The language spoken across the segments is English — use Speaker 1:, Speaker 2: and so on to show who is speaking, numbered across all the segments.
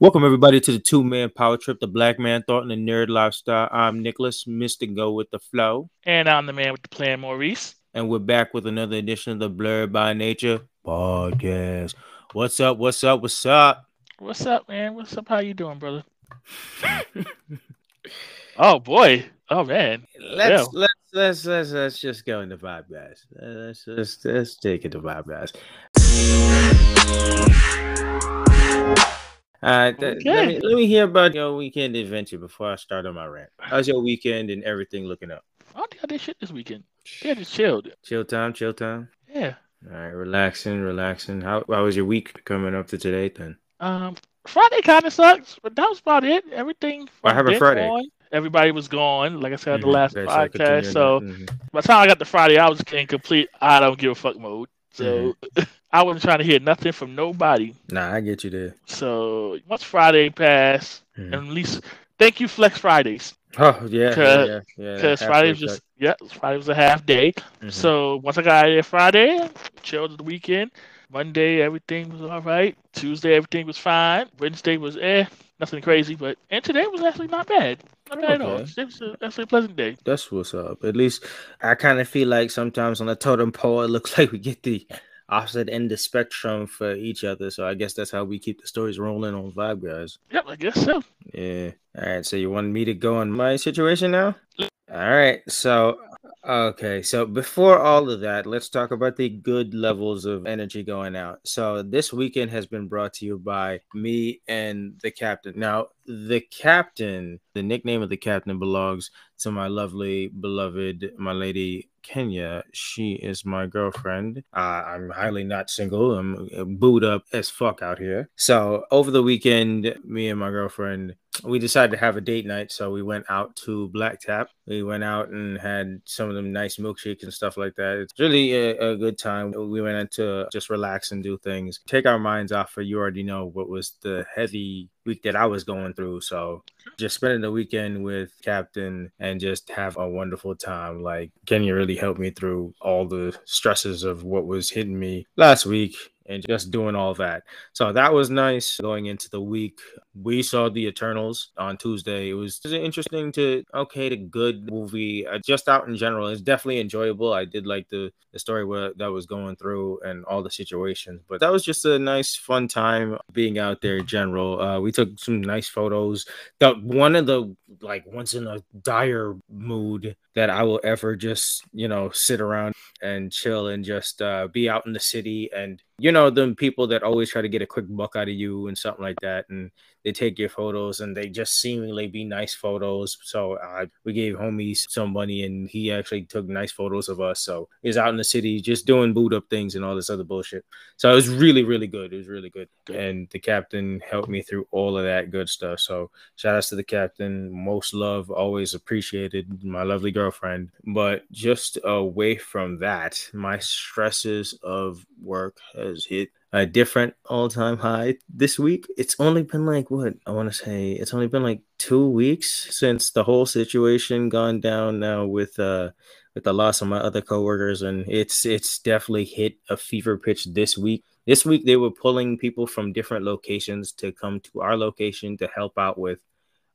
Speaker 1: Welcome everybody to the two man power trip, the black man thought and the nerd lifestyle. I'm Nicholas, Mr. Go with the Flow.
Speaker 2: And I'm the man with the plan, Maurice.
Speaker 1: And we're back with another edition of the Blurred by Nature podcast. What's up? What's up? What's up?
Speaker 2: What's up, man? What's up? How you doing, brother? oh boy. Oh man.
Speaker 1: Let's yeah. let's let's let's let's just go into vibe, guys. Let's just let's take it to vibe, guys. Uh, th- okay. let, me, let me hear about your weekend adventure before I start on my rant. How's your weekend and everything looking up?
Speaker 2: I think I did shit this weekend. Yeah, just chilled.
Speaker 1: Chill time, chill time.
Speaker 2: Yeah.
Speaker 1: All right, relaxing, relaxing. How how was your week coming up to today then?
Speaker 2: Um, Friday kind of sucks, but that was about it. Everything.
Speaker 1: What happened Friday?
Speaker 2: On. Everybody was gone, like I said, mm-hmm. the last okay, podcast. So, so mm-hmm. by the time I got to Friday, I was in complete I don't give a fuck mode. So mm-hmm. I wasn't trying to hear nothing from nobody.
Speaker 1: Nah, I get you there.
Speaker 2: So once Friday passed, mm-hmm. and at least thank you Flex Fridays.
Speaker 1: Oh yeah, yeah, yeah.
Speaker 2: Because Friday was just yeah, Friday was a half day. Mm-hmm. So once I got there Friday, chilled the weekend. Monday everything was all right. Tuesday everything was fine. Wednesday was eh, nothing crazy. But and today was actually not bad. Not bad okay. at all. It was a, actually a pleasant day.
Speaker 1: That's what's up. At least I kind of feel like sometimes on the totem pole it looks like we get the opposite end of spectrum for each other. So I guess that's how we keep the stories rolling on Vibe Guys.
Speaker 2: Yep, I guess so.
Speaker 1: Yeah. All right. So you want me to go on my situation now? All right. So Okay, so before all of that, let's talk about the good levels of energy going out. So this weekend has been brought to you by me and the captain. Now, the captain, the nickname of the captain belongs to my lovely, beloved, my lady Kenya. She is my girlfriend. Uh, I'm highly not single. I'm booed up as fuck out here. So over the weekend, me and my girlfriend we decided to have a date night, so we went out to Black Tap. We went out and had some of them nice milkshakes and stuff like that. It's really a, a good time. We went out to just relax and do things, take our minds off of you already know what was the heavy week that I was going through. So just spending the weekend with Captain and just have a wonderful time. Like Kenya really helped me through all the stresses of what was hitting me last week and just doing all that. So that was nice going into the week. We saw the Eternals on Tuesday. It was interesting to okay, the good movie. Uh, just out in general, it's definitely enjoyable. I did like the the story where that was going through and all the situations, but that was just a nice, fun time being out there in general. Uh, we took some nice photos. The one of the like once in a dire mood that I will ever just you know sit around and chill and just uh, be out in the city and you know the people that always try to get a quick buck out of you and something like that and they take your photos and they just seemingly be nice photos. So uh, we gave homies some money and he actually took nice photos of us. So he's out in the city just doing boot up things and all this other bullshit. So it was really really good. It was really good. And the captain helped me through all of that good stuff. So shout outs to the captain. Most love always appreciated my lovely girlfriend. But just away from that my stresses of work has hit a different all-time high this week. It's only been like what I want to say. It's only been like two weeks since the whole situation gone down now with uh with the loss of my other coworkers, and it's it's definitely hit a fever pitch this week. This week they were pulling people from different locations to come to our location to help out with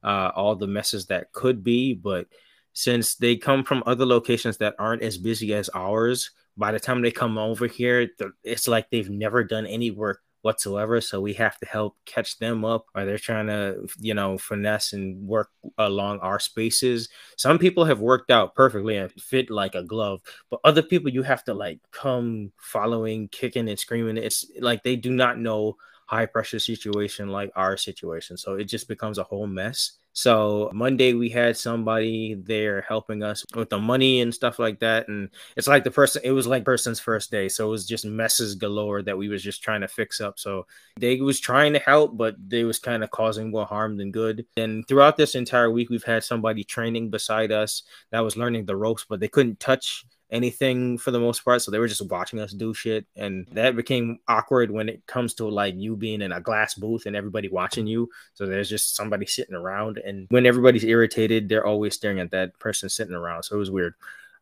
Speaker 1: uh, all the messes that could be, but since they come from other locations that aren't as busy as ours, by the time they come over here, it's like they've never done any work whatsoever. So we have to help catch them up, or they're trying to, you know, finesse and work along our spaces. Some people have worked out perfectly and fit like a glove, but other people you have to like come following, kicking and screaming. It's like they do not know high pressure situation like our situation. So it just becomes a whole mess. So Monday we had somebody there helping us with the money and stuff like that, and it's like the person. It was like person's first day, so it was just messes galore that we was just trying to fix up. So they was trying to help, but they was kind of causing more harm than good. And throughout this entire week, we've had somebody training beside us that was learning the ropes, but they couldn't touch anything for the most part. So they were just watching us do shit. And that became awkward when it comes to like you being in a glass booth and everybody watching you. So there's just somebody sitting around. And when everybody's irritated, they're always staring at that person sitting around. So it was weird.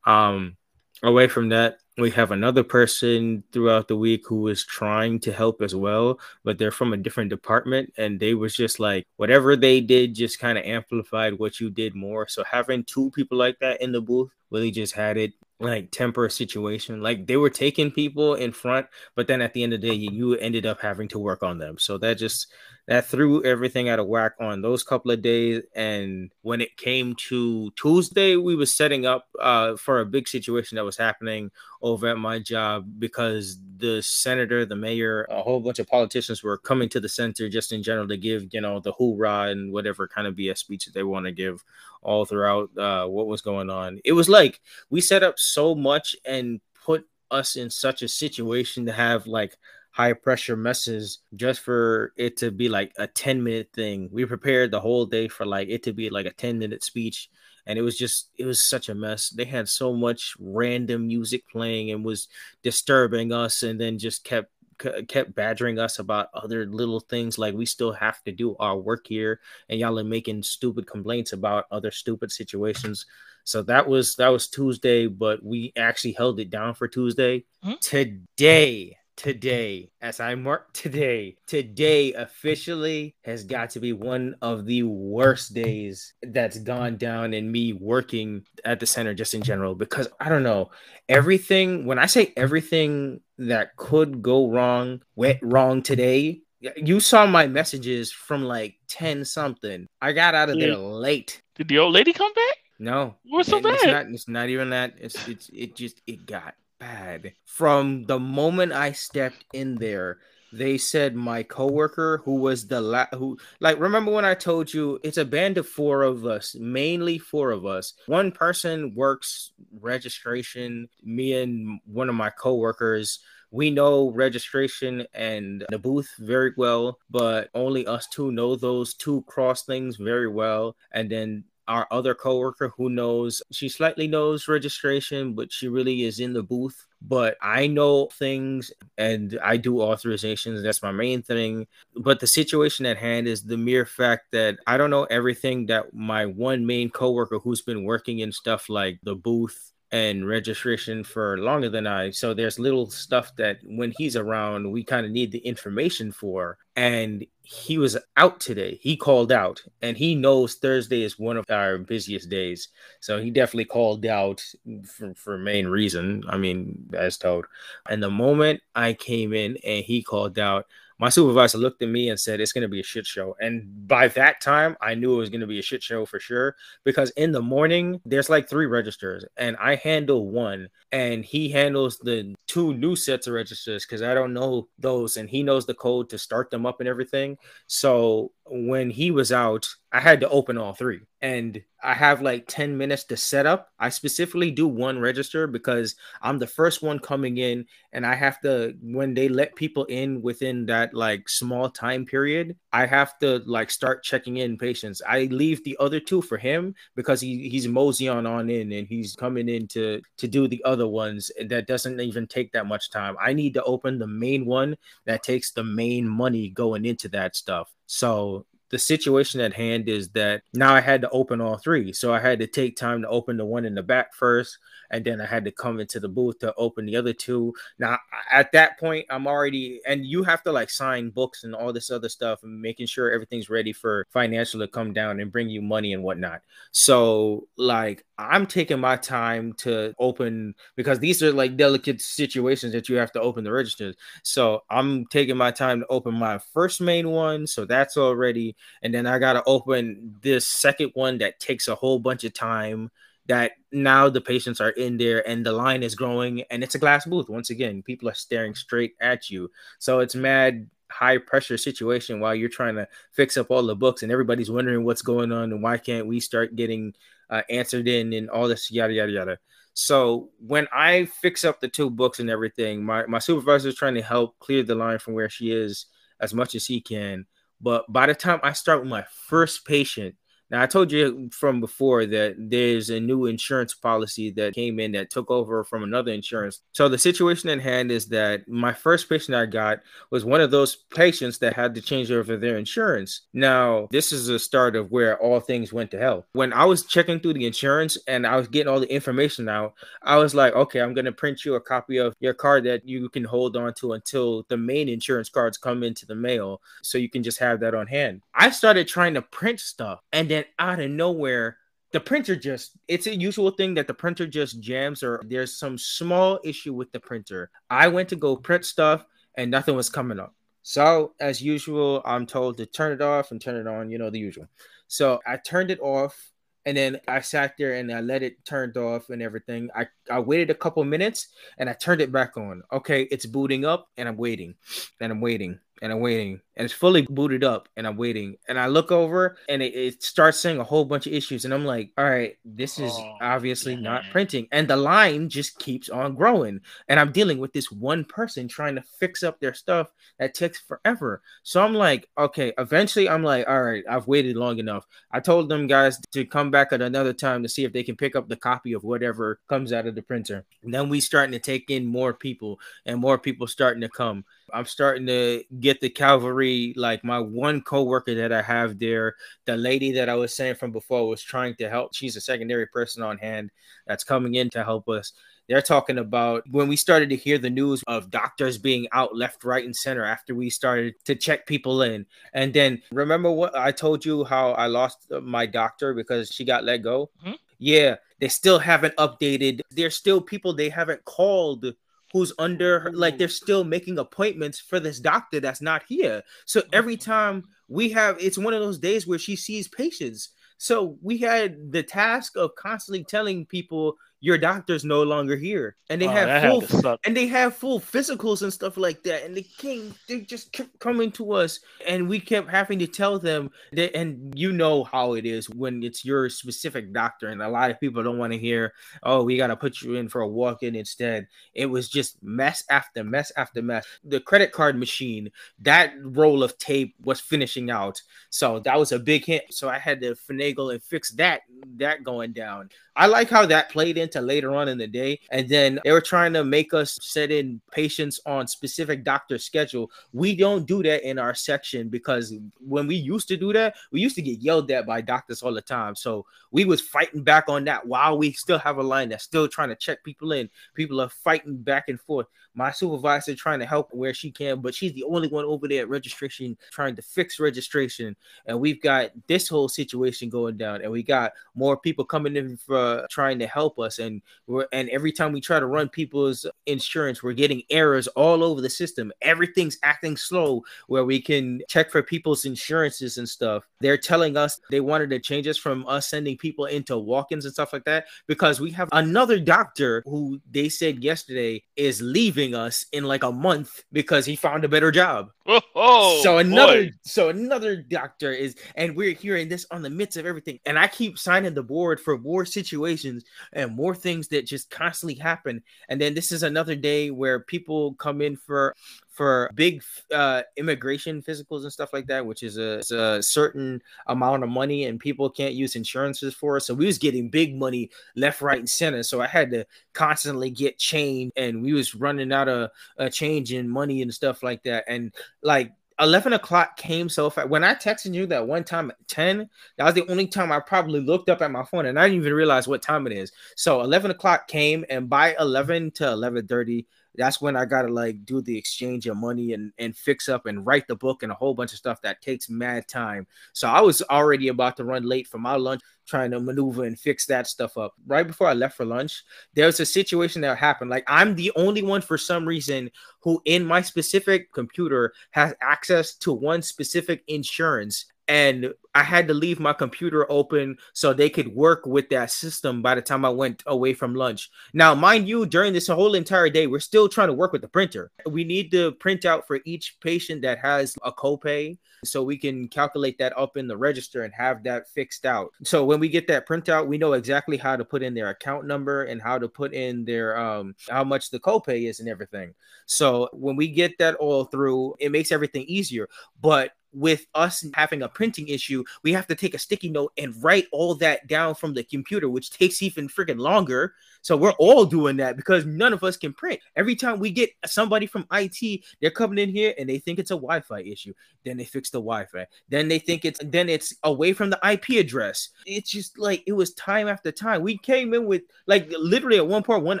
Speaker 1: Um, away from that, we have another person throughout the week who is trying to help as well but they're from a different department and they was just like whatever they did just kind of amplified what you did more so having two people like that in the booth really just had it like temper a situation. Like they were taking people in front, but then at the end of the day, you ended up having to work on them. So that just that threw everything out of whack on those couple of days. And when it came to Tuesday, we were setting up uh, for a big situation that was happening over at my job because the senator, the mayor, a whole bunch of politicians were coming to the center just in general to give, you know, the hoorah and whatever kind of BS speech that they want to give all throughout uh, what was going on. It was like we set up so much and put us in such a situation to have like high pressure messes just for it to be like a 10 minute thing. We prepared the whole day for like it to be like a 10 minute speech and it was just it was such a mess. They had so much random music playing and was disturbing us and then just kept kept badgering us about other little things like we still have to do our work here and y'all are making stupid complaints about other stupid situations so that was that was tuesday but we actually held it down for tuesday mm-hmm. today today, as I mark today, today officially has got to be one of the worst days that's gone down in me working at the center just in general because I don't know everything when I say everything that could go wrong went wrong today you saw my messages from like 10 something. I got out of there mm. late.
Speaker 2: Did the old lady come back?
Speaker 1: No.
Speaker 2: What's so bad?
Speaker 1: It's not, it's not even that. It's it's it just it got bad. From the moment I stepped in there, they said my coworker who was the la- who like remember when I told you it's a band of four of us, mainly four of us. One person works registration, me and one of my coworkers we know registration and the booth very well, but only us two know those two cross things very well. And then our other coworker who knows she slightly knows registration, but she really is in the booth. But I know things and I do authorizations. That's my main thing. But the situation at hand is the mere fact that I don't know everything that my one main coworker who's been working in stuff like the booth and registration for longer than I. So there's little stuff that when he's around, we kind of need the information for. And he was out today. He called out and he knows Thursday is one of our busiest days. So he definitely called out for, for main reason. I mean, as told. And the moment I came in and he called out, my supervisor looked at me and said it's going to be a shit show. And by that time i knew it was going to be a shit show for sure because in the morning there's like three registers and i handle one and he handles the two new sets of registers because i don't know those and he knows the code to start them up and everything. So when he was out, I had to open all three. And I have like 10 minutes to set up. I specifically do one register because I'm the first one coming in and I have to when they let people in within that like small time period, I have to like start checking in patients. I leave the other two for him because he, he's moseying on in and he's coming in to to do the other ones that doesn't even take that much time. I need to open the main one that takes the main money going into that stuff. So the situation at hand is that now I had to open all three. So I had to take time to open the one in the back first, and then I had to come into the booth to open the other two. Now at that point, I'm already and you have to like sign books and all this other stuff and making sure everything's ready for financial to come down and bring you money and whatnot. So like I'm taking my time to open because these are like delicate situations that you have to open the registers. So I'm taking my time to open my first main one. So that's already, and then I got to open this second one that takes a whole bunch of time. That now the patients are in there and the line is growing and it's a glass booth. Once again, people are staring straight at you. So it's mad high pressure situation while you're trying to fix up all the books and everybody's wondering what's going on and why can't we start getting uh, answered in and all this yada yada yada. So when I fix up the two books and everything, my, my supervisor is trying to help clear the line from where she is as much as he can. But by the time I start with my first patient, Now, I told you from before that there's a new insurance policy that came in that took over from another insurance. So, the situation at hand is that my first patient I got was one of those patients that had to change over their insurance. Now, this is the start of where all things went to hell. When I was checking through the insurance and I was getting all the information out, I was like, okay, I'm going to print you a copy of your card that you can hold on to until the main insurance cards come into the mail. So, you can just have that on hand. I started trying to print stuff and then out of nowhere the printer just it's a usual thing that the printer just jams or there's some small issue with the printer. I went to go print stuff and nothing was coming up. So as usual i'm told to turn it off and turn it on you know the usual. So i turned it off and then i sat there and i let it turned off and everything. I, I waited a couple minutes and i turned it back on. Okay it's booting up and i'm waiting and i'm waiting and I'm waiting, and it's fully booted up, and I'm waiting, and I look over, and it, it starts saying a whole bunch of issues, and I'm like, all right, this is oh, obviously yeah. not printing, and the line just keeps on growing, and I'm dealing with this one person trying to fix up their stuff that takes forever. So I'm like, okay, eventually, I'm like, all right, I've waited long enough. I told them guys to come back at another time to see if they can pick up the copy of whatever comes out of the printer. And then we starting to take in more people, and more people starting to come. I'm starting to get the cavalry. Like my one coworker that I have there, the lady that I was saying from before was trying to help. She's a secondary person on hand that's coming in to help us. They're talking about when we started to hear the news of doctors being out left, right, and center after we started to check people in. And then remember what I told you how I lost my doctor because she got let go? Mm-hmm. Yeah, they still haven't updated. There's still people they haven't called who's under her, like mm-hmm. they're still making appointments for this doctor that's not here. So mm-hmm. every time we have it's one of those days where she sees patients. So we had the task of constantly telling people your doctor's no longer here. And they oh, have full and they have full physicals and stuff like that. And the king they just kept coming to us. And we kept having to tell them that and you know how it is when it's your specific doctor. And a lot of people don't want to hear oh we got to put you in for a walk-in instead. It was just mess after mess after mess. The credit card machine that roll of tape was finishing out. So that was a big hit. So i had to finagle and fix that that going down. I like how that played into later on in the day. And then they were trying to make us set in patients on specific doctor schedule. We don't do that in our section because when we used to do that, we used to get yelled at by doctors all the time. So we was fighting back on that while we still have a line that's still trying to check people in. People are fighting back and forth my supervisor trying to help where she can, but she's the only one over there at registration trying to fix registration. And we've got this whole situation going down, and we got more people coming in for trying to help us. And we're and every time we try to run people's insurance, we're getting errors all over the system. Everything's acting slow where we can check for people's insurances and stuff. They're telling us they wanted to change us from us sending people into walk-ins and stuff like that because we have another doctor who they said yesterday is leaving leaving us in like a month because he found a better job. Oh, so another boy. so another doctor is and we're hearing this on the midst of everything. And I keep signing the board for more situations and more things that just constantly happen. And then this is another day where people come in for for big uh, immigration physicals and stuff like that, which is a, a, certain amount of money, and people can't use insurances for it. So we was getting big money left, right, and center. So I had to constantly get change, and we was running out of uh, change in money and stuff like that. And like 11 o'clock came so fast. When I texted you that one time at 10, that was the only time I probably looked up at my phone and I didn't even realize what time it is. So 11 o'clock came, and by 11 to 11:30, that's when I gotta like do the exchange of money and and fix up and write the book and a whole bunch of stuff that takes mad time. So I was already about to run late for my lunch trying to maneuver and fix that stuff up. Right before I left for lunch, there was a situation that happened. Like I'm the only one for some reason who in my specific computer has access to one specific insurance and I had to leave my computer open so they could work with that system by the time I went away from lunch. Now, mind you, during this whole entire day, we're still trying to work with the printer. We need to print out for each patient that has a copay so we can calculate that up in the register and have that fixed out. So when we get that printout, we know exactly how to put in their account number and how to put in their um how much the copay is and everything. So when we get that all through, it makes everything easier. But with us having a printing issue, we have to take a sticky note and write all that down from the computer, which takes even freaking longer. So we're all doing that because none of us can print. Every time we get somebody from IT, they're coming in here and they think it's a Wi-Fi issue. Then they fix the Wi-Fi. Then they think it's then it's away from the IP address. It's just like it was time after time. We came in with like literally at one point, one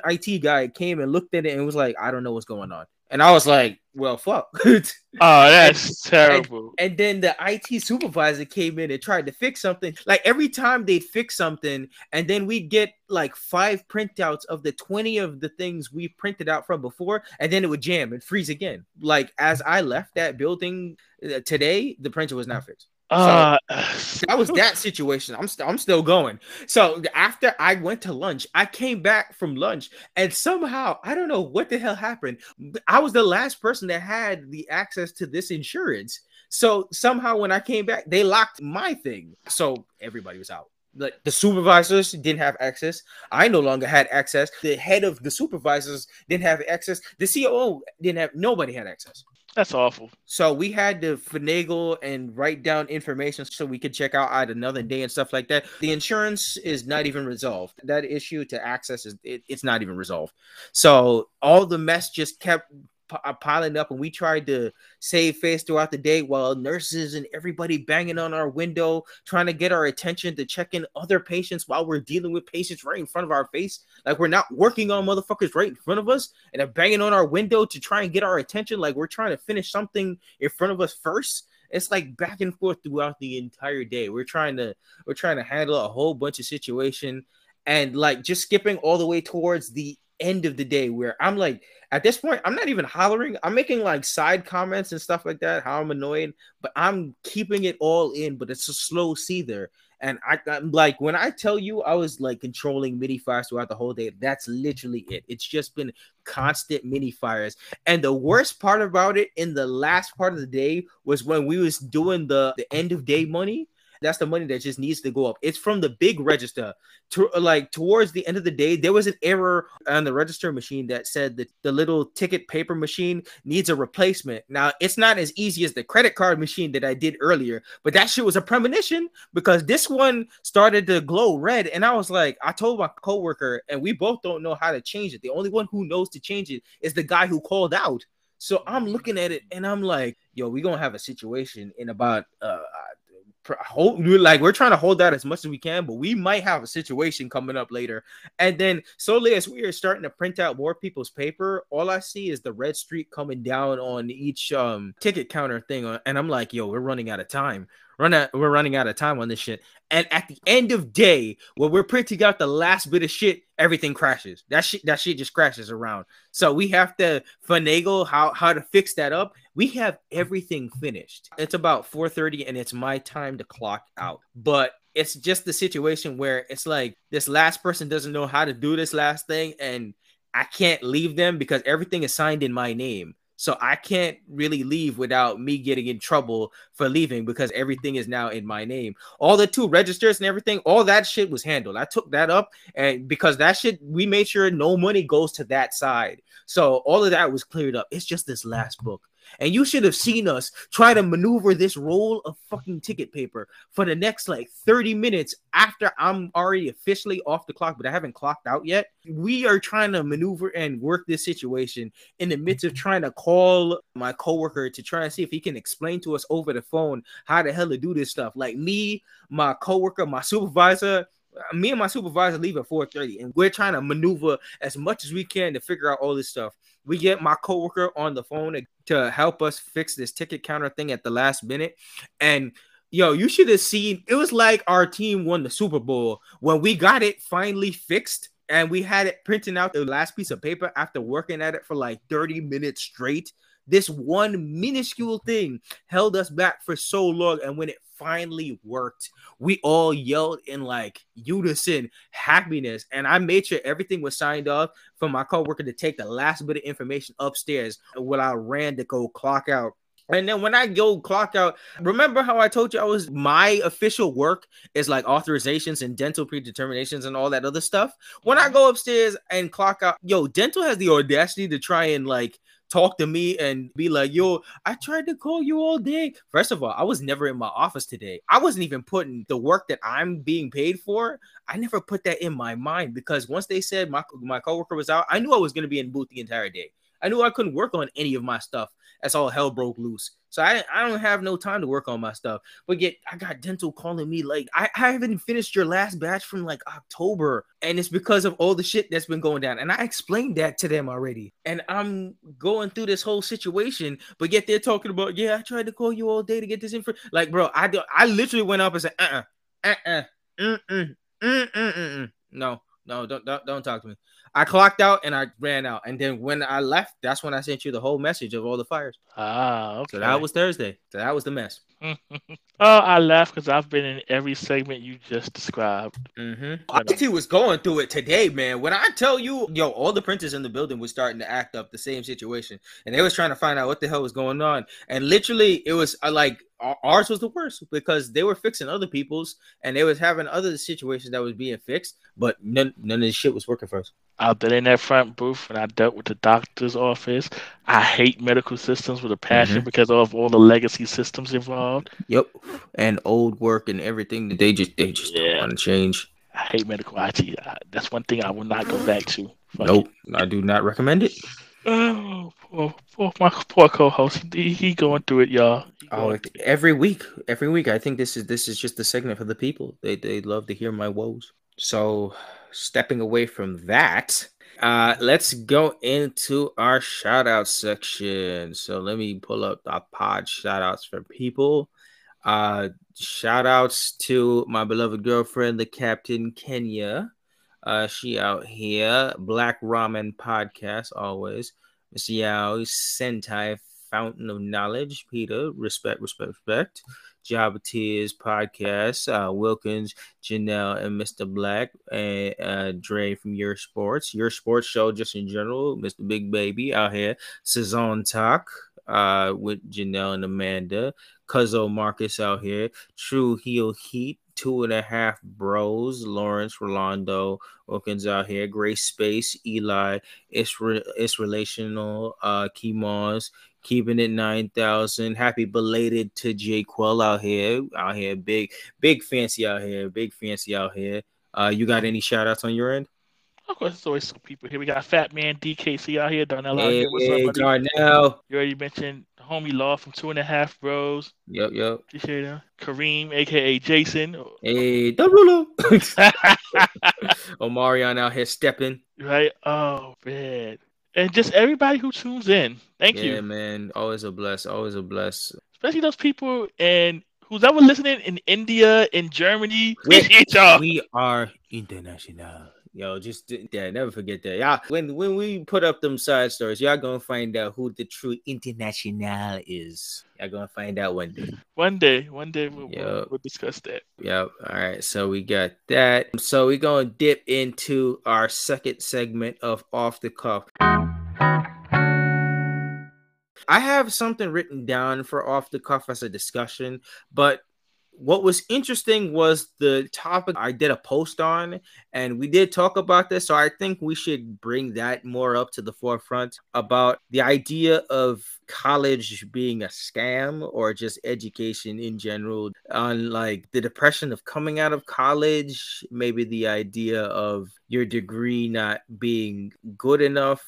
Speaker 1: IT guy came and looked at it and was like, I don't know what's going on. And I was like, well, fuck.
Speaker 2: oh, that's and, terrible.
Speaker 1: And, and, then the IT supervisor came in and tried to fix something. Like every time they'd fix something, and then we'd get like five printouts of the 20 of the things we printed out from before, and then it would jam and freeze again. Like as I left that building uh, today, the printer was not fixed. Uh, so that was that situation. I'm still I'm still going. So after I went to lunch, I came back from lunch and somehow I don't know what the hell happened. I was the last person that had the access to this insurance. So somehow when I came back, they locked my thing. So everybody was out. Like the supervisors didn't have access. I no longer had access. The head of the supervisors didn't have access. The COO didn't have nobody had access.
Speaker 2: That's awful.
Speaker 1: So we had to finagle and write down information so we could check out at another day and stuff like that. The insurance is not even resolved. That issue to access is it, it's not even resolved. So all the mess just kept uh, piling up and we tried to save face throughout the day while nurses and everybody banging on our window trying to get our attention to check in other patients while we're dealing with patients right in front of our face. Like we're not working on motherfuckers right in front of us and they're banging on our window to try and get our attention. Like we're trying to finish something in front of us first. It's like back and forth throughout the entire day. We're trying to we're trying to handle a whole bunch of situation and like just skipping all the way towards the end of the day where i'm like at this point, I'm not even hollering. I'm making like side comments and stuff like that, how I'm annoyed, but I'm keeping it all in. But it's a slow seether. And I, am like, when I tell you I was like controlling mini fires throughout the whole day, that's literally it. It's just been constant mini fires. And the worst part about it in the last part of the day was when we was doing the, the end of day money that's the money that just needs to go up. It's from the big register. To like towards the end of the day, there was an error on the register machine that said that the little ticket paper machine needs a replacement. Now it's not as easy as the credit card machine that I did earlier, but that shit was a premonition because this one started to glow red, and I was like, I told my coworker, and we both don't know how to change it. The only one who knows to change it is the guy who called out. So I'm looking at it and I'm like, yo, we're gonna have a situation in about uh hold like we're trying to hold that as much as we can, but we might have a situation coming up later. And then slowly as we are starting to print out more people's paper, all I see is the red streak coming down on each um ticket counter thing, uh, and I'm like, yo, we're running out of time run out, we're running out of time on this shit. And at the end of day, when we're printing out the last bit of shit, everything crashes. That shit, that shit just crashes around. So we have to finagle how how to fix that up. We have everything finished. It's about 4:30 and it's my time to clock out. But it's just the situation where it's like this last person doesn't know how to do this last thing and I can't leave them because everything is signed in my name. So I can't really leave without me getting in trouble for leaving because everything is now in my name. All the two registers and everything, all that shit was handled. I took that up and because that shit, we made sure no money goes to that side. So all of that was cleared up. It's just this last book. And you should have seen us try to maneuver this roll of fucking ticket paper for the next like 30 minutes after I'm already officially off the clock, but I haven't clocked out yet. We are trying to maneuver and work this situation in the midst of trying to call my coworker to try and see if he can explain to us over the phone how the hell to do this stuff. Like me, my coworker, my supervisor, me and my supervisor leave at 4:30, and we're trying to maneuver as much as we can to figure out all this stuff. We get my coworker on the phone to help us fix this ticket counter thing at the last minute, and yo, you should have seen. It was like our team won the Super Bowl when we got it finally fixed. And we had it printing out the last piece of paper after working at it for like 30 minutes straight. This one minuscule thing held us back for so long. And when it finally worked, we all yelled in like unison happiness. And I made sure everything was signed off for my coworker to take the last bit of information upstairs while I ran to go clock out. And then when I go clock out, remember how I told you I was my official work is like authorizations and dental predeterminations and all that other stuff. When I mm-hmm. go upstairs and clock out, yo, dental has the audacity to try and like talk to me and be like, yo, I tried to call you all day. First of all, I was never in my office today. I wasn't even putting the work that I'm being paid for. I never put that in my mind because once they said my, my coworker was out, I knew I was going to be in booth the entire day. I knew I couldn't work on any of my stuff as all hell broke loose. So I, I don't have no time to work on my stuff. But yet I got dental calling me like I, I haven't finished your last batch from like October. And it's because of all the shit that's been going down. And I explained that to them already. And I'm going through this whole situation, but yet they're talking about, yeah, I tried to call you all day to get this info. Like, bro, I do I literally went up and said, uh-uh, uh-uh, mm-mm, mm-mm, mm-mm. No, no, don't, don't don't talk to me. I clocked out and I ran out. And then when I left, that's when I sent you the whole message of all the fires.
Speaker 2: Ah, okay.
Speaker 1: So that was Thursday. So that was the mess.
Speaker 2: oh, I laughed because I've been in every segment you just described.
Speaker 1: Mm-hmm. IT was going through it today, man. When I tell you, yo, all the printers in the building was starting to act up the same situation, and they was trying to find out what the hell was going on. And literally, it was uh, like ours was the worst because they were fixing other people's, and they was having other situations that was being fixed, but none none of this shit was working for us.
Speaker 2: I've been in that front booth and I dealt with the doctor's office. I hate medical systems with a passion mm-hmm. because of all the legacy systems involved.
Speaker 1: Yep, and old work and everything that they just they just yeah. don't want to change.
Speaker 2: I hate medical IT. That's one thing I will not go back to.
Speaker 1: Fuck nope, it. I do not recommend it.
Speaker 2: Oh, poor, poor my poor co-host. He, he going through it, y'all.
Speaker 1: Oh, every week, every week. I think this is this is just a segment for the people. They they love to hear my woes. So stepping away from that, uh, let's go into our shout out section. So let me pull up the pod shout outs for people. Uh, shout outs to my beloved girlfriend, the Captain Kenya. Uh, she out here. Black Ramen Podcast, always. Miss Yao, Sentai Fountain of Knowledge. Peter, respect, respect, respect. Jabba Tears podcast, uh, Wilkins, Janelle, and Mr. Black, and uh, Dre from Your Sports, Your Sports Show, just in general, Mr. Big Baby out here, Saison Talk uh, with Janelle and Amanda, Cuzzo Marcus out here, True Heel Heat, Two and a Half Bros, Lawrence, Rolando, Wilkins out here, Grace Space, Eli, it's, re- it's Relational, uh, Kimons, keeping it 9,000. Happy belated to Jay Quell out here. Out here, big, big fancy out here. Big fancy out here. Uh, you got any shout outs on your end?
Speaker 2: Of course, there's always some people here. We got Fat Man DKC out here, Darnell out
Speaker 1: hey,
Speaker 2: here.
Speaker 1: What's hey, up, Darnell.
Speaker 2: You already mentioned homie Law from Two and a Half Bros.
Speaker 1: Yep, yep.
Speaker 2: Appreciate him. Kareem, aka Jason.
Speaker 1: Hey, Derulo. Omarion out here stepping.
Speaker 2: Right. Oh man and just everybody who tunes in. Thank
Speaker 1: yeah,
Speaker 2: you.
Speaker 1: Yeah, man. Always a bless. Always a bless.
Speaker 2: Especially those people and who's ever listening in India, in Germany.
Speaker 1: We, we are international. Yo, just yeah, never forget that. Yeah, when when we put up them side stories, y'all gonna find out who the true international is. Y'all gonna find out one day.
Speaker 2: One day, one day we'll, yep. we'll, we'll discuss that.
Speaker 1: Yep. All right. So we got that. So we're gonna dip into our second segment of off the cuff. I have something written down for off the cuff as a discussion, but what was interesting was the topic I did a post on, and we did talk about this. So I think we should bring that more up to the forefront about the idea of college being a scam or just education in general, on like the depression of coming out of college, maybe the idea of your degree not being good enough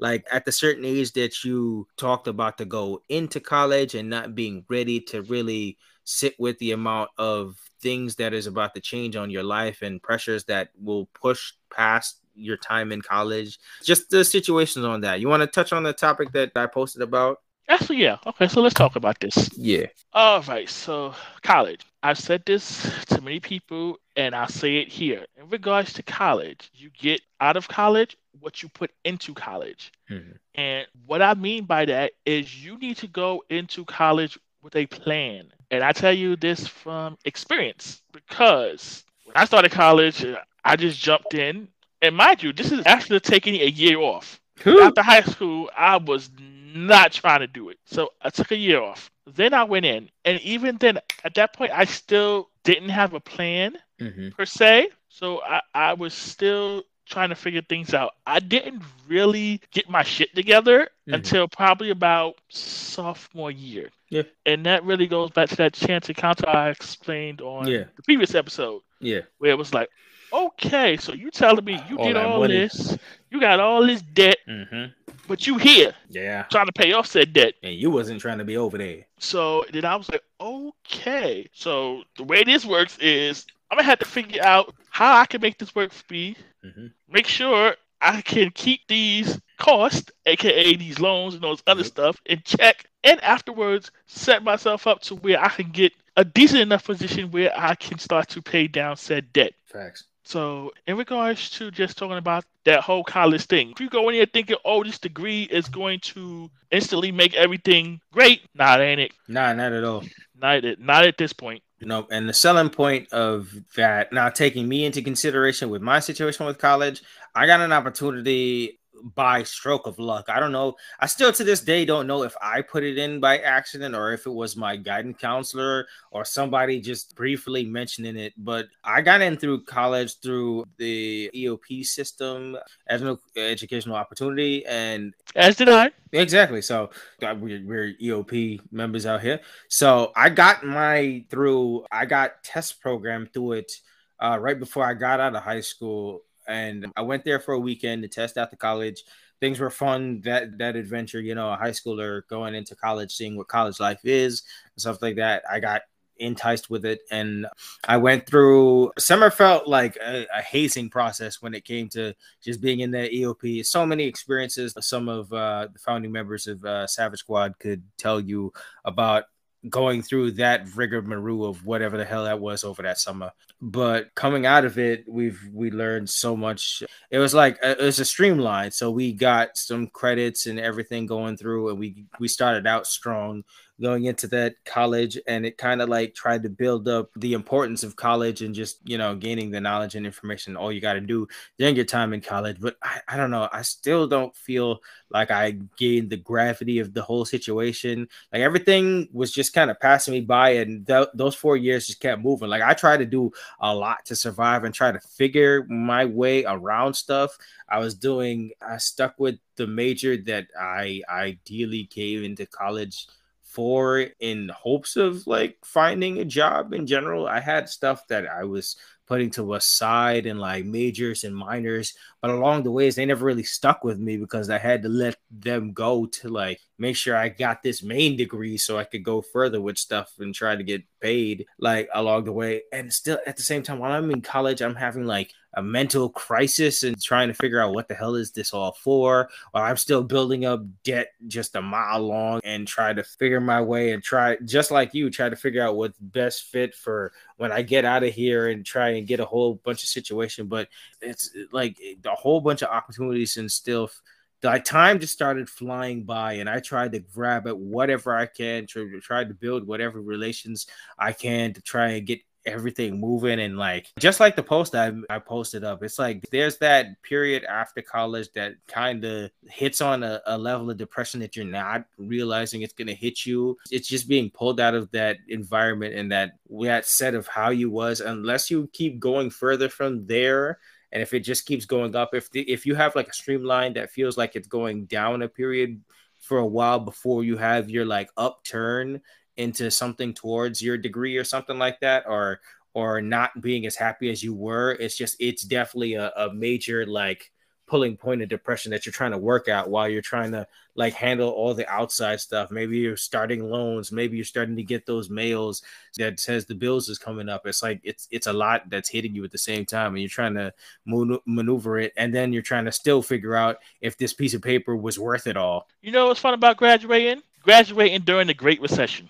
Speaker 1: like at the certain age that you talked about to go into college and not being ready to really sit with the amount of things that is about to change on your life and pressures that will push past your time in college. Just the situations on that. You want to touch on the topic that i posted about?
Speaker 2: Actually yeah. Okay so let's talk about this.
Speaker 1: Yeah.
Speaker 2: All right so college. I've said this to many people and i'll say it here. In regards to college you get out of college what you put into college. Mm-hmm. and what i mean by that is you need to go into college with a plan and I tell you this from experience because when I started college, I just jumped in. And mind you, this is actually taking a year off. After high school, I was not trying to do it. So I took a year off. Then I went in. And even then, at that point, I still didn't have a plan mm-hmm. per se. So I, I was still trying to figure things out. I didn't really get my shit together mm-hmm. until probably about sophomore year.
Speaker 1: Yeah.
Speaker 2: And that really goes back to that chance encounter I explained on
Speaker 1: yeah.
Speaker 2: the previous episode.
Speaker 1: Yeah.
Speaker 2: Where it was like, okay, so you telling me you all did all money. this, you got all this debt,
Speaker 1: mm-hmm.
Speaker 2: but you here,
Speaker 1: yeah,
Speaker 2: trying to pay off said debt,
Speaker 1: and you wasn't trying to be over there.
Speaker 2: So then I was like, okay, so the way this works is I'm gonna have to figure out how I can make this work for me. Mm-hmm. Make sure I can keep these costs, aka these loans and those other stuff, in check, and afterwards set myself up to where I can get a decent enough position where I can start to pay down said debt.
Speaker 1: Facts.
Speaker 2: So, in regards to just talking about that whole college thing, if you go in here thinking, "Oh, this degree is going to instantly make everything great," nah, ain't it.
Speaker 1: Nah, not at all.
Speaker 2: Not at not at this point.
Speaker 1: You know, and the selling point of that now taking me into consideration with my situation with college, I got an opportunity by stroke of luck. I don't know. I still to this day don't know if I put it in by accident or if it was my guidance counselor or somebody just briefly mentioning it. But I got in through college through the EOP system as an educational opportunity, and
Speaker 2: as did I.
Speaker 1: Exactly. So we're, we're EOP members out here. So I got my through. I got test program through it. Uh, right before I got out of high school, and I went there for a weekend to test out the college. Things were fun that that adventure, you know, a high schooler going into college, seeing what college life is and stuff like that. I got enticed with it and i went through summer felt like a, a, hazing process when it came to just being in the eop so many experiences some of uh, the founding members of uh, savage squad could tell you about going through that rigmarole of whatever the hell that was over that summer. But coming out of it, we've we learned so much. It was like uh, it was a streamline. So we got some credits and everything going through, and we we started out strong going into that college and it kind of like tried to build up the importance of college and just you know gaining the knowledge and information all you got to do during your time in college. But I, I don't know i still don't feel like i gained the gravity of the whole situation. Like everything was just kind of passing me by and th- those four years just kept moving. Like i tried to do a lot to survive and try to figure my way around stuff. I was doing i stuck with the major that i ideally came into college for in hopes of like finding a job in general. I had stuff that I was putting to a side and like majors and minors, but along the ways they never really stuck with me because I had to let them go to like make sure I got this main degree so I could go further with stuff and try to get paid like along the way. And still at the same time, while I'm in college, I'm having like a mental crisis and trying to figure out what the hell is this all for. While I'm still building up debt just a mile long and try to figure my way and try just like you, try to figure out what's best fit for when I get out of here and try and get a whole bunch of situation. But it's like a whole bunch of opportunities and still the time just started flying by and i tried to grab at whatever i can to try to build whatever relations i can to try and get everything moving and like just like the post I, I posted up it's like there's that period after college that kind of hits on a, a, level of depression that you're not realizing it's going to hit you. It's just being pulled out of that environment and that that set of how you was unless you keep going further from there and if it just keeps going up if the, if you have like a streamline that feels like it's going down a period for a while before you have your like upturn into something towards your degree or something like that or or not being as happy as you were it's just it's definitely a, a major like pulling point of depression that you're trying to work out while you're trying to like handle all the outside stuff. Maybe you're starting loans, maybe you're starting to get those mails that says the bills is coming up. It's like it's it's a lot that's hitting you at the same time, and you're trying to maneuver it, and then you're trying to still figure out if this piece of paper was worth it all.
Speaker 2: You know what's fun about graduating? Graduating during the Great Recession.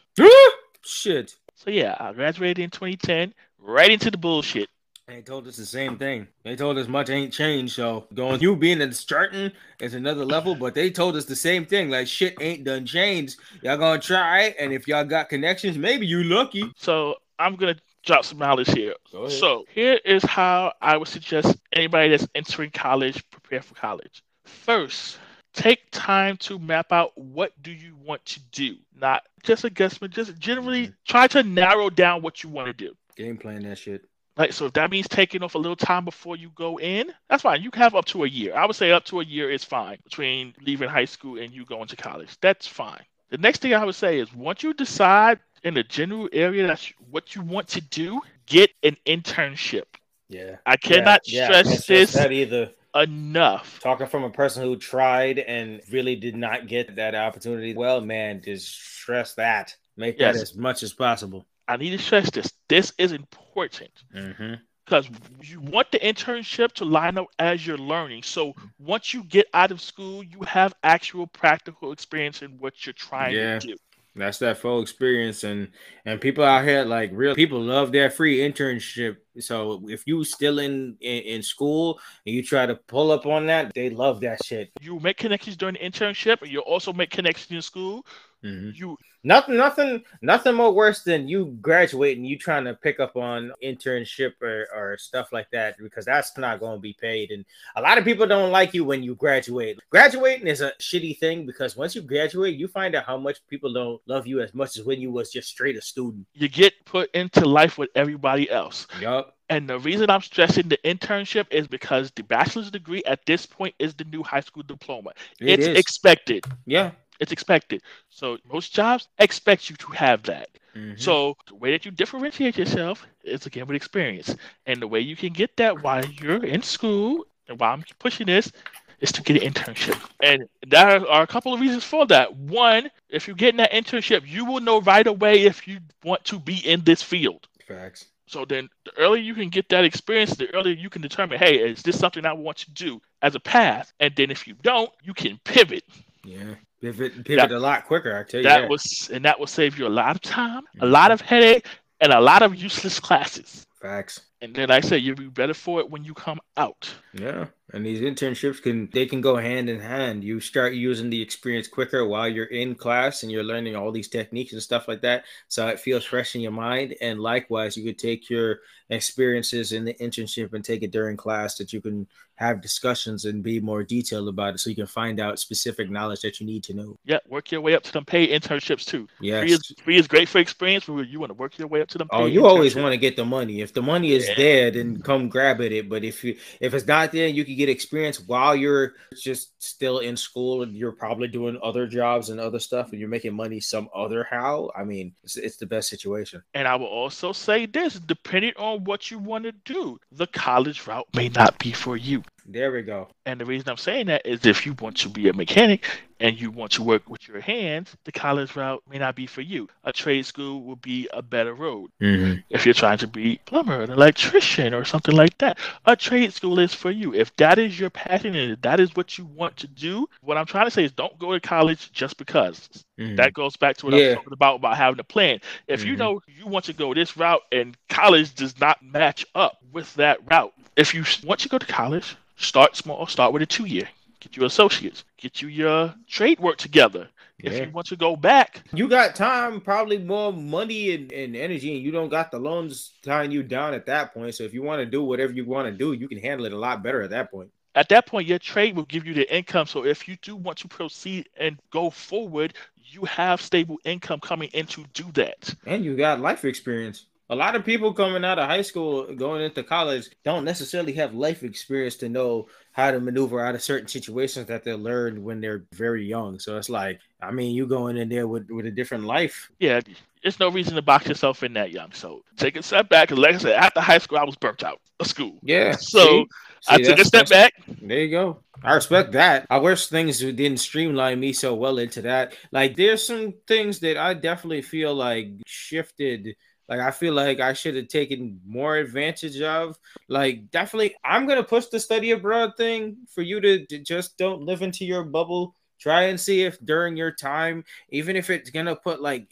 Speaker 1: Shit.
Speaker 2: So yeah, I graduated in 2010, right into the bullshit.
Speaker 1: They told us the same thing. They told us much ain't changed. So going you being in starting is another level, but they told us the same thing. Like shit ain't done changed. Y'all gonna try, and if y'all got connections, maybe you lucky.
Speaker 2: So I'm gonna drop some knowledge here. So here is how I would suggest anybody that's entering college prepare for college. First, take time to map out what do you want to do. Not just a guessment, just generally mm-hmm. try to narrow down what you want to do.
Speaker 1: Game plan that shit
Speaker 2: Like, so if that means taking off a little time before you go in, that's fine. You can have up to a year. I would say up to a year is fine between leaving high school and you going to college. That's fine. The next thing I would say is once you decide in the general area that's what you want to do, get an internship.
Speaker 1: Yeah.
Speaker 2: I cannot
Speaker 1: yeah,
Speaker 2: stress this
Speaker 1: that either.
Speaker 2: Enough.
Speaker 1: Talking from a person who tried and really did not get that opportunity. Well, man, just stress that. Make yes. that as much as possible.
Speaker 2: I need to stress this. This is important.
Speaker 1: Mm-hmm
Speaker 2: because you want the internship to line up as you're learning. So once you get out of school, you have actual practical experience in what you're trying yeah. to do.
Speaker 1: That's that full experience, and and people out here like real people love their free internship. So if you still in, in in school and you try to pull up on that, they love that shit.
Speaker 2: You make connections during the internship, and you also make connections in school.
Speaker 1: Mm-hmm.
Speaker 2: You
Speaker 1: nothing, nothing, nothing more worse than you graduating, you trying to pick up on internship or, or stuff like that because that's not going to be paid. And a lot of people don't like you when you graduate. Graduating is a shitty thing because once you graduate, you find out how much people don't love you as much as when you was just straight a student.
Speaker 2: You get put into life with everybody else.
Speaker 1: Yup.
Speaker 2: And the reason I'm stressing the internship is because the bachelor's degree at this point is the new high school diploma.
Speaker 1: It
Speaker 2: it's
Speaker 1: is.
Speaker 2: expected.
Speaker 1: Yeah.
Speaker 2: It's expected. So most jobs expect you to have that.
Speaker 1: Mm-hmm.
Speaker 2: So the way that you differentiate yourself is again with experience. And the way you can get that while you're in school and while I'm pushing this is to get an internship. And there are a couple of reasons for that. One, if you're getting that internship, you will know right away if you want to be in this field.
Speaker 1: Facts.
Speaker 2: So then the earlier you can get that experience, the earlier you can determine, hey, is this something I want to do as a path? And then if you don't, you can pivot.
Speaker 1: Yeah. Pivot, pivot that, a lot quicker. I tell you
Speaker 2: that,
Speaker 1: that,
Speaker 2: was, and that will save you a lot of time, mm-hmm. a lot of headache, and a lot of useless classes.
Speaker 1: Facts.
Speaker 2: And then I said, you'll be better for it when you come out.
Speaker 1: Yeah. And these internships can they can go hand in hand. You start using the experience quicker while you're in class and you're learning all these techniques and stuff like that. So it feels fresh in your mind. And likewise, you could take your experiences in the internship and take it during class that you can have discussions and be more detailed about it so you can find out specific knowledge that you need to know.
Speaker 2: Yeah, work your way up to them paid internships too.
Speaker 1: Yeah,
Speaker 2: free is, free is great for experience, but you want to work your way up to them.
Speaker 1: Oh, you always want to get the money. If the money is yeah. there, then come grab at it. But if you if it's not there, you can get experience while you're just still in school and you're probably doing other jobs and other stuff and you're making money some other how. I mean, it's, it's the best situation.
Speaker 2: And I will also say this: depending on what you want to do, the college route may not be for you.
Speaker 1: There we go.
Speaker 2: And the reason I'm saying that is if you want to be a mechanic and you want to work with your hands, the college route may not be for you. A trade school would be a better road.
Speaker 1: Mm-hmm.
Speaker 2: If you're trying to be plumber, an electrician, or something like that, a trade school is for you. If that is your passion and that is what you want to do, what I'm trying to say is don't go to college just because. Mm-hmm. That goes back to what yeah. I was talking about about having a plan. If mm-hmm. you know you want to go this route and college does not match up with that route, if you want to go to college, Start small. Start with a two year. Get your associates. Get you your trade work together. Yeah. If you want to go back,
Speaker 1: you got time, probably more money and, and energy, and you don't got the loans tying you down at that point. So if you want to do whatever you want to do, you can handle it a lot better at that point.
Speaker 2: At that point, your trade will give you the income. So if you do want to proceed and go forward, you have stable income coming in to do that.
Speaker 1: And you got life experience a lot of people coming out of high school going into college don't necessarily have life experience to know how to maneuver out of certain situations that they learned when they're very young so it's like i mean you going in there with, with a different life
Speaker 2: yeah there's no reason to box yourself in that young so take a step back like i said after high school i was burnt out of school
Speaker 1: yeah
Speaker 2: so see? See, i took a step back
Speaker 1: there you go I respect that. I wish things didn't streamline me so well into that. Like, there's some things that I definitely feel like shifted like I feel like I should have taken more advantage of. Like definitely, I'm gonna push the study abroad thing for you to, to just don't live into your bubble. Try and see if during your time, even if it's gonna put like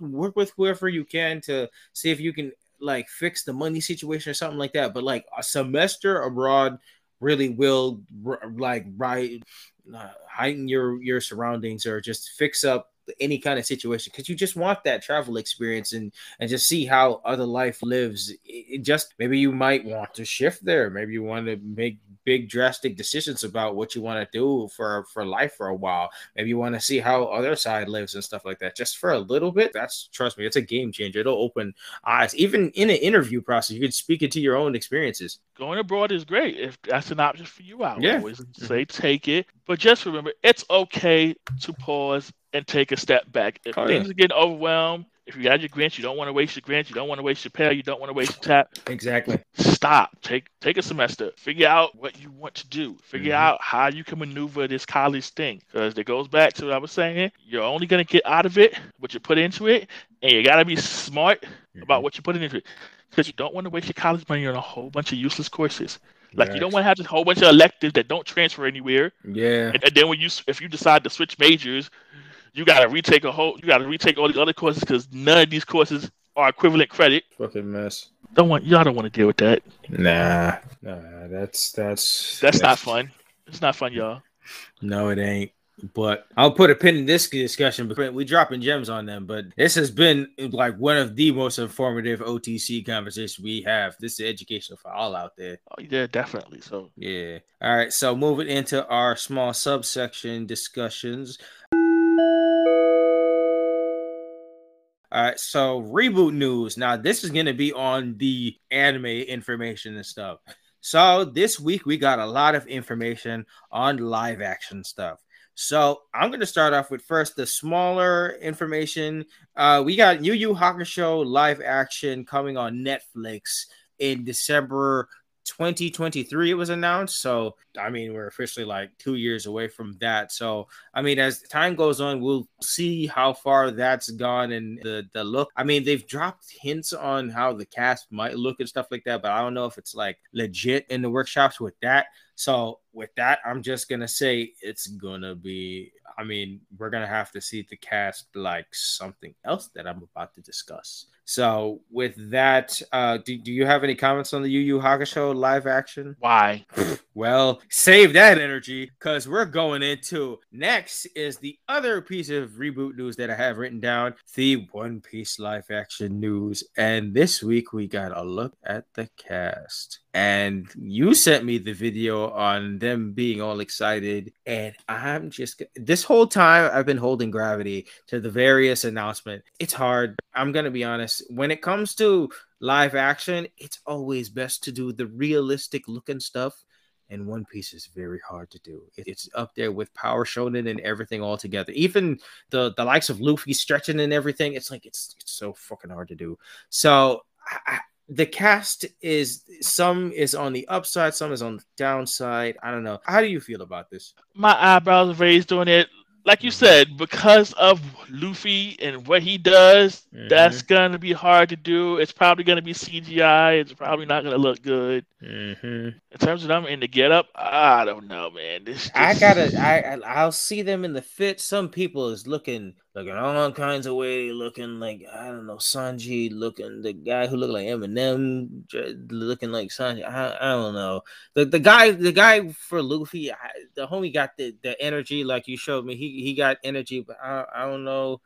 Speaker 1: work with whoever you can to see if you can like fix the money situation or something like that. But like a semester abroad really will like right uh, heighten your your surroundings or just fix up any kind of situation because you just want that travel experience and and just see how other life lives. It, just maybe you might want to shift there. Maybe you want to make big drastic decisions about what you want to do for for life for a while. Maybe you want to see how other side lives and stuff like that. Just for a little bit. That's trust me, it's a game changer. It'll open eyes. Even in an interview process, you can speak into your own experiences.
Speaker 2: Going abroad is great if that's an option for you. I yeah. always mm-hmm. say take it, but just remember it's okay to pause and take a step back. If oh, things yeah. are getting overwhelmed, if you got your grants, you don't want to waste your grants, you don't want to waste your pay, you don't want to waste your tap.
Speaker 1: Exactly.
Speaker 2: Stop. Take take a semester. Figure out what you want to do. Figure mm-hmm. out how you can maneuver this college thing. Because it goes back to what I was saying. You're only gonna get out of it what you put into it, and you gotta be smart mm-hmm. about what you put into it. Because you don't want to waste your college money on a whole bunch of useless courses. Like you don't want to have this whole bunch of electives that don't transfer anywhere.
Speaker 1: Yeah.
Speaker 2: And, and then when you if you decide to switch majors, you got to retake a whole. You got to retake all the other courses because none of these courses are equivalent credit.
Speaker 1: Fucking mess.
Speaker 2: Don't want y'all don't want to deal with that.
Speaker 1: Nah, nah, that's that's
Speaker 2: that's, that's not fun. It's not fun, y'all.
Speaker 1: No, it ain't. But I'll put a pin in this discussion because we dropping gems on them. But this has been like one of the most informative OTC conversations we have. This is educational for all out there.
Speaker 2: Oh, yeah, definitely. So
Speaker 1: yeah. All right. So moving into our small subsection discussions. All right, so reboot news. Now, this is going to be on the anime information and stuff. So, this week we got a lot of information on live action stuff. So, I'm going to start off with first the smaller information. Uh, we got Yu Yu Hakusho live action coming on Netflix in December 2023 it was announced so i mean we're officially like two years away from that so i mean as time goes on we'll see how far that's gone and the the look. I mean they've dropped hints on how the cast might look and stuff like that but i don't know if it's like legit in the workshops with that so with that i'm just gonna say it's gonna be i mean we're gonna have to see the cast like something else that i'm about to discuss so with that, uh, do, do you have any comments on the Yu Yu Hakusho live action?
Speaker 2: Why?
Speaker 1: well, save that energy because we're going into next is the other piece of reboot news that I have written down, the One Piece live action news. And this week we got a look at the cast. And you sent me the video on them being all excited and i'm just this whole time i've been holding gravity to the various announcement. It's hard i'm gonna be honest. When it comes to live action it's always best to do the realistic looking stuff and One Piece is very hard to do. It's up there with Power Shonen and everything all together. Even the the likes of Luffy stretching and everything. It's like it's it's so fucking hard to do. So I, the cast is some is on the upside, some is on the downside. I don't know. How do you feel about this?
Speaker 2: My eyebrows raised on it like you said, because of Luffy and what he does, mm-hmm. that's gonna be hard to do. It's probably gonna be CGI. It's probably not gonna look good.
Speaker 1: Mm-hmm.
Speaker 2: In terms of them in the get up, I don't know, man. This just...
Speaker 1: I gotta, I, I'll see them in the fit. Some people is looking, looking all kinds of way, looking like I don't know Sanji, looking the guy who looked like Eminem, looking like Sanji. I, I don't know the the guy, the guy for Luffy, the homie got the the energy like you showed me. He he got energy, but I, I don't know.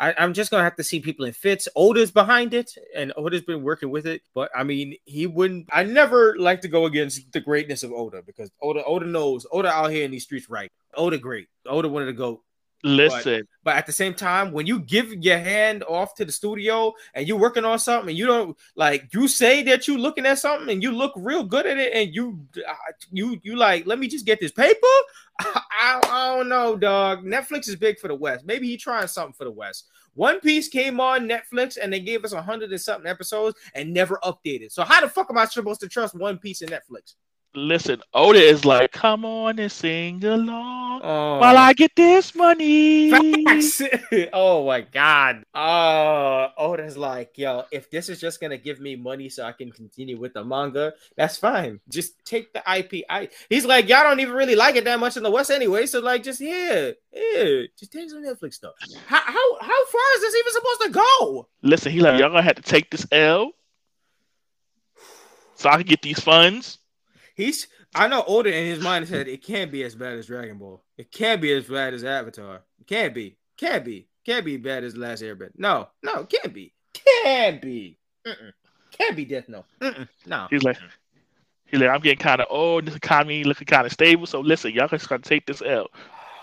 Speaker 1: I, am just gonna have to see people in fits. Oda's behind it, and Oda's been working with it. But I mean, he wouldn't. I never like to go against the greatness of Oda because Oda Oda knows Oda out here in these streets, right? Oda great. Oda wanted to go.
Speaker 2: Listen,
Speaker 1: but, but, at the same time, when you give your hand off to the studio and you're working on something, and you don't like you say that you're looking at something and you look real good at it, and you uh, you you like, let me just get this paper. I, I, don't know, dog. Netflix is big for the West. Maybe he trying something for the West. One Piece came on Netflix and they gave us a hundred and something episodes and never updated. So how the fuck am I supposed to trust One Piece and Netflix?
Speaker 2: Listen, Oda is like, come on and sing along oh. while I get this money.
Speaker 1: oh my god. Uh Oda's like, yo, if this is just gonna give me money so I can continue with the manga, that's fine. Just take the IP. I he's like, y'all don't even really like it that much in the West anyway. So like just yeah, yeah, just take some Netflix stuff. How how how far is this even supposed to go?
Speaker 2: Listen, he like, y'all gonna have to take this L so I can get these funds
Speaker 1: He's I know Oda in his mind said it can't be as bad as Dragon Ball. It can't be as bad as Avatar. It can't be. Can't be. Can't be bad as Last Airbender. No, no, can't be. Can't be. Mm-mm. Can't be Death Note. Mm-mm. No.
Speaker 2: He's like, he's like, I'm getting kind of old. This economy looking kind of stable. So listen, y'all just gotta take this L,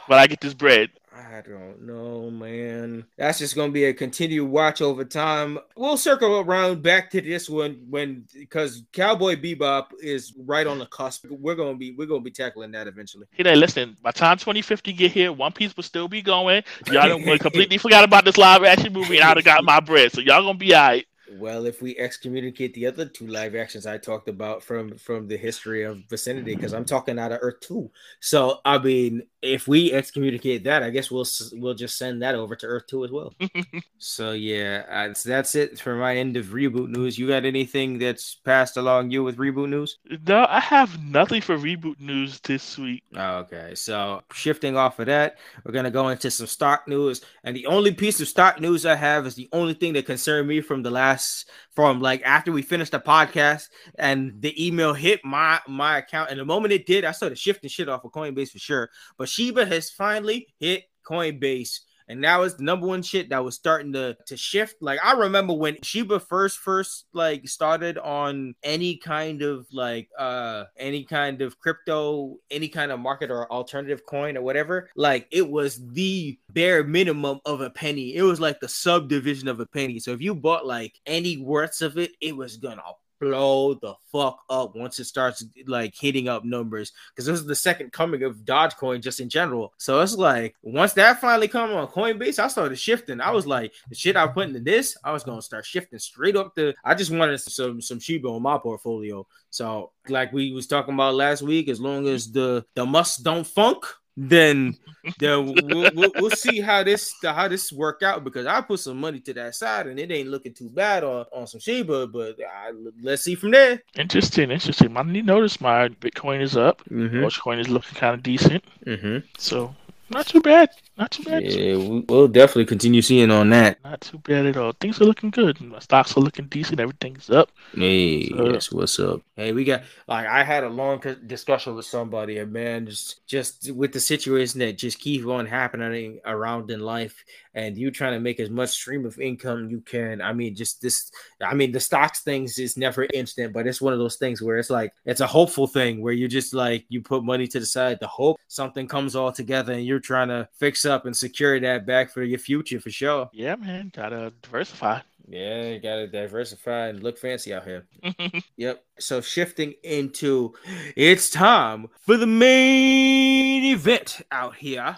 Speaker 2: but I get this bread.
Speaker 1: I don't know, man. That's just gonna be a continued watch over time. We'll circle around back to this one when because Cowboy Bebop is right on the cusp. We're gonna be we're gonna be tackling that eventually.
Speaker 2: Hey, there, listen. By time 2050 get here, One Piece will still be going. Y'all don't completely forgot about this live action movie, and I'd have got my bread. So y'all gonna be alright.
Speaker 1: Well, if we excommunicate the other two live actions I talked about from from the history of vicinity, because I'm talking out of Earth two. So I mean, if we excommunicate that, I guess we'll we'll just send that over to Earth two as well. so yeah, so that's it for my end of reboot news. You got anything that's passed along you with reboot news?
Speaker 2: No, I have nothing for reboot news this week.
Speaker 1: Oh, okay, so shifting off of that, we're gonna go into some stock news, and the only piece of stock news I have is the only thing that concerned me from the last from like after we finished the podcast and the email hit my my account. And the moment it did i started shifting shit off of coinbase for sure. But shiba has finally hit coinbase and now it's the number one shit that was starting to to shift. Like I remember when Shiba first first like started on any kind of like uh any kind of crypto, any kind of market or alternative coin or whatever, like it was the bare minimum of a penny. It was like the subdivision of a penny. So if you bought like any worths of it, it was gonna blow the fuck up once it starts like hitting up numbers because this is the second coming of Dogecoin just in general. So it's like once that finally come on Coinbase, I started shifting. I was like, the shit I put into this, I was gonna start shifting straight up to. I just wanted some some Shiba on my portfolio. So like we was talking about last week, as long as the the Musk don't funk then then we'll, we'll, we'll, see how this how this work out because I put some money to that side and it ain't looking too bad on, on some Shiba, but I, let's see from there.
Speaker 2: Interesting, interesting. I notice my Bitcoin is up. Mm-hmm. Dogecoin is looking kind of decent. Mm-hmm. So not too bad. Not too bad.
Speaker 1: Yeah, we'll definitely continue seeing on that.
Speaker 2: Not too bad at all. Things are looking good. My stocks are looking decent. Everything's up.
Speaker 1: Hey, so, that's what's up. Hey, we got like I had a long discussion with somebody, and man, just just with the situation that just keeps on happening around in life, and you trying to make as much stream of income you can. I mean, just this. I mean, the stocks things is never instant, but it's one of those things where it's like it's a hopeful thing where you just like you put money to the side to hope something comes all together, and you're trying to fix up and secure that back for your future for sure.
Speaker 2: Yeah, man, gotta diversify.
Speaker 1: Yeah, you gotta diversify and look fancy out here. yep. So shifting into it's time for the main event out here.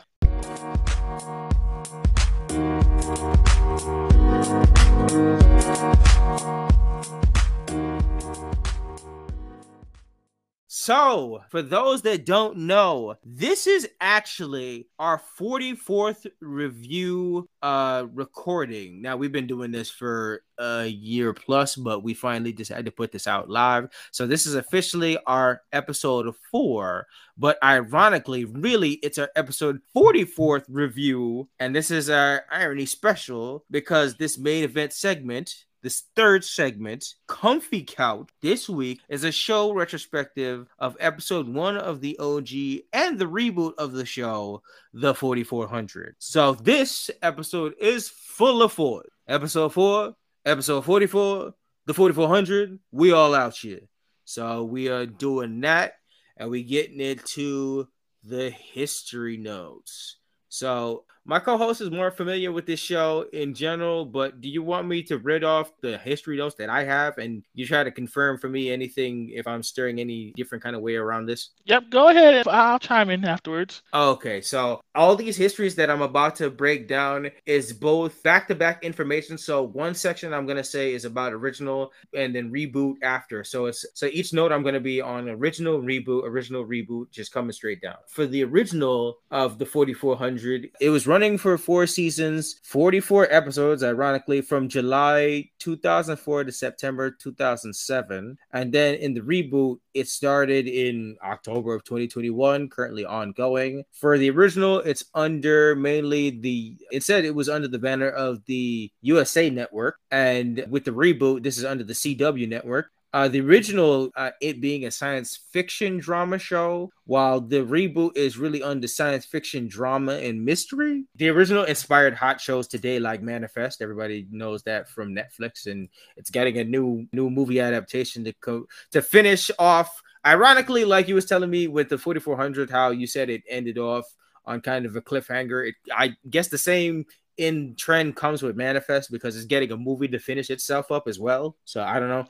Speaker 1: So, for those that don't know, this is actually our 44th review uh recording. Now, we've been doing this for a year plus, but we finally decided to put this out live. So, this is officially our episode 4, but ironically, really it's our episode 44th review, and this is our irony special because this main event segment this third segment, Comfy Couch, this week is a show retrospective of episode one of the OG and the reboot of the show, The 4400. So this episode is full of four. Episode four, episode 44, The 4400, we all out here. So we are doing that and we getting into the history notes. So my co-host is more familiar with this show in general, but do you want me to read off the history notes that I have, and you try to confirm for me anything if I'm stirring any different kind of way around this?
Speaker 2: Yep, go ahead. I'll chime in afterwards.
Speaker 1: Okay, so all these histories that I'm about to break down is both back-to-back information. So one section I'm gonna say is about original, and then reboot after. So it's so each note I'm gonna be on original, reboot, original, reboot, just coming straight down. For the original of the 4400, it was running running for four seasons, 44 episodes, ironically, from July 2004 to September 2007. And then in the reboot, it started in October of 2021, currently ongoing. For the original, it's under mainly the, it said it was under the banner of the USA Network. And with the reboot, this is under the CW Network. Uh, the original, uh, it being a science fiction drama show, while the reboot is really under science fiction drama and mystery. The original inspired hot shows today, like Manifest. Everybody knows that from Netflix, and it's getting a new new movie adaptation to co- to finish off. Ironically, like you was telling me with the 4400, how you said it ended off on kind of a cliffhanger. It, I guess the same in trend comes with Manifest because it's getting a movie to finish itself up as well. So I don't know.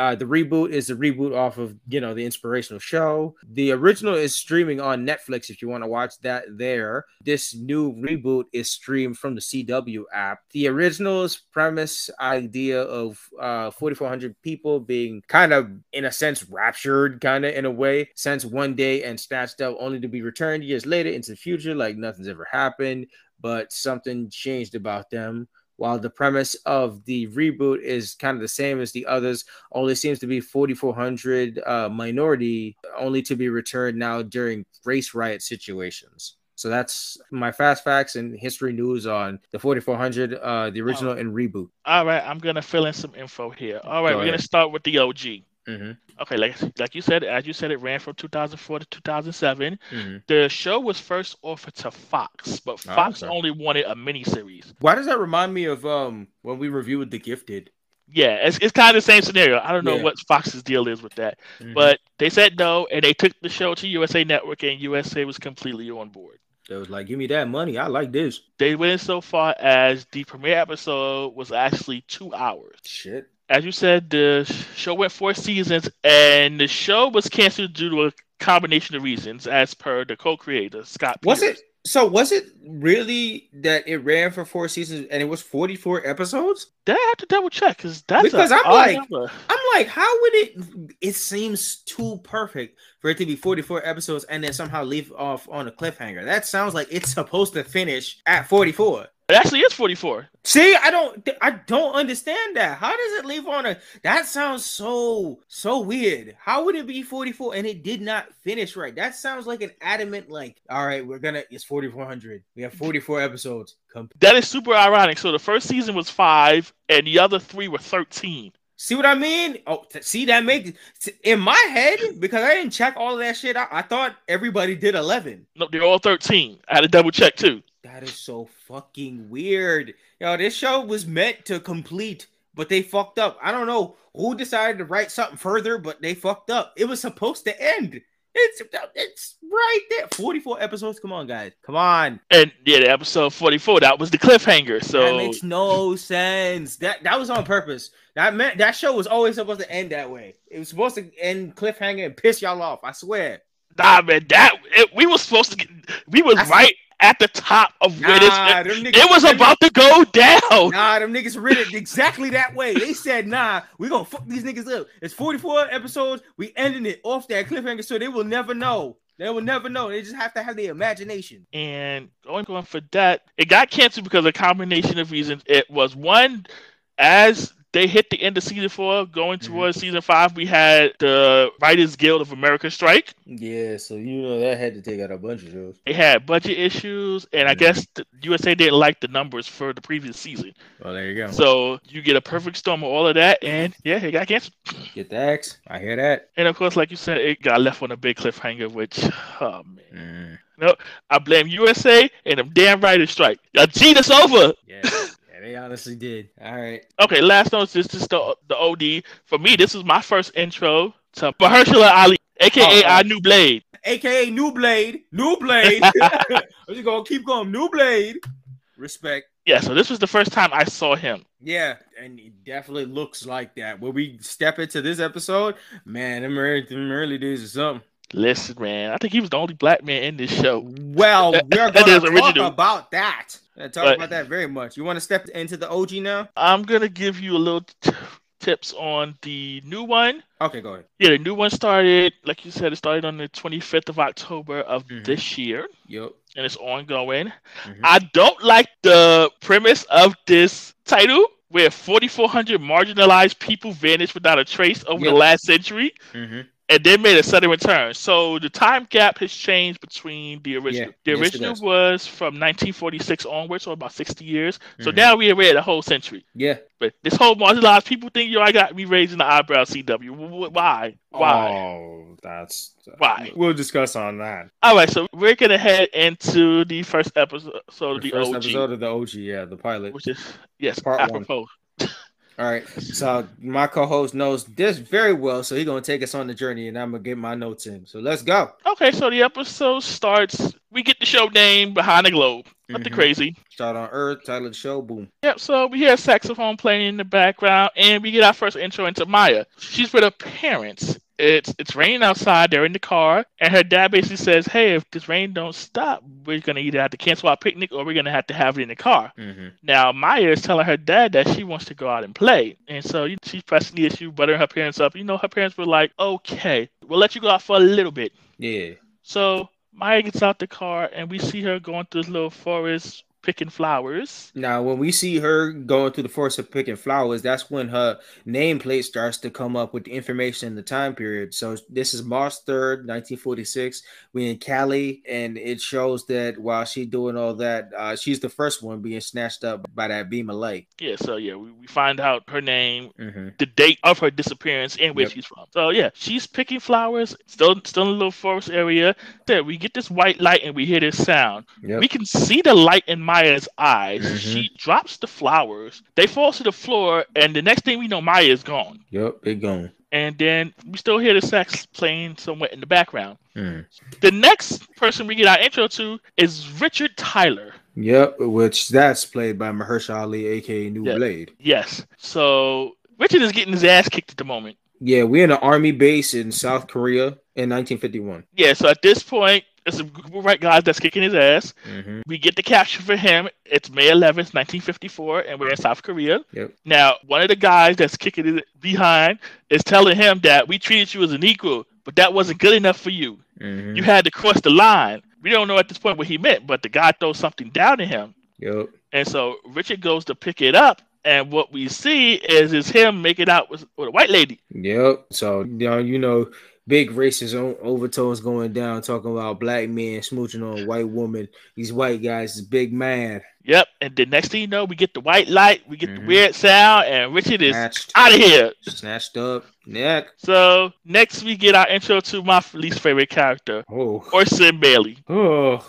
Speaker 1: Uh, the reboot is a reboot off of you know the inspirational show. The original is streaming on Netflix if you want to watch that there. This new reboot is streamed from the CW app. The original's premise idea of uh, 4,400 people being kind of in a sense raptured, kind of in a way, since one day and snatched up only to be returned years later into the future, like nothing's ever happened, but something changed about them while the premise of the reboot is kind of the same as the others, only seems to be 4,400 uh, minority, only to be returned now during race riot situations. So that's my fast facts and history news on the 4400, uh, the original and reboot.
Speaker 2: All right, I'm gonna fill in some info here. All right, Go we're ahead. gonna start with the OG. Mm-hmm. Okay, like like you said, as you said, it ran from 2004 to 2007. Mm-hmm. The show was first offered to Fox, but oh, Fox oh, okay. only wanted a miniseries.
Speaker 1: Why does that remind me of um when we reviewed The Gifted?
Speaker 2: Yeah, it's, it's kind of the same scenario. I don't know yeah. what Fox's deal is with that, mm-hmm. but they said no, and they took the show to USA Network, and USA was completely on board.
Speaker 1: They was like, "Give me that money. I like this."
Speaker 2: They went so far as the premiere episode was actually two hours.
Speaker 1: Shit
Speaker 2: as you said, the show went four seasons, and the show was canceled due to a combination of reasons, as per the co-creator Scott.
Speaker 1: Was it so? Was it really that it ran for four seasons and it was forty-four episodes?
Speaker 2: That I have to double check because that's
Speaker 1: because I'm like, number. I'm like, how would it? It seems too perfect for it to be forty-four episodes and then somehow leave off on a cliffhanger. That sounds like it's supposed to finish at forty-four.
Speaker 2: It actually is 44.
Speaker 1: See, I don't I don't understand that. How does it leave on a that sounds so so weird. How would it be 44 and it did not finish right? That sounds like an adamant like, all right, we're gonna it's 4400. We have 44 episodes.
Speaker 2: Come That is super ironic. So the first season was 5 and the other 3 were 13.
Speaker 1: See what I mean? Oh, see that make in my head because I didn't check all of that shit. I, I thought everybody did eleven.
Speaker 2: No, they're all thirteen. I had to double check too.
Speaker 1: That is so fucking weird. Yo, this show was meant to complete, but they fucked up. I don't know who decided to write something further, but they fucked up. It was supposed to end. It's it's right there. 44 episodes. Come on, guys. Come on.
Speaker 2: And yeah, the episode 44, that was the cliffhanger. So
Speaker 1: that makes no sense. That that was on purpose. That meant that show was always supposed to end that way. It was supposed to end cliffhanger and piss y'all off. I swear.
Speaker 2: Nah, man, that it, we were supposed to get. We was right at the top of where nah, this. Niggas, it was about niggas, to go down.
Speaker 1: Nah, them niggas read it exactly that way. They said, "Nah, we gonna fuck these niggas up." It's 44 episodes. We ending it off that cliffhanger, so they will never know. They will never know. They just have to have the imagination.
Speaker 2: And going on for that, it got canceled because of a combination of reasons. It was one, as they hit the end of season four, going mm-hmm. towards mm-hmm. season five. We had the Writers Guild of America strike.
Speaker 1: Yeah, so you know that had to take out a bunch of shows.
Speaker 2: It had budget issues, and I mm-hmm. guess the USA didn't like the numbers for the previous season.
Speaker 1: Well, there you go.
Speaker 2: So you get a perfect storm of all of that, and yeah, it got canceled.
Speaker 1: Get the X. I hear that.
Speaker 2: And of course, like you said, it got left on a big cliffhanger, which, oh man. Mm. No, I blame USA and them damn writers strike. Y'all cheat us over.
Speaker 1: Yeah. They honestly did. All right.
Speaker 2: Okay, last note is just the the OD. For me, this is my first intro to Mahershala Ali, aka oh, our new Blade.
Speaker 1: AKA New Blade. New Blade. I'm just gonna keep going. New Blade. Respect.
Speaker 2: Yeah, so this was the first time I saw him.
Speaker 1: Yeah, and he definitely looks like that. When we step into this episode, man, them early, them early days or something.
Speaker 2: Listen, man, I think he was the only black man in this show.
Speaker 1: Well, we're going to talk about that. talk but, about that very much. You want to step into the OG now?
Speaker 2: I'm gonna give you a little t- tips on the new one.
Speaker 1: Okay, go ahead.
Speaker 2: Yeah, the new one started, like you said, it started on the 25th of October of mm-hmm. this year.
Speaker 1: Yep.
Speaker 2: And it's ongoing. Mm-hmm. I don't like the premise of this title where 4,400 marginalized people vanished without a trace over yep. the last century. Mm-hmm and then made a sudden return. So the time gap has changed between the original.
Speaker 1: Yeah,
Speaker 2: the original
Speaker 1: does.
Speaker 2: was from 1946 onwards, so about 60 years. So
Speaker 1: Mhm.
Speaker 2: now we are at a whole century.
Speaker 1: Yeah.
Speaker 2: But this whole marginalized people think yo, I got me raising the eyebrow. CW, Wh- wh- why? Why?
Speaker 1: Oh, that's
Speaker 2: Why?
Speaker 1: We'll discuss on that.
Speaker 2: All right, so we're gonna head into the first episode of
Speaker 1: The,
Speaker 2: the,
Speaker 1: first
Speaker 2: OG,
Speaker 1: episode of the OG, yeah, the pilot.
Speaker 2: which is yes,
Speaker 1: Part one. All right. So my co-host knows this very well, so he's gonna take us on the journey, and I'm gonna get my notes in. So let's go.
Speaker 2: Okay, so the episode starts. We get the show name behind the globe. Nothing
Speaker 1: Mhm.
Speaker 2: crazy.
Speaker 1: Start on Earth, title of the show, boom.
Speaker 2: Yep, so we hear a saxophone playing in the background, and we get our first intro into Maya. She's with her parents. It's it's raining outside. They're in the car, and her dad basically says, "Hey, if this rain don't stop, we're gonna either have to cancel our picnic or we're gonna have to have it in the car."
Speaker 1: Mm-hmm.
Speaker 2: Now Maya is telling her dad that she wants to go out and play, and so you- she's pressing the issue, buttering her parents up. You know, her parents were like, "Okay, we'll let you go out for a little bit."
Speaker 1: Yeah.
Speaker 2: So Maya gets out the car, and we see her going through this little forest picking flowers.
Speaker 1: Now, when we see her going through the forest of picking flowers, that's when her nameplate starts to come up with the information in the time period. So this is March 3rd, 1946. We in Cali, and it shows that while she's doing all that, uh, she's the first one being snatched up by that beam of light.
Speaker 2: Yeah, so yeah, we, we find out her name,
Speaker 1: Mm-hmm.
Speaker 2: the date of her disappearance, and where
Speaker 1: Yep.
Speaker 2: she's from. So yeah, she's picking flowers, still still in a little forest area. There, we get this white light and we hear this sound.
Speaker 1: Yep.
Speaker 2: We can see the light in Maya's eyes.
Speaker 1: Mhm.
Speaker 2: She drops the flowers. They fall to the floor, and the next thing we know, Maya is gone.
Speaker 1: Yep. It gone.
Speaker 2: And then we still hear the sax playing somewhere in the background.
Speaker 1: Mm.
Speaker 2: The next person we get our intro to is Richard Tyler.
Speaker 1: Yep. Which that's played by Mahershala Ali, aka New
Speaker 2: Yeah.
Speaker 1: Blade.
Speaker 2: Yes. So Richard is getting his ass kicked at the moment.
Speaker 1: Yeah, we're in an army base in South Korea in 1951.
Speaker 2: Yeah, so at this point, it's a group of white guys that's kicking his ass.
Speaker 1: Mm-hmm.
Speaker 2: We get the capture for him. It's May 11th, 1954, and we're in South Korea.
Speaker 1: Yep.
Speaker 2: Now, one of the guys that's kicking it behind is telling him that we treated you as an equal, but that wasn't good enough for you.
Speaker 1: Mm-hmm.
Speaker 2: You had to cross the line. We don't know at this point what he meant, but the guy throws something down at him.
Speaker 1: Yep.
Speaker 2: And so Richard goes to pick it up, and what we see is is him making out with, with a white lady.
Speaker 1: Yep. So you know, you know, big racist overtones going down, talking about black men smooching on white woman. These white guys is big man.
Speaker 2: Yep. And the next thing you know, we get the white light, we get
Speaker 1: Mhm.
Speaker 2: the weird sound, and Richard is
Speaker 1: Snatched,
Speaker 2: out of here.
Speaker 1: snatched up, neck.
Speaker 2: So next we get our intro to my least favorite character,
Speaker 1: Oh,
Speaker 2: Orson Bailey.
Speaker 1: oh.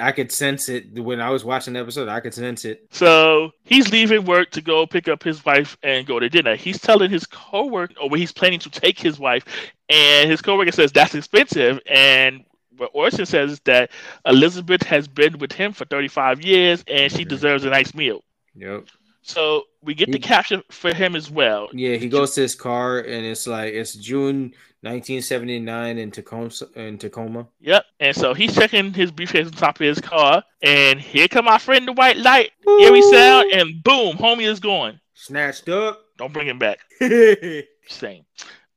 Speaker 1: I could sense it when I was watching the episode. I could sense it.
Speaker 2: So he's leaving work to go pick up his wife and go to dinner. He's telling his coworker, or he's planning to take his wife, and his coworker says that's expensive. And what Orson says is that Elizabeth has been with him for 35 years, and she deserves a nice meal.
Speaker 1: Yep.
Speaker 2: So we get the
Speaker 1: He-
Speaker 2: caption for him as well.
Speaker 1: Yeah, he goes to his car and it's like it's June 1979 in Tacoma. In Tacoma.
Speaker 2: Yep. And so he's checking his briefcase on top of his car, and here come my friend the white light, eerie sound, and boom, homie is gone.
Speaker 1: Snatched up.
Speaker 2: Don't bring him back. Same.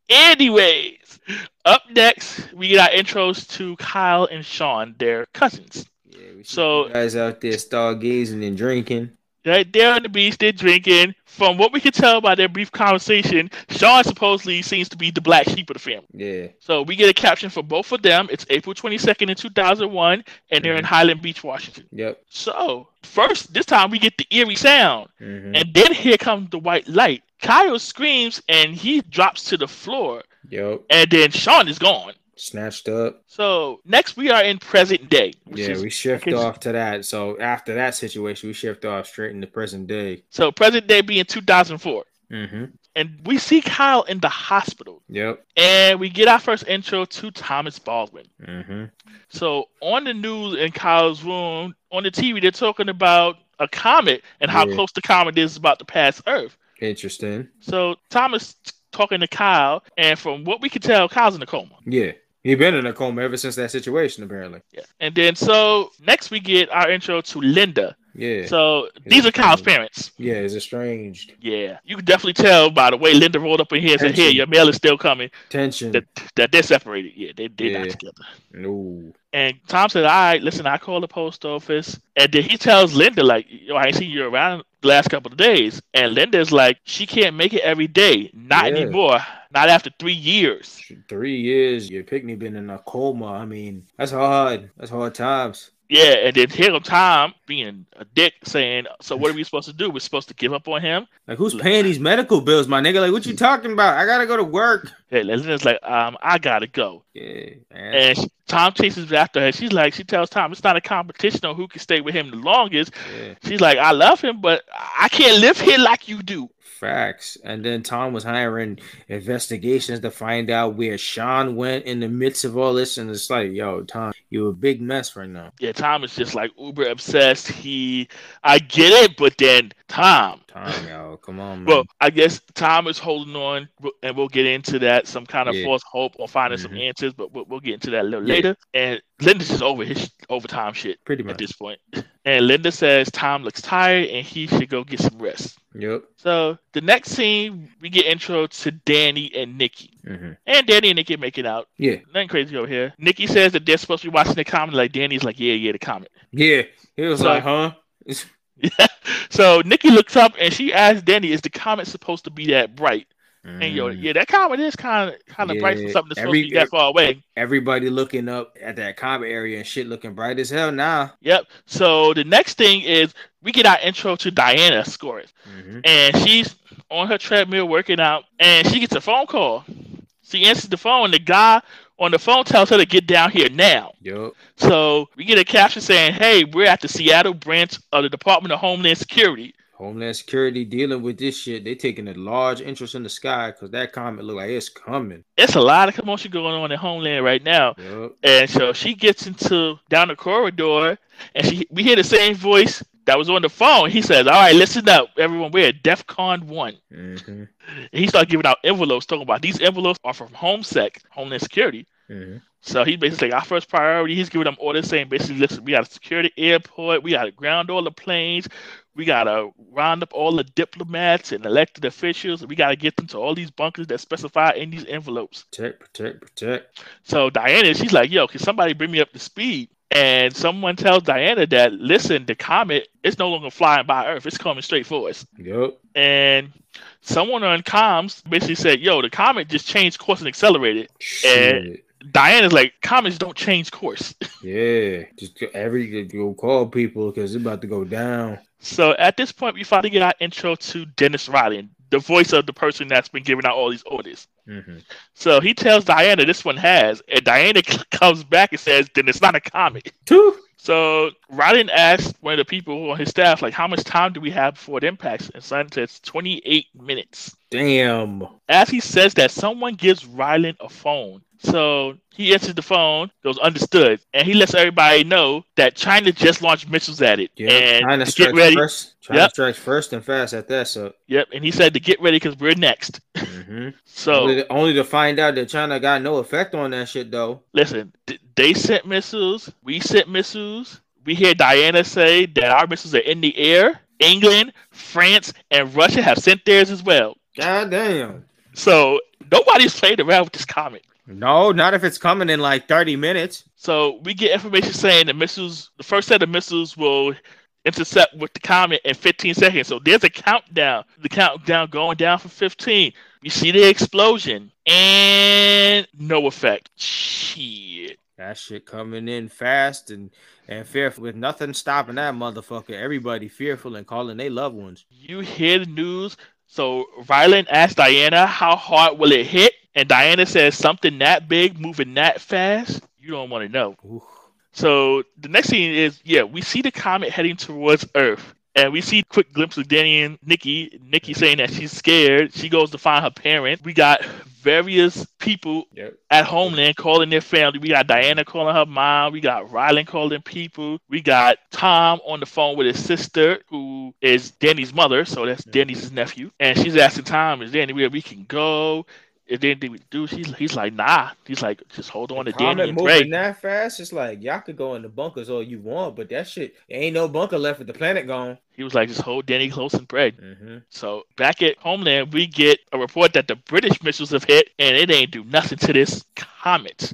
Speaker 2: Anyways, up next we get our intros to Kyle and Sean, their cousins.
Speaker 1: we see
Speaker 2: So-
Speaker 1: you guys out there stargazing and drinking.
Speaker 2: Right there on the beach, they're drinking. From what we can tell by their brief conversation, Sean supposedly seems to be the black sheep of the family.
Speaker 1: Yeah.
Speaker 2: So we get a caption for both of them. It's April 22nd in 2001, and they're in Highland Beach, Washington.
Speaker 1: Yep.
Speaker 2: So first, this time we get the eerie sound,
Speaker 1: hmm
Speaker 2: and then here comes the white light. Kyle screams and he drops to the floor,
Speaker 1: Yep.
Speaker 2: and then Sean is gone.
Speaker 1: Snatched up.
Speaker 2: So next we are in present day.
Speaker 1: Yeah,
Speaker 2: is-
Speaker 1: we shift
Speaker 2: okay,
Speaker 1: off to that. So after that situation, we shift off straight into present day.
Speaker 2: So present day being 2004.
Speaker 1: Mm-hmm.
Speaker 2: And we see Kyle in the hospital.
Speaker 1: Yep.
Speaker 2: And we get our first intro to Thomas Baldwin.
Speaker 1: Mm-hmm.
Speaker 2: So on the news in Kyle's room, on the TV, they're talking about a comet and how
Speaker 1: Yeah.
Speaker 2: close the comet is about to pass Earth.
Speaker 1: Interesting.
Speaker 2: So Thomas talking to Kyle, and from what we can tell, Kyle's in a coma.
Speaker 1: Yeah. He been in a coma ever since that situation, apparently.
Speaker 2: Yeah. And then so next we get our intro to Linda.
Speaker 1: Yeah.
Speaker 2: So these are Kyle's parents.
Speaker 1: yeah, it's estranged.
Speaker 2: Yeah, you can definitely tell by the way Linda rolled up in here and said, "Here, your mail is still coming."
Speaker 1: Tension.
Speaker 2: That that they're separated. Yeah, they they're
Speaker 1: Yeah.
Speaker 2: not together.
Speaker 1: no.
Speaker 2: And Tom said, "All right, listen, I call the post office." And then he tells Linda, "Like, yo, I ain't seen you around last couple of days. And Linda's like, she can't make it every day. Not
Speaker 1: Yeah.
Speaker 2: anymore. Not after three years.
Speaker 1: Three years, your picnic been in a coma. I mean, that's hard. That's hard times.
Speaker 2: Yeah, and then here comes Tom being a dick saying, So what are we supposed to do? We're supposed to give up on him?
Speaker 1: Like, who's paying these medical bills, my nigga? Like, what you talking about? I gotta go to work.
Speaker 2: Hey, Linda's like, um, I gotta go.
Speaker 1: Yeah, man.
Speaker 2: And she, Tom chases after her. She's like, she tells Tom it's not a competition on who can stay with him the longest.
Speaker 1: yeah.
Speaker 2: She's like, I love him, but I can't live here like you do.
Speaker 1: Facts. And then Tom was hiring investigations to find out where Sean went in the midst of all this. And it's like, yo, Tom, you're a big mess right now.
Speaker 2: Yeah, Tom is just like uber obsessed. He, I get it, but then Tom.
Speaker 1: Tom, yo, come on, man.
Speaker 2: Well, I guess Tom is holding on, and we'll get into that. Some kind of
Speaker 1: Yeah.
Speaker 2: false hope on finding some
Speaker 1: Mhm.
Speaker 2: answers, but we'll, we'll get into that a little
Speaker 1: Yeah.
Speaker 2: later. And Linda's just over his overtime shit
Speaker 1: Pretty much at
Speaker 2: this point. And Linda says Tom looks tired and he should go get some rest.
Speaker 1: Yep.
Speaker 2: So the next scene, we get intro to Danny and Nikki.
Speaker 1: hmm
Speaker 2: And Danny and Nikki make it out.
Speaker 1: Yeah.
Speaker 2: Nothing crazy over here. Nikki says that they're supposed to be watching the comment. Like Danny's like, yeah, yeah, the comment.
Speaker 1: Yeah. He was
Speaker 2: So-
Speaker 1: like, huh?
Speaker 2: Yeah. So Nikki looks up and she asks Danny, "Is the comet supposed to be that bright?" And yo,
Speaker 1: Mm.
Speaker 2: yeah, that comet is kind of kind of bright for something that's
Speaker 1: every-
Speaker 2: supposed to be that far away.
Speaker 1: Everybody looking up at that comet area and shit looking bright as hell now.
Speaker 2: Yep. So the next thing is we get our intro to Diana Skouris,
Speaker 1: hmm
Speaker 2: and she's on her treadmill working out, and she gets a phone call. She answers the phone, and the guy on the phone tells her to get down here now.
Speaker 1: Yep.
Speaker 2: So we get a caption saying, "Hey, we're at the Seattle branch of the Department of Homeland Security."
Speaker 1: Homeland Security dealing with this shit. They taking a large interest in the sky because that comet look like it's coming.
Speaker 2: It's a lot of commotion going on in Homeland right now.
Speaker 1: Yep.
Speaker 2: And so she gets into down the corridor, and she we hear the same voice that was on the phone. He says, "All right, listen up, everyone. We're at DEFCON one."
Speaker 1: hmm
Speaker 2: And he started giving out envelopes, talking about these envelopes are from HomeSec, Homeland Security.
Speaker 1: hmm
Speaker 2: So he basically like our first priority. He's giving them orders saying basically, listen, we got to secure the airport, we got to ground all the planes, we got to round up all the diplomats and elected officials, and we got to get them to all these bunkers that specify in these envelopes.
Speaker 1: Protect, protect, protect.
Speaker 2: So Diana, she's like, yo, can somebody bring me up to speed? And someone tells Diana that, listen, the comet is no longer flying by Earth. It's coming straight for us.
Speaker 1: Yep.
Speaker 2: And someone on comms basically said, yo, the comet just changed course and accelerated.
Speaker 1: Shit.
Speaker 2: Diana's like, comets don't change course.
Speaker 1: Yeah. Just go- every go call people because it's about to go down.
Speaker 2: so at this point, we finally get our intro to Dennis Rodden, the voice of the person that's been giving out all these orders.
Speaker 1: Hmm
Speaker 2: So he tells Diana this one has, and Diana comes back and says, then it's not a.
Speaker 1: Two.
Speaker 2: So Rodden asked one of the people on his staff, like, how much time do we have before it impacts? And Son says 28 minutes.
Speaker 1: Damn.
Speaker 2: As he says that, someone gives Ryland a phone. So he answers the phone, goes understood, and he lets everybody know that China just launched missiles at it.
Speaker 1: Yeah.
Speaker 2: and
Speaker 1: China
Speaker 2: get ready.
Speaker 1: first. China
Speaker 2: Yep.
Speaker 1: strikes first and fast at that. So.
Speaker 2: Yep, and he said to get ready because we're next.
Speaker 1: hmm
Speaker 2: So
Speaker 1: only, to, only to find out that China got no effect on that shit though.
Speaker 2: listen, th- they sent missiles, we sent missiles. We hear Diana say that our missiles are in the air. England, France, and Russia have sent theirs as well.
Speaker 1: God damn.
Speaker 2: So nobody's played around with this comet.
Speaker 1: No, not if it's coming in like 30 minutes.
Speaker 2: So we get information saying the missiles, the first set of missiles will intercept with the comet in 15 seconds. So there's a countdown. The countdown going down for 15. You see the explosion and no effect. Shit.
Speaker 1: That shit coming in fast and and fearful with nothing stopping that motherfucker. Everybody fearful and calling their loved ones.
Speaker 2: You hear the news. So Ryland asks Diana, how hard will it hit? And Diana says something that big, moving that fast. You don't want to know.
Speaker 1: Ooh.
Speaker 2: So the next scene is yeah, we see the comet heading towards Earth. And we see a quick glimpse of Danny and Nikki. Nikki saying that she's scared. She goes to find her parents. We got various people
Speaker 1: Yep.
Speaker 2: at Homeland calling their family. We got Diana calling her mom. We got Ryland calling people. We got Tom on the phone with his sister, who is Danny's mother. So that's Danny's nephew. And she's asking Tom, is there anywhere we can go? Anything we can do? He's, he's like, nah. He's like, just hold on to Danny and
Speaker 1: that fast, it's like y'all could go in the bunkers all you want, but that shit ain't no bunker left with the planet gone.
Speaker 2: He was like, just hold Danny close and pray.
Speaker 1: Mm-hmm.
Speaker 2: So back at Homeland, we get a report that the British missiles have hit, and it ain't do nothing to this comet.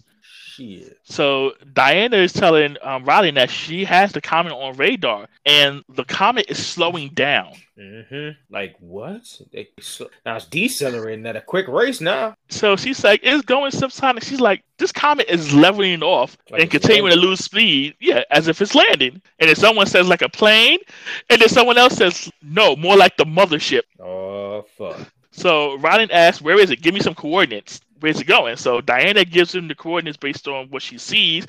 Speaker 1: Shit.
Speaker 2: So Diana is telling um, Riley that she has the comet on radar, and the comet is slowing down.
Speaker 1: Mm-hmm. Like what? They, so, now it's decelerating at a quick race now.
Speaker 2: So she's like, it's going subsonic. She's like, this comet is leveling off
Speaker 1: Like
Speaker 2: and continuing to lose speed. Yeah, as if it's landing. And then someone says like a plane, and then someone else says no, more like the mothership.
Speaker 1: Oh fuck.
Speaker 2: So Ryland asks, "Where is it? Give me some coordinates. Where's it going?" So Diana gives him the coordinates based on what she sees,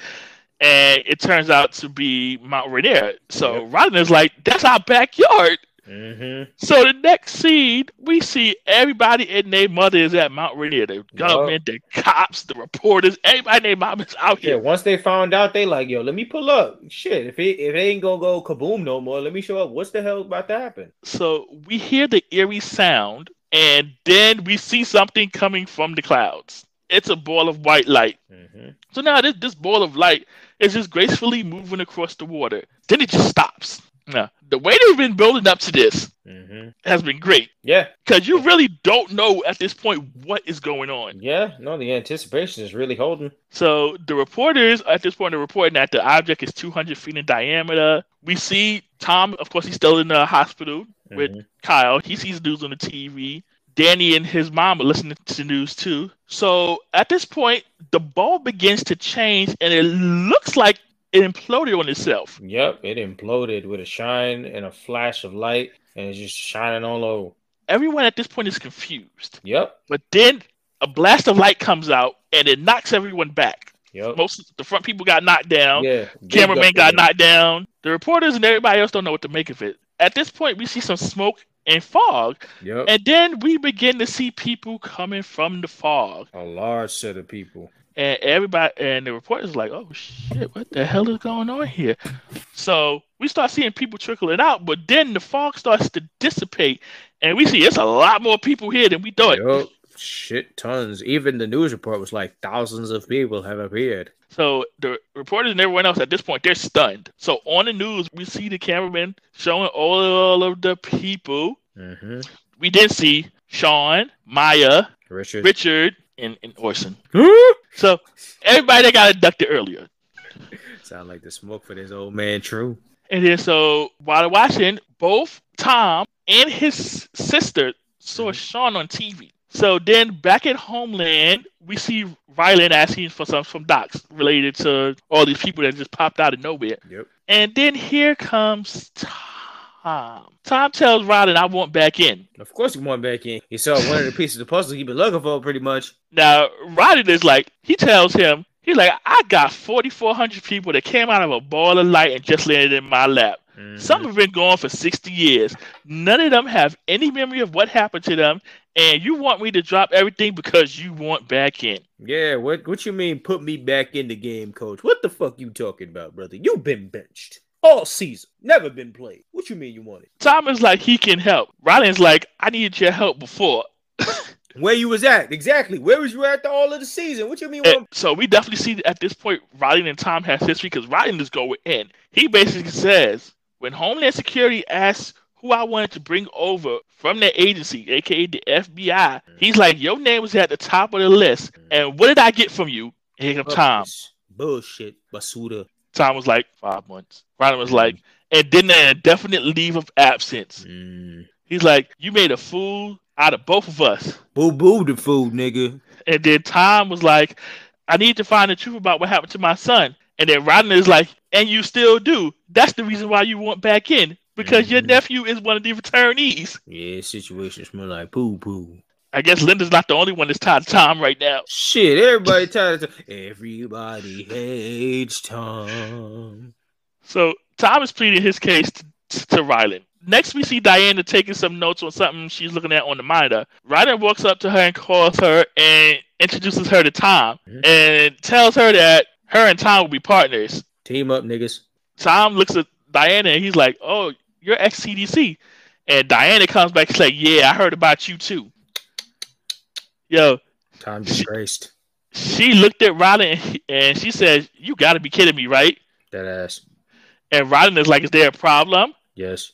Speaker 2: and it turns out to be Mount Rainier. So
Speaker 1: Yep.
Speaker 2: Ryland is like, "That's our backyard."
Speaker 1: Mm-hmm.
Speaker 2: So the next scene, we see everybody and their mother is at Mount Rainier. The government, the cops, the reporters, everybody and their mom is out
Speaker 1: Yeah,
Speaker 2: here.
Speaker 1: once they found out, they like, yo, let me pull up. Shit, if it if it ain't gonna go kaboom no more, let me show up. What's the hell about to happen?
Speaker 2: So we hear the eerie sound, and then we see something coming from the clouds. It's a ball of white light.
Speaker 1: Mm-hmm.
Speaker 2: So now this, this ball of light is just gracefully moving across the water. Then it just stops. Now, the way they've been building up to this
Speaker 1: Mm-hmm.
Speaker 2: has been great
Speaker 1: Yeah,
Speaker 2: because you really don't know at this point what is going on.
Speaker 1: yeah. No, the anticipation is really holding.
Speaker 2: So the reporters at this point are reporting that the object is 200 feet in diameter. We see Tom, of course, he's still in the hospital with
Speaker 1: Mhm.
Speaker 2: Kyle. He sees the news on the TV. Danny and his mom are listening to the news too. So at this point, the ball begins to change, and it looks like it imploded on itself.
Speaker 1: Yep, it imploded with a shine and a flash of light, and it's just shining all over.
Speaker 2: Everyone at this point is confused.
Speaker 1: Yep,
Speaker 2: But then a blast of light comes out, and it knocks everyone back.
Speaker 1: Yep.
Speaker 2: Most the front people got knocked down.
Speaker 1: yeah,
Speaker 2: Cameraman got knocked down. The reporters and everybody else don't know what to make of it. At this point, we see some smoke and fog,
Speaker 1: Yep,
Speaker 2: and then we begin to see people coming from the fog.
Speaker 1: a large set of people.
Speaker 2: and everybody and the reporter's like, "Oh shit, what the hell is going on here?" So we start seeing people trickling out, but then the fog starts to dissipate, and we see it's a lot more people here than we thought.
Speaker 1: Yep, shit tons. Even the news report was like thousands of people have appeared.
Speaker 2: So the reporters and everyone else at this point they're stunned. So on the news, we see the cameraman showing all of the people.
Speaker 1: Mm-hmm.
Speaker 2: We did see Sean, Maya,
Speaker 1: Richard.
Speaker 2: Richard, and, and Orson. So everybody that got abducted earlier.
Speaker 1: Sound like the smoke for this old man. True.
Speaker 2: And then so while watching, both Tom and his sister saw Sean on TV. So then back at Homeland, we see Ryland asking for some some docs related to all these people that just popped out of nowhere.
Speaker 1: Yep.
Speaker 2: And then here comes Tom. Tom tells Ryland, I want back in.
Speaker 1: Of course, he want back in. He saw one of the pieces of the puzzle he been looking for, pretty much.
Speaker 2: Now, Ryland is like, he tells him, he's like, I got 4,400 people that came out of a ball of light and just landed in my lap.
Speaker 1: Mhm.
Speaker 2: Some have been gone for 60 years. None of them have any memory of what happened to them. And you want me to drop everything because you want back in.
Speaker 1: Yeah, what what you mean put me back in the game, coach? What the fuck you talking about, brother? You've been benched all season. Never been played. What you mean you want it?
Speaker 2: Tom is like, he can help. Ryland's like, I needed your help before.
Speaker 1: Where you was at? Exactly. Where was you at the all of the season? What you mean?
Speaker 2: So we definitely see at this point, Ryland and Tom has history because Ryland is going in. He basically says, when Homeland Security asks who I wanted to bring over from their agency, aka the FBI, he's like, Your name was at the top of the list. And what did I get from you? And here comes Tom.
Speaker 1: Bullshit, Basuda.
Speaker 2: Tom was like, Five months. Ryland was like, and then an indefinite leave of absence.
Speaker 1: Mm.
Speaker 2: He's like, You made a fool out of both of us.
Speaker 1: Boo boo the food, nigga.
Speaker 2: And then Tom was like, I need to find the truth about what happened to my son. And then Rodney is like, and you still do. That's the reason why you want back in. Because your
Speaker 1: Mhm.
Speaker 2: nephew is one of the returnees.
Speaker 1: Yeah, situation smell like poo poo.
Speaker 2: I guess Linda's not the only one that's tied to Tom right now.
Speaker 1: Shit, everybody tired of Everybody hates Tom.
Speaker 2: So Tom is pleading his case to, to Ryland. Next, we see Diana taking some notes on something she's looking at on the monitor. Ryland walks up to her and calls her and introduces her to Tom
Speaker 1: Mhm.
Speaker 2: and tells her that her and Tom will be partners.
Speaker 1: Team up, niggas.
Speaker 2: Tom looks at Diana and he's like, "Oh, you're ex CDC," and Diana comes back and like, "Yeah, I heard about you too." Yo,
Speaker 1: Tom disgraced.
Speaker 2: she looked at Ryland and, and she said, "You got to be kidding me, right?"
Speaker 1: That ass.
Speaker 2: And Ryland is like, "Is there a problem?"
Speaker 1: Yes.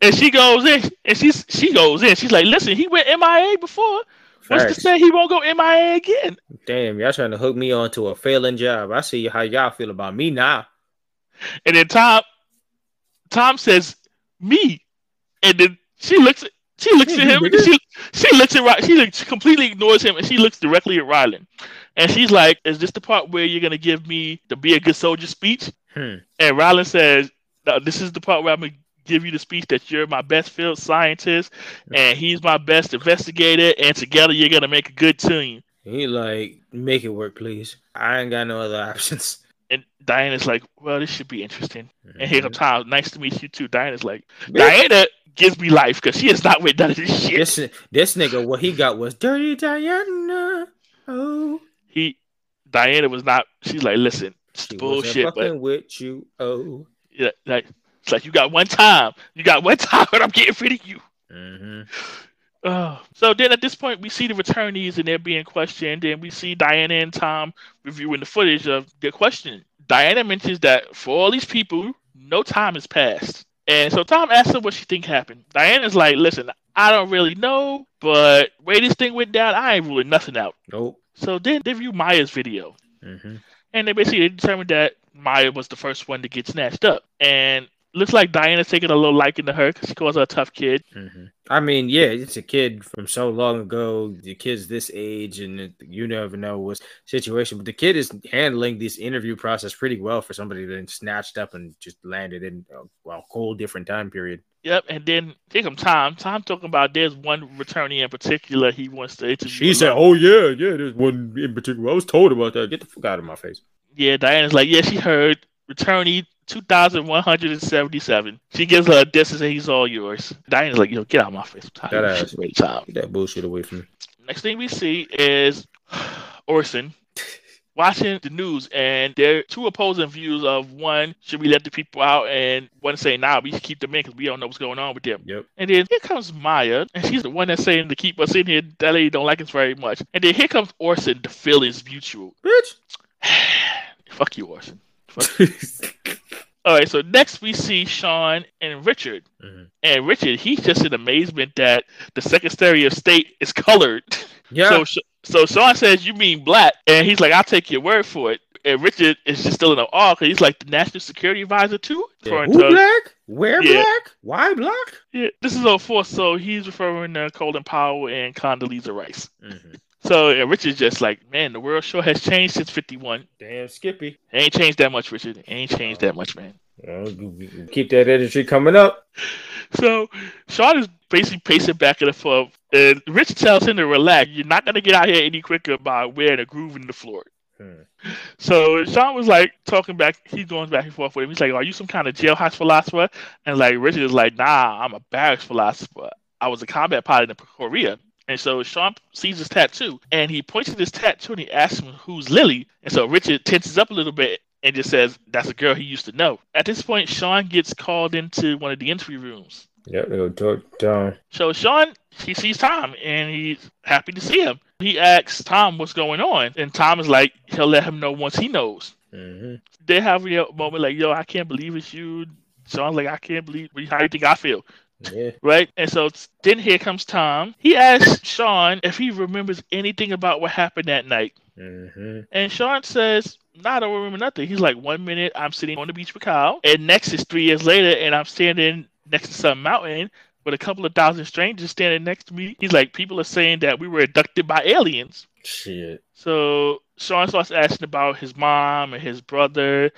Speaker 2: And she goes in and she's she goes in. She's like, "Listen, he went MIA before. What's to say he won't go MIA again?
Speaker 1: Damn, y'all trying to hook me onto a failing job. I see how y'all feel about me now.
Speaker 2: And then Tom, Tom says, "Me," and then she looks. at She looks at him. she she looks at she looks, completely ignores him, and she looks directly at Ryland, and she's like, "Is this the part where you're gonna give me the be a good soldier speech?"
Speaker 1: Hmm.
Speaker 2: And Ryland says, no, "This is the part where I'm gonna give you the speech that you're my best field scientist, and he's my best investigator, and together you're gonna make a good team."
Speaker 1: He like, make it work, please. I ain't got no other options.
Speaker 2: And Diana's like, well, this should be interesting. Mm-hmm. And here comes Tom. Nice to meet you too. Diana's like, Diana gives me life because she is not with none of this shit.
Speaker 1: This, this nigga, what he got was dirty Diana. Oh,
Speaker 2: he Diana was not. She's like, listen, she bullshit.
Speaker 1: But with you, oh,
Speaker 2: yeah, like it's like you got one time. You got one time, and I'm getting rid of you.
Speaker 1: Mm-hmm.
Speaker 2: Uh, so then at this point, we see the returnees and they're being questioned, and we see Diana and Tom reviewing the footage of their questioning. Diana mentions that for all these people, no time has passed. And so Tom asks her what she think happened. Diana's like, listen, I don't really know, but way this thing went down, I ain't ruling nothing out.
Speaker 1: Nope.
Speaker 2: So then they view Maya's video.
Speaker 1: Mm-hmm.
Speaker 2: And they basically determined that Maya was the first one to get snatched up. And looks like Diana's taking a little liking to her because she calls her a tough kid.
Speaker 1: Mm-hmm. I mean, yeah, it's a kid from so long ago. The kid's this age, and it, you never know what situation. But the kid is handling this interview process pretty well for somebody that snatched up and just landed in a well, whole different time period.
Speaker 2: Yep, and then take him Tom. Tom talking about there's one returnee in particular he wants to interview.
Speaker 1: She said, "Oh yeah, yeah, there's one in particular. I was told about that. Get the fuck out of my face."
Speaker 2: Yeah, Diana's like, yeah, she heard returnee 2,177. She gives her a distance and he's all yours. Diana's like, yo, get out of my face.
Speaker 1: I'm that ass. Time. Get that bullshit away from me.
Speaker 2: Next thing we see is Orson watching the news, and there are two opposing views of one, should we let the people out? And one saying, nah, we should keep them in because we don't know what's going on with them.
Speaker 1: Yep.
Speaker 2: And then here comes Maya, and she's the one that's saying to keep us in here. That lady don't like us very much. And then here comes Orson, the feelings mutual.
Speaker 1: Bitch.
Speaker 2: Fuck you, Orson. All right, so next we see Sean and Richard.
Speaker 1: Mm-hmm.
Speaker 2: And Richard, he's just in amazement that the Secretary of State is colored.
Speaker 1: Yeah.
Speaker 2: So, so Sean says, You mean black? And he's like, I'll take your word for it. And Richard is just still in awe because he's like the national security advisor too.
Speaker 1: Yeah. Who black? Where yeah. black? Why black?
Speaker 2: Yeah, this is 04, so he's referring to Colin Powell and Condoleezza Rice.
Speaker 1: Mm-hmm.
Speaker 2: So yeah, Richard's just like, man, the world sure has changed since '51.
Speaker 1: Damn, Skippy.
Speaker 2: It ain't changed that much, Richard. It ain't changed that much, man.
Speaker 1: Well, keep that energy coming up.
Speaker 2: So Sean is basically pacing back and forth, and Richard tells him to relax. You're not gonna get out here any quicker by wearing a groove in the floor.
Speaker 1: Hmm.
Speaker 2: So Sean was like talking back. He's going back and forth with him. He's like, "Are you some kind of jailhouse philosopher?" And like Richard is like, "Nah, I'm a barracks philosopher. I was a combat pilot in Korea." And so Sean sees his tattoo and he points to this tattoo and he asks him who's Lily. And so Richard tenses up a little bit and just says, That's a girl he used to know. At this point, Sean gets called into one of the interview rooms.
Speaker 1: Yep, it'll talk Tom.
Speaker 2: So Sean, he sees Tom and he's happy to see him. He asks Tom what's going on. And Tom is like, he'll let him know once he knows.
Speaker 1: Mm-hmm.
Speaker 2: They have a moment like, yo, I can't believe it's you. Sean's like, I can't believe how you think I feel.
Speaker 1: Yeah.
Speaker 2: Right? And so then here comes Tom. He asks Sean if he remembers anything about what happened that night.
Speaker 1: Mm-hmm.
Speaker 2: And Sean says, no, I don't remember nothing. He's like, one minute I'm sitting on the beach with Kyle, and next is three years later, and I'm standing next to some mountain with a couple of thousand strangers standing next to me. He's like, people are saying that we were abducted by aliens.
Speaker 1: Shit.
Speaker 2: So Sean starts asking about his mom and his brother,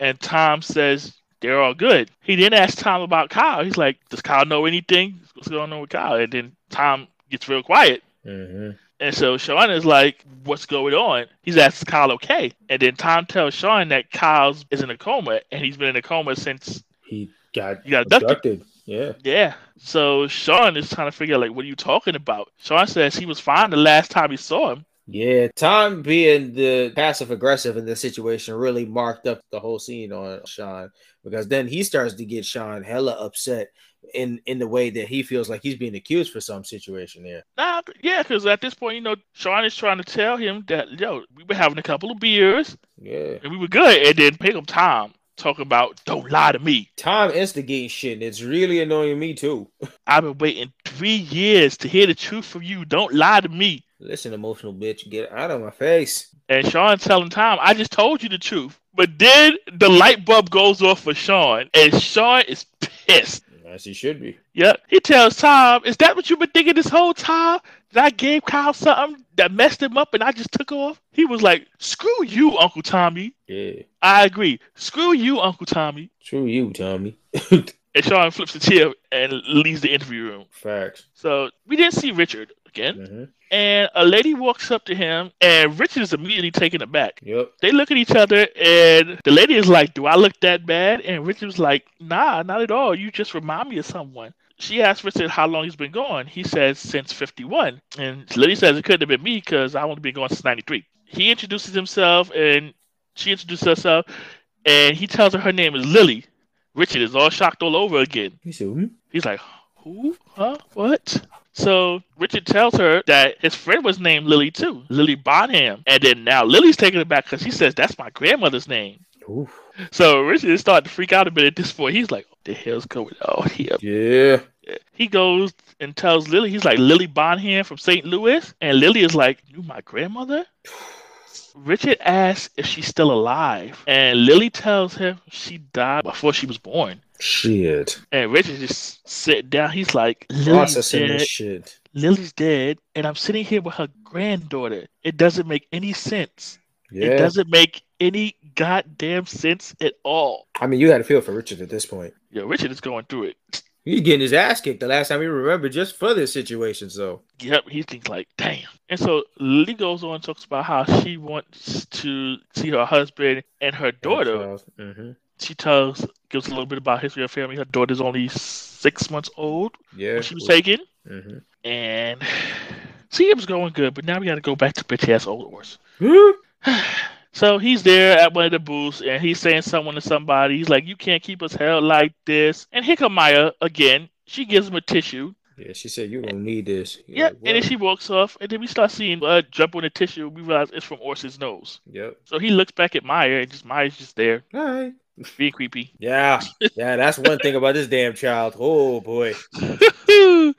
Speaker 2: and Tom says, they're all good. He then asked Tom about Kyle. He's like, does Kyle know anything? What's going on with Kyle? And then Tom gets real quiet.
Speaker 1: Mm-hmm.
Speaker 2: And so Sean is like, what's going on? He's asked Kyle okay. And then Tom tells Sean that Kyle is in a coma and he's been in a coma since
Speaker 1: he got,
Speaker 2: he got abducted. abducted.
Speaker 1: Yeah.
Speaker 2: Yeah. So Sean is trying to figure out like what are you talking about? Sean says he was fine the last time he saw him.
Speaker 1: Yeah, Tom being the passive aggressive in this situation really marked up the whole scene on Sean because then he starts to get Sean hella upset in in the way that he feels like he's being accused for some situation there.
Speaker 2: Nah, yeah, because at this point, you know, Sean is trying to tell him that yo, we were having a couple of beers,
Speaker 1: yeah,
Speaker 2: and we were good, and then pick up Tom talking about don't lie to me.
Speaker 1: Tom instigating shit. and It's really annoying me too.
Speaker 2: I've been waiting three years to hear the truth from you. Don't lie to me.
Speaker 1: Listen, emotional bitch, get out of my face.
Speaker 2: And Sean telling Tom, I just told you the truth. But then the light bulb goes off for Sean, and Sean is pissed.
Speaker 1: As he should be.
Speaker 2: Yep. He tells Tom, Is that what you've been thinking this whole time? That I gave Kyle something that messed him up and I just took off? He was like, Screw you, Uncle Tommy.
Speaker 1: Yeah.
Speaker 2: I agree. Screw you, Uncle Tommy.
Speaker 1: Screw you, Tommy.
Speaker 2: and Sean flips the chair and leaves the interview room.
Speaker 1: Facts.
Speaker 2: So we didn't see Richard again.
Speaker 1: Mm-hmm.
Speaker 2: And a lady walks up to him, and Richard is immediately taken aback.
Speaker 1: Yep.
Speaker 2: They look at each other, and the lady is like, Do I look that bad? And Richard's like, Nah, not at all. You just remind me of someone. She asks Richard how long he's been gone. He says, Since 51. And the lady says, It couldn't have been me because I've only been gone since 93. He introduces himself, and she introduces herself, and he tells her her name is Lily. Richard is all shocked all over again.
Speaker 1: He said, hmm?
Speaker 2: He's like, Who? Huh? What? So Richard tells her that his friend was named Lily too, Lily Bonham. And then now Lily's taking it back because she says that's my grandmother's name.
Speaker 1: Oof.
Speaker 2: So Richard is starting to freak out a bit at this point. He's like, what the hell's going on here?
Speaker 1: Yeah.
Speaker 2: He goes and tells Lily, he's like, Lily Bonham from St. Louis. And Lily is like, You my grandmother? Richard asks if she's still alive. And Lily tells him she died before she was born.
Speaker 1: Shit.
Speaker 2: And Richard just sitting down. He's like, Lily's dead.
Speaker 1: shit.
Speaker 2: Lily's dead, and I'm sitting here with her granddaughter. It doesn't make any sense.
Speaker 1: Yeah.
Speaker 2: It doesn't make any goddamn sense at all.
Speaker 1: I mean, you had to feel for Richard at this point.
Speaker 2: Yeah, Richard is going through it.
Speaker 1: He's getting his ass kicked the last time we remember just for this situation. So
Speaker 2: Yep, he thinks like, damn. And so Lily goes on and talks about how she wants to see her husband and her daughter.
Speaker 1: hmm
Speaker 2: She tells, gives a little bit about history of family. Her daughter's only six months old
Speaker 1: Yeah.
Speaker 2: she was taken,
Speaker 1: hmm
Speaker 2: and see, it was going good. But now we got to go back to bitch ass old horse. So he's there at one of the booths and he's saying someone to somebody. He's like, You can't keep us held like this. And here come Maya again. She gives him a tissue.
Speaker 1: Yeah, she said you don't need this. You're
Speaker 2: Yep.
Speaker 1: like,
Speaker 2: and then she walks off. And then we start seeing blood jump on the tissue. We realize it's from Orson's nose.
Speaker 1: Yep.
Speaker 2: So he looks back at Maya and just Maya's just there
Speaker 1: All right.
Speaker 2: Being creepy.
Speaker 1: Yeah. Yeah, that's one thing about this damn child. Oh boy.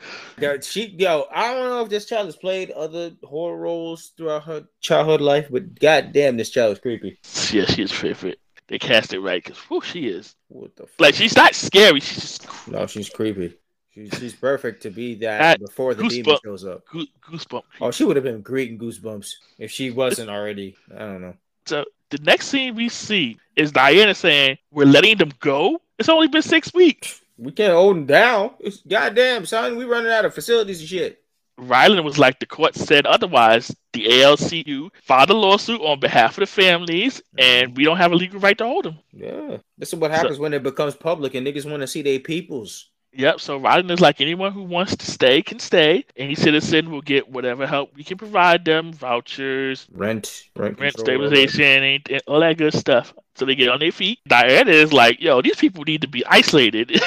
Speaker 1: She yo, I don't know if this child has played other horror roles throughout her childhood life, but goddamn, this child is creepy.
Speaker 2: yeah, she is favorite. They cast it right because who she is.
Speaker 1: What the fuck?
Speaker 2: Like she's not scary. She's just
Speaker 1: No, she's creepy. She, she's perfect to be that
Speaker 2: That
Speaker 1: before the demon
Speaker 2: goosebump-
Speaker 1: shows up.
Speaker 2: goo- goosebump.
Speaker 1: Oh, she would have been great in Goosebumps if she wasn't already. I don't know.
Speaker 2: So the next scene we see is Diana saying, We're letting them go? It's only been six weeks.
Speaker 1: We can't hold them down. It's goddamn, son. We running out of facilities and shit.
Speaker 2: Ryland was like, The court said otherwise. The ALCU filed a lawsuit on behalf of the families, and we don't have a legal right to hold them.
Speaker 1: Yeah, this is what happens when it becomes public and niggas want to see their peoples.
Speaker 2: Yep, so Ryland is like, Anyone who wants to stay can stay. Any citizen will get whatever help we can provide them vouchers,
Speaker 1: Rent, rent,
Speaker 2: rent
Speaker 1: control, all that.
Speaker 2: stabilization, and and all that good stuff. So they get on their feet. Diana is like, yo, these people need to be isolated.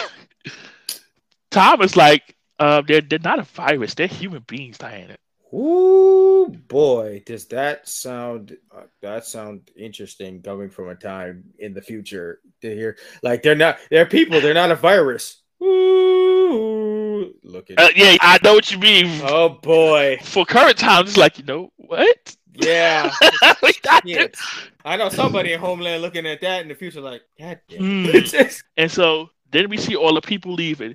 Speaker 2: Tom is like, uh, they're they're not a virus. They're human beings, Diana.
Speaker 1: Ooh boy, does that sound uh, that sound interesting coming from a time in the future to hear like they're not they're people, they're not a virus. Ooh, look at
Speaker 2: Uh, yeah, I know what you mean.
Speaker 1: Oh boy.
Speaker 2: For current times, like, you know what?
Speaker 1: Yeah.
Speaker 2: Got
Speaker 1: Shit. I know somebody in Homeland looking at that in the future like, God damn.
Speaker 2: Hmm. And so then we see all the people leaving.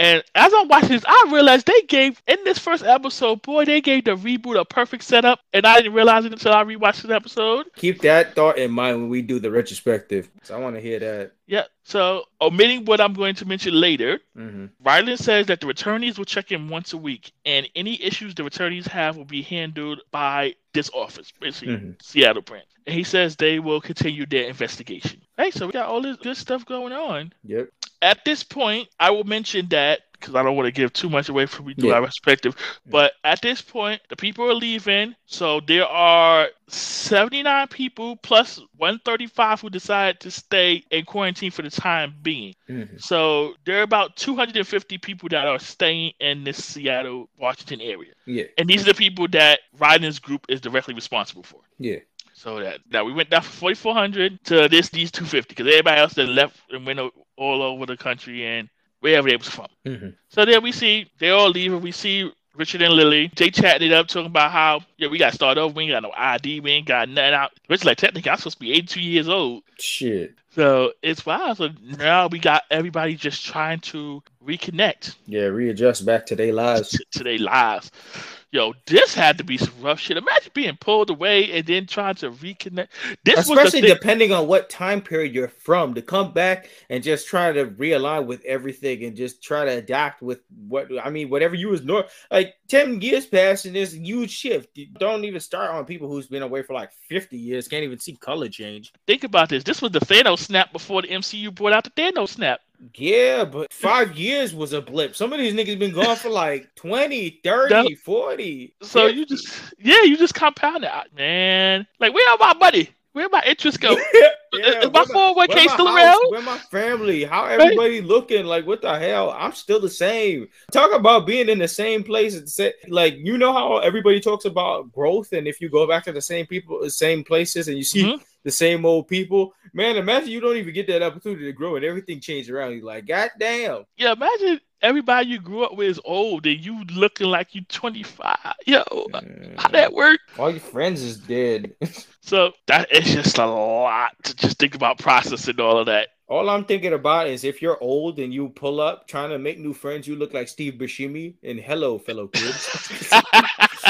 Speaker 2: And as I'm watching this, I realized they gave in this first episode, boy, they gave the reboot a perfect setup, and I didn't realize it until I rewatched the episode.
Speaker 1: Keep that thought in mind when we do the retrospective. So I want to hear that.
Speaker 2: Yeah. So omitting what I'm going to mention later,
Speaker 1: hmm
Speaker 2: Ryland says that the returnees will check in once a week, and any issues the returnees have will be handled by this office, basically
Speaker 1: Mhm.
Speaker 2: Seattle branch. And he says they will continue their investigation. Hey, so we got all this good stuff going on.
Speaker 1: Yep.
Speaker 2: At this point, I will mention that because I don't want to give too much away from
Speaker 1: Yeah.
Speaker 2: our perspective. But at this point, the people are leaving. So there are 79 people plus 135 who decide to stay in quarantine for the time being.
Speaker 1: Mhm.
Speaker 2: So there are about 250 people that are staying in this Seattle, Washington area.
Speaker 1: Yeah.
Speaker 2: And these are the people that Ryland's group is directly responsible for.
Speaker 1: Yeah.
Speaker 2: So that now we went down from 4,400 to this these 250 because everybody else that left and went all over the country and wherever they was from.
Speaker 1: hmm
Speaker 2: So then we see they all leave and we see Richard and Lily, they chatted it up, talking about how, yeah, we got to start over. We ain't got no ID. We ain't got nothing out. Richard's like, technically, I'm supposed to be 82 years old.
Speaker 1: Shit.
Speaker 2: So it's wild. So now we got everybody just trying to reconnect.
Speaker 1: Yeah, readjust back to their lives.
Speaker 2: To, to their lives yo, this had to be some rough shit. Imagine being pulled away and then trying to reconnect. This
Speaker 1: especially depending on what time period you're from, to come back and just try to realign with everything and just try to adapt with what I mean, whatever you was normal. Like ten years passed and there's a huge shift. You don't even start on people who's been away for like fifty years, can't even see color change.
Speaker 2: Think about this. This was the Thanos snap before the MCU brought out the Thanos snap.
Speaker 1: Yeah, but five years was a blip. Some of these niggas been gone for like 20, 30, that, 40.
Speaker 2: So you just, yeah, you just compound it, man. Like, where are my money? Where my interest go? yeah, Is my 401k still around?
Speaker 1: Where my family? How everybody right? looking? Like, what the hell? I'm still the same. Talk about being in the same place. Like, you know how everybody talks about growth, and if you go back to the same people, the same places, and you see mm-hmm. the same old people, man, imagine you don't even get that opportunity to grow and everything changed around you. Like, god damn.
Speaker 2: Yeah, imagine everybody you grew up with is old and you looking like you 25. Yo, mm. how that work?
Speaker 1: All your friends is dead.
Speaker 2: so that is just a lot to just think about processing all of that.
Speaker 1: All I'm thinking about is if you're old and you pull up trying to make new friends, you look like Steve Buscemi and hello, fellow kids.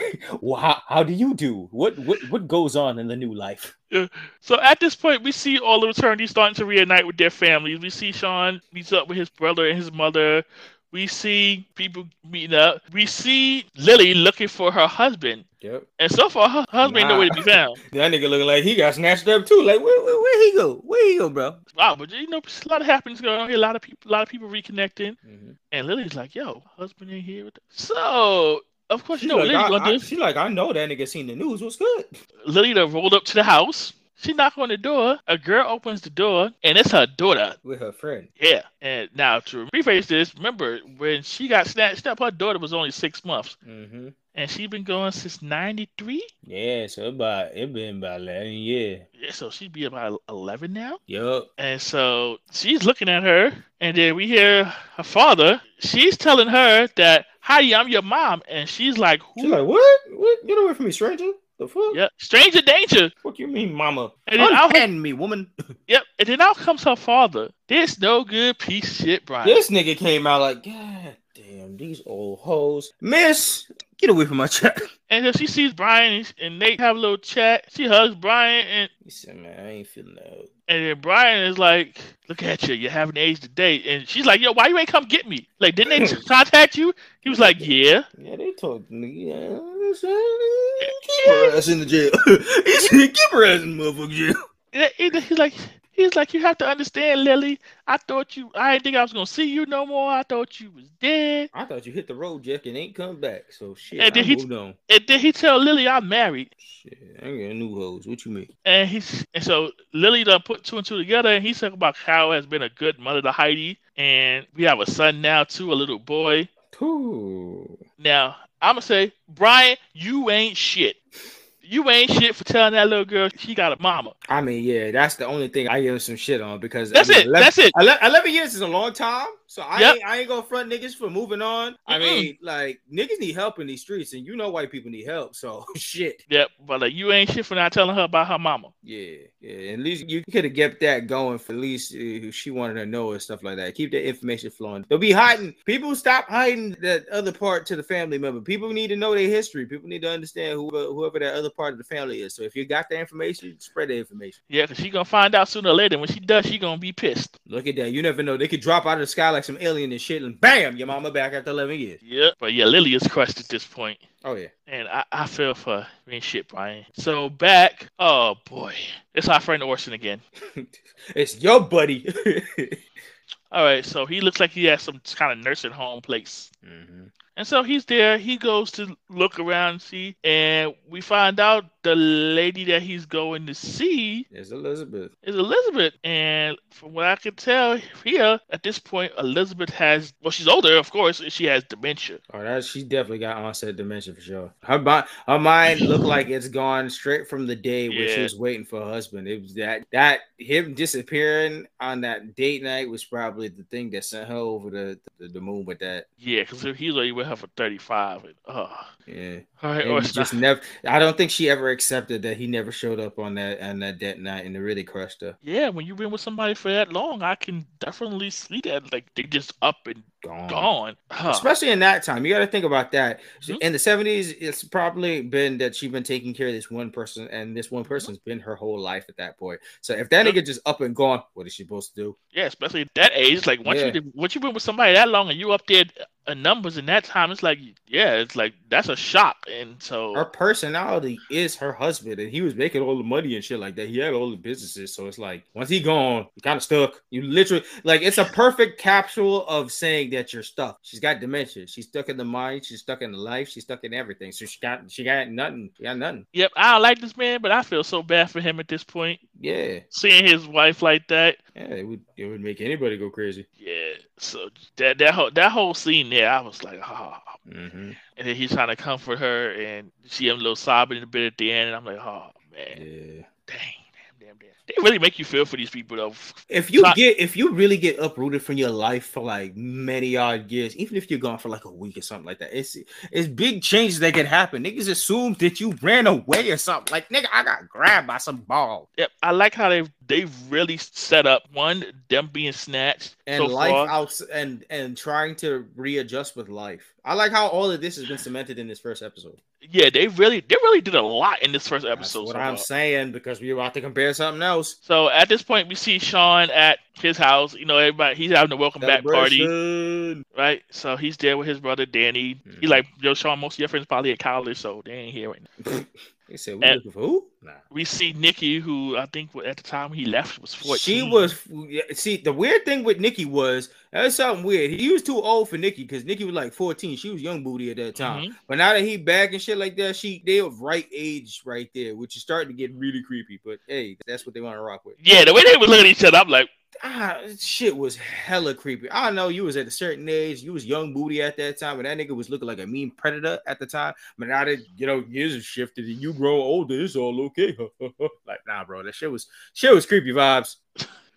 Speaker 1: well, how, how do you do? What what what goes on in the new life?
Speaker 2: Yeah. So at this point, we see all the returnees starting to reunite with their families. We see Sean meets up with his brother and his mother. We see people meeting up. We see Lily looking for her husband.
Speaker 1: Yep.
Speaker 2: And so far, her husband nah. nowhere to be found.
Speaker 1: that nigga looking like he got snatched up too. Like where, where, where he go? Where he go, bro?
Speaker 2: Wow, but you know, a lot of happenings going on here. A lot of people, a lot of people reconnecting. Mm-hmm. And Lily's like, "Yo, husband in here." So of course, you know
Speaker 1: like, Lily I, I, She like, I know that nigga seen the news. What's good?
Speaker 2: Lily rolled up to the house. She knocked on the door. A girl opens the door, and it's her daughter
Speaker 1: with her friend.
Speaker 2: Yeah. And now to rephrase this, remember when she got snatched up, her daughter was only six months. Mm-hmm. And she been going since '93.
Speaker 1: Yeah, so about it been about eleven years.
Speaker 2: Yeah, so she'd be about eleven now.
Speaker 1: Yup.
Speaker 2: And so she's looking at her, and then we hear her father. She's telling her that Heidi, I'm your mom. And she's like,
Speaker 1: Who? She's like, What? What? Get away from me, stranger. The fuck?
Speaker 2: Yeah, stranger danger.
Speaker 1: What you mean, mama? And then Unhand me, woman.
Speaker 2: Yep. And then out comes her father. This no good piece shit, Brian.
Speaker 1: This nigga came out like, God damn, these old hoes. Miss, get away from my chat.
Speaker 2: And then she sees Brian and Nate have a little chat. She hugs Brian and
Speaker 1: he said, Man, I ain't feeling that.
Speaker 2: And then Brian is like, "Look at you, you haven't aged a day." And she's like, "Yo, why you ain't come get me? Like, didn't they contact you?" He was like, "Yeah."
Speaker 1: Yeah, they told me. Yeah, keep her ass in the jail. keep her ass in the motherfucking jail.
Speaker 2: He's like, He's like, you have to understand, Lily. I thought you, I didn't think I was gonna see you no more. I thought you was dead.
Speaker 1: I thought you hit the road, Jack, and ain't come back. So shit. And then I
Speaker 2: he, moved on. and then he tell Lily I'm married.
Speaker 1: Shit, I ain't got new hoes. What you mean?
Speaker 2: And he's and so Lily done put two and two together, and he's talking about how has been a good mother to Heidi, and we have a son now too, a little boy.
Speaker 1: Ooh.
Speaker 2: Now I'm gonna say, Brian, you ain't shit you ain't shit for telling that little girl she got a mama.
Speaker 1: I mean, yeah, that's the only thing I give some shit on because
Speaker 2: that's
Speaker 1: I
Speaker 2: mean, it. 11, that's it.
Speaker 1: 11 years is a long time. So I yep. ain't, I ain't gonna front niggas for moving on. I mm-hmm. mean, like niggas need help in these streets, and you know white people need help. So shit.
Speaker 2: Yep, but like you ain't shit for not telling her about her mama.
Speaker 1: Yeah, yeah. At least you could have kept that going for at least uh, she wanted to know and stuff like that. Keep the information flowing. They'll be hiding. People stop hiding that other part to the family member. People need to know their history. People need to understand whoever, whoever that other part of the family is. So if you got the information, spread the information.
Speaker 2: Yeah, because she gonna find out sooner or later. When she does, she gonna be pissed.
Speaker 1: Look at that. You never know. They could drop out of the sky like like some alien and shit, and bam, your mama back after 11 years.
Speaker 2: Yep. But yeah, Lily is crushed at this point.
Speaker 1: Oh, yeah.
Speaker 2: And I, I feel for me and shit, Brian. So back, oh boy, it's our friend Orson again.
Speaker 1: it's your buddy.
Speaker 2: All right, so he looks like he has some kind of nursing home place. Mm-hmm. And so he's there. He goes to look around and see, and we find out the lady that he's going to see
Speaker 1: is Elizabeth.
Speaker 2: Is Elizabeth, and from what I can tell here, at this point, Elizabeth has well, she's older, of course, she has dementia.
Speaker 1: Oh, that she definitely got onset dementia for sure. Her her mind looked like it's gone straight from the day yeah. where she was waiting for her husband. It was that that him disappearing on that date night was probably the thing that sent her over the the, the moon with that.
Speaker 2: Yeah, because he was like with her for 35. And, uh,
Speaker 1: Yeah.
Speaker 2: right,
Speaker 1: And
Speaker 2: or
Speaker 1: he
Speaker 2: it's
Speaker 1: just
Speaker 2: not-
Speaker 1: never I don't think she ever accepted that he never showed up on that on that debt night and it really crushed her.
Speaker 2: yeah, when you've been with somebody for that long, I can definitely see that. Like, they just up and
Speaker 1: Gone.
Speaker 2: gone. Huh.
Speaker 1: Especially in that time. You gotta think about that.
Speaker 2: Mhm.
Speaker 1: In the 70s, it's probably been that she's been taking care of this one person, and this one person's been her whole life at that point. So if that
Speaker 2: Yep.
Speaker 1: nigga just up and gone, what is she supposed to do?
Speaker 2: Yeah, especially at that age. Like once
Speaker 1: Yeah.
Speaker 2: you once you've been with somebody that long and you up there uh, numbers in that time, it's like yeah, it's like that's a shock. And so
Speaker 1: Her personality is her husband, and he was making all the money and shit like that. He had all the businesses, so it's like once he gone, you kind of stuck. You literally like it's a perfect capsule of saying that you're stuck. She's got dementia. She's stuck in the mind. She's stuck in the life. She's stuck in everything. So she got she got nothing. She got nothing.
Speaker 2: yep, I don't like this man, but I feel so bad for him at this point.
Speaker 1: Yeah,
Speaker 2: Seeing his wife like that,
Speaker 1: yeah. It would it would make anybody go crazy.
Speaker 2: yeah. So that that whole that whole scene there, I was like, oh.
Speaker 1: Mm-hmm.
Speaker 2: And then he's trying to comfort her, and see him a little sobbing a bit at the end, and I'm like, oh man,
Speaker 1: Yeah.
Speaker 2: dang. They really make you feel for these people though.
Speaker 1: If you
Speaker 2: So-
Speaker 1: get if you really get uprooted from your life for like many odd years, even if you're gone for like a week or something like that, it's it's big changes that can happen. Niggas assume that you ran away or something. Like nigga, I got grabbed by some ball.
Speaker 2: Yep, I like how they've they've really set up one them being snatched
Speaker 1: And
Speaker 2: so
Speaker 1: life
Speaker 2: far.
Speaker 1: out and and trying to readjust with life. I like how all of this has been cemented in this first episode.
Speaker 2: Yeah, they really they really did a lot in this first episode.
Speaker 1: That's what
Speaker 2: so
Speaker 1: I'm saying because we're about to compare something else.
Speaker 2: So at this point, we see Sean at his house. You know, everybody he's having a welcome back party, right? So he's there with his brother Danny.
Speaker 1: Mhm.
Speaker 2: He's like, "Yo, Sean, most of your friends probably at college, so they ain't here right now."
Speaker 1: They said we looking for who? Nah.
Speaker 2: We see Nikki, who I think at the time he left was fourteen.
Speaker 1: She was see the weird thing with Nikki was that's something weird. He was too old for Nikki because Nikki was like 14. She was young booty at that time.
Speaker 2: Mhm.
Speaker 1: But now that he back and shit like that, she they of right age right there, which is starting to get really creepy. But hey, that's what they want to rock with.
Speaker 2: Yeah, the way they were looking at each other, I'm like,
Speaker 1: Ah, shit was hella creepy. I know you was at a certain age, you was young booty at that time, and that nigga was looking like a mean predator at the time. But now that you know years have shifted and you grow older, it's all okay. like nah, bro, that shit was shit was creepy vibes.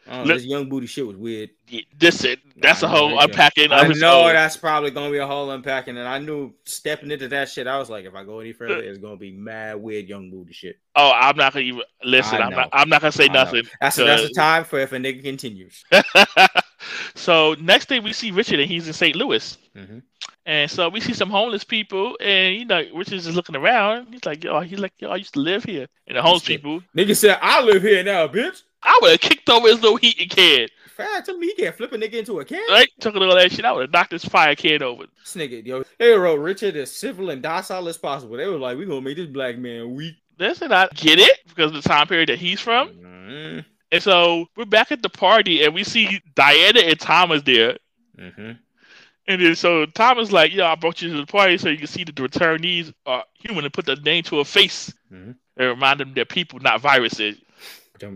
Speaker 1: Oh,
Speaker 2: Look-
Speaker 1: this young booty shit was weird.
Speaker 2: this it. That's a whole unpacking.
Speaker 1: I know that's probably gonna be a whole unpacking, and I knew stepping into that shit, I was like, if I go any further, it's gonna be mad weird young booty shit.
Speaker 2: Oh, I'm not gonna even listen. I'm not. I'm not gonna say
Speaker 1: I know.
Speaker 2: nothing.
Speaker 1: That's that's the time for if a nigga continues.
Speaker 2: so next day we see Richard, and he's in St. Louis.
Speaker 1: Mhm.
Speaker 2: And so we see some homeless people, and you know, Richard's just looking around. He's like, "Yo, he's like, yo, I used to live here." And the homeless people,
Speaker 1: Nigga said, I live here now, bitch.
Speaker 2: I would have kicked over his little heating can,
Speaker 1: Fact, tell me he can't flip a nigga into a can.
Speaker 2: right? Took all that shit. I would have knocked this fire can over.
Speaker 1: This nigga, yo, they wrote Richard as civil and docile as possible. They were like, we gonna make this black man weak.
Speaker 2: Listen, I get it because of the time period that he's from.
Speaker 1: Mm-hmm.
Speaker 2: And so we're back at the party, and we see Diana and Thomas there.
Speaker 1: Mm-hmm.
Speaker 2: And then so Thomas like, "Yo, I brought you to the party so you can see that the returnees are human and put the name to a face
Speaker 1: Mhm.
Speaker 2: and remind them they're people, not viruses."
Speaker 1: Mm-hmm.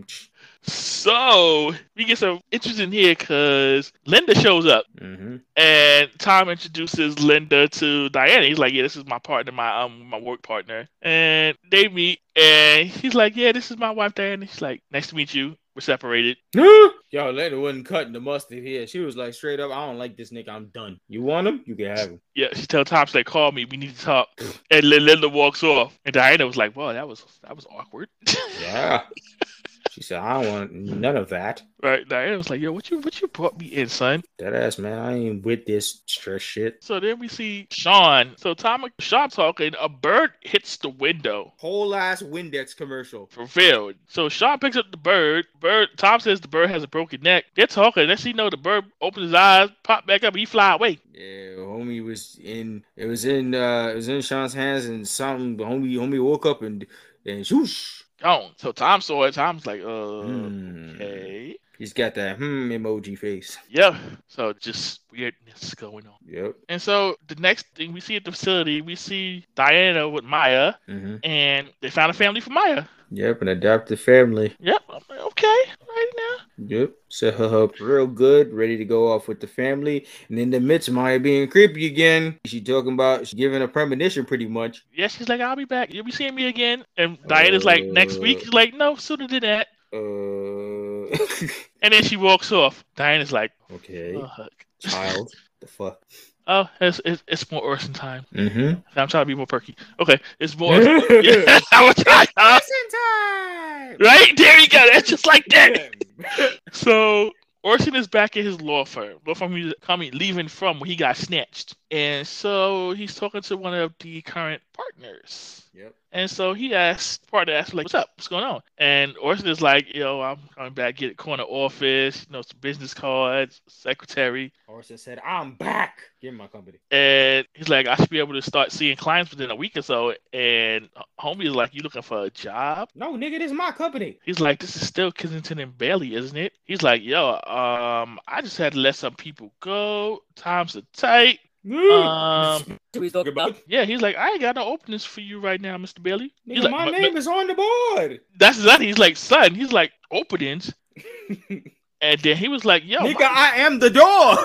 Speaker 2: So we get some interesting here because Linda shows up
Speaker 1: Mm-hmm.
Speaker 2: and Tom introduces Linda to Diana. He's like, "Yeah, this is my partner, my um my work partner." And they meet, and he's like, "Yeah, this is my wife, Diana." She's like, "Nice to meet you. We're separated."
Speaker 1: Yo, Linda wasn't cutting the mustard here. She was like, straight up, I don't like this nigga. I'm done. You want him? You can have him.
Speaker 2: Yeah, she tells Tom, she's like, "Call me. We need to talk." And Lin- Linda walks off, and Diana was like, "Well, that was that was awkward."
Speaker 1: Yeah. She said, I don't want none of that.
Speaker 2: right? Diana was like, "Yo, what you what you brought me in, son?"
Speaker 1: That ass man, I ain't with this stress shit.
Speaker 2: So then we see Sean. So Tom and Sean talking. A bird hits the window.
Speaker 1: Whole ass Windex commercial.
Speaker 2: fulfilled. So Sean picks up the bird. Bird Tom says the bird has a broken neck. They're talking. Next thing you know, the bird opens his eyes, pop back up, and he fly away.
Speaker 1: Yeah, homie was in. It was in. uh It was in Sean's hands, and something. Homie, homie woke up and and swoosh.
Speaker 2: Gone. So Tom saw it. Tom's like, uh,
Speaker 1: Hmm.
Speaker 2: okay.
Speaker 1: He's got that hmm emoji face.
Speaker 2: Yeah. So just weirdness going on.
Speaker 1: Yep.
Speaker 2: And so the next thing we see at the facility, we see Diana with Maya,
Speaker 1: Mm-hmm.
Speaker 2: and they found a family for Maya.
Speaker 1: Yep, an adopted family.
Speaker 2: Yep. Like, okay. Right now.
Speaker 1: Yep. Set her up real good, ready to go off with the family. And in the midst of Maya being creepy again, she talking about she giving a premonition pretty much.
Speaker 2: Yeah, she's like, I'll be back. You'll be seeing me again. And Diana's like, next week. She's like, no, sooner than that.
Speaker 1: Uh
Speaker 2: And then she walks off. Diana's like,
Speaker 1: okay.
Speaker 2: oh,
Speaker 1: Child. The fuck.
Speaker 2: Oh, it's it's, it's more Orson time.
Speaker 1: Mm-hmm.
Speaker 2: I'm trying to be more perky. Okay, it's more. yeah, I was trying.
Speaker 1: time.
Speaker 2: Right there you go. That's just like that. so Orson is back at his law firm. Law firm he's coming leaving from where he got snatched. And so he's talking to one of the current partners.
Speaker 1: Yep.
Speaker 2: And so he asked, part of asked, like, what's up? What's going on? And Orson is like, yo, I'm coming back, get a corner office, you know, some business cards, secretary.
Speaker 1: Orson said, I'm back. Give my company.
Speaker 2: And he's like, I should be able to start seeing clients within a week or so. And homie is like, you looking for a job?
Speaker 1: No, nigga, this is my company.
Speaker 2: He's like, this is still Kensington and Bailey, isn't it? He's like, yo, um, I just had to let some people go. Times are tight. Um,
Speaker 1: we talking about?
Speaker 2: yeah, he's like, I ain't got no openings for you right now, Mr. Bailey. He's like,
Speaker 1: my name is on the board.
Speaker 2: That's exactly. He's like, son. He's like, openings. And then he was like, yo.
Speaker 1: Nigga,
Speaker 2: my-"
Speaker 1: I am the door.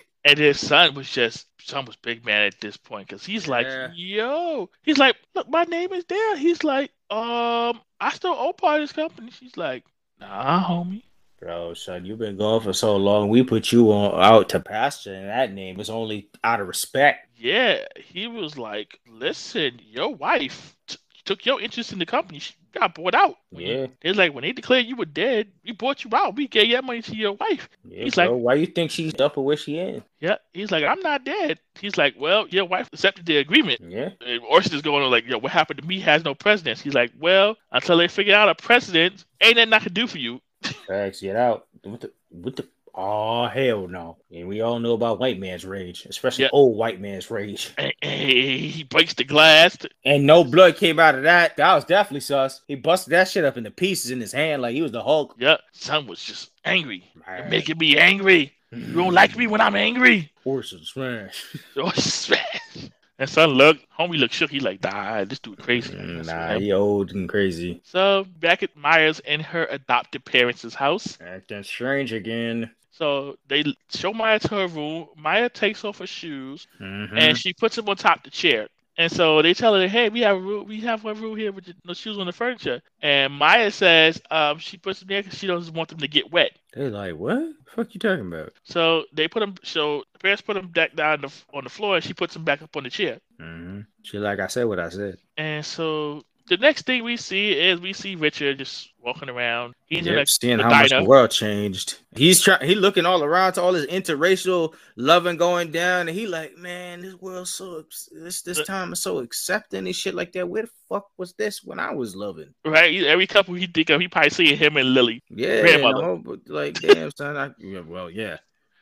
Speaker 2: And his son was just, son was big man at this point because he's like,
Speaker 1: Yeah.
Speaker 2: yo. He's like, look, my name is there. He's like, um, I still own part of this company. She's like, nah, homie.
Speaker 1: Bro, son, you've been gone for so long. We put you on out to pasture, and that name is only out of respect.
Speaker 2: Yeah, he was like, listen, your wife t- took your interest in the company. She got bought out.
Speaker 1: Yeah,
Speaker 2: It's like when they declared you were dead, we bought you out. We gave that money to your wife.
Speaker 1: yeah.
Speaker 2: He's
Speaker 1: bro.
Speaker 2: like-
Speaker 1: why you think she's up for where she is?"
Speaker 2: Yeah, he's like, I'm not dead. He's like, well, your wife accepted the agreement.
Speaker 1: Yeah,
Speaker 2: And Orson is going on like, yo, what happened to me has no precedence. He's like, well, until they figure out a precedent, ain't nothing I can do for you.
Speaker 1: Facts. Get out. What the? What the? Oh hell no! And we all know about white man's rage, especially
Speaker 2: Yeah.
Speaker 1: old white man's rage.
Speaker 2: And, and he breaks the glass.
Speaker 1: And no blood came out of that. That was definitely sus. He busted that shit up into pieces in his hand like he was the Hulk.
Speaker 2: Yeah, son was just angry. Making me angry. You don't like me when I'm angry.
Speaker 1: Orson smash.
Speaker 2: Oh, smash. And son looked, homie looked shook. He like, nah, this dude crazy.
Speaker 1: Mm,
Speaker 2: That's
Speaker 1: Nah, he old and crazy.
Speaker 2: So back at Myers in her adopted parents' house.
Speaker 1: Acting strange again.
Speaker 2: So they show Maya to her room. Maya takes off her shoes
Speaker 1: Mhm.
Speaker 2: and she puts them on top of the chair. And so they tell her, "Hey, we have a room. We have one room here with no shoes on the furniture." And Maya says, um, she puts them there because she doesn't want them to get wet.
Speaker 1: They're like, what? The fuck you talking about?
Speaker 2: So they put them. So the parents put them back down the, on the floor, and she puts them back up on the chair.
Speaker 1: hmm She like I said what I said.
Speaker 2: And so the next thing we see is we see Richard just walking around. He's in a,
Speaker 1: seeing how much the world changed. He's trying. He looking all around to all this interracial loving going down, and he like, man, this world so this this time is so accepting and shit like that. Where the fuck was this when I was loving?
Speaker 2: right. Every couple he think of, he probably seeing him and Lily.
Speaker 1: Yeah,
Speaker 2: Grandmother.
Speaker 1: no, but like, damn son, I yeah, well, yeah,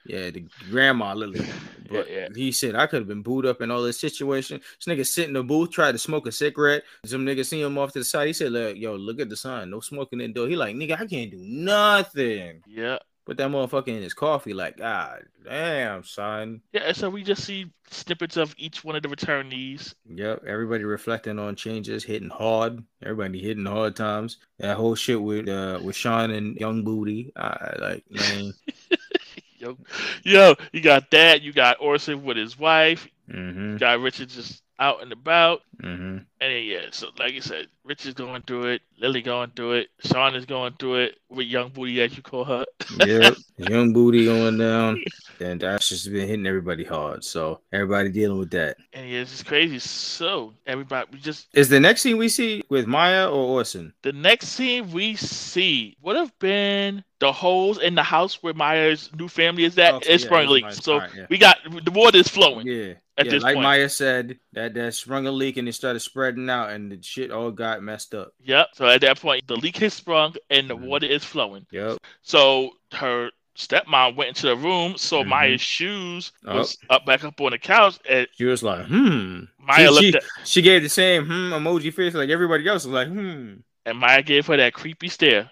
Speaker 1: yeah, the grandma Lily. But
Speaker 2: yeah.
Speaker 1: he said I could have been booed up in all this situation. This nigga sit in the booth, tried to smoke a cigarette. Some nigga see him off to the side. He said, like, yo, look at the sun, no smoking in the door. He like, nigga, I can't do nothing.
Speaker 2: Yeah.
Speaker 1: Put that motherfucker in his coffee, like, God damn, son.
Speaker 2: Yeah. So we just see snippets of each one of the returnees.
Speaker 1: Yep, everybody reflecting on changes, hitting hard. Everybody hitting hard times. That whole shit with uh with Sean and Young Booty. I like, man.
Speaker 2: Yo, yo, you got that. You got Orson with his wife.
Speaker 1: mm-hmm.
Speaker 2: You got Richard just out and about.
Speaker 1: Mm-hmm.
Speaker 2: And then, yeah, so like you said, Rich is going through it. Lily going through it. Sean is going through it with Young Booty, as you call her.
Speaker 1: Yep. Young Booty going down. And that's just been hitting everybody hard. So everybody dealing with that.
Speaker 2: And yeah, it's just crazy. So everybody, we just
Speaker 1: Is the next scene we see with Maya or Orson?
Speaker 2: the next scene we see would have been the holes in the house where Maya's new family is at.
Speaker 1: Okay,
Speaker 2: it's
Speaker 1: yeah,
Speaker 2: sprung
Speaker 1: it's
Speaker 2: leaks. So
Speaker 1: Alright, yeah.
Speaker 2: we got the water is flowing.
Speaker 1: Yeah.
Speaker 2: At
Speaker 1: yeah,
Speaker 2: this
Speaker 1: like
Speaker 2: point.
Speaker 1: Maya said, that that sprung a leak and it started spreading out and the shit all got messed up.
Speaker 2: Yep. So at that point, the leak has sprung and the
Speaker 1: Mhm.
Speaker 2: water is flowing.
Speaker 1: Yep.
Speaker 2: So her stepmom went into the room, so
Speaker 1: Mhm.
Speaker 2: Maya's shoes
Speaker 1: Oh.
Speaker 2: was up back up on the couch, and
Speaker 1: She was like, hmm.
Speaker 2: Maya
Speaker 1: she,
Speaker 2: looked
Speaker 1: she,
Speaker 2: at
Speaker 1: she gave the same hmm emoji face like everybody else was like, hmm.
Speaker 2: and Maya gave her that creepy stare.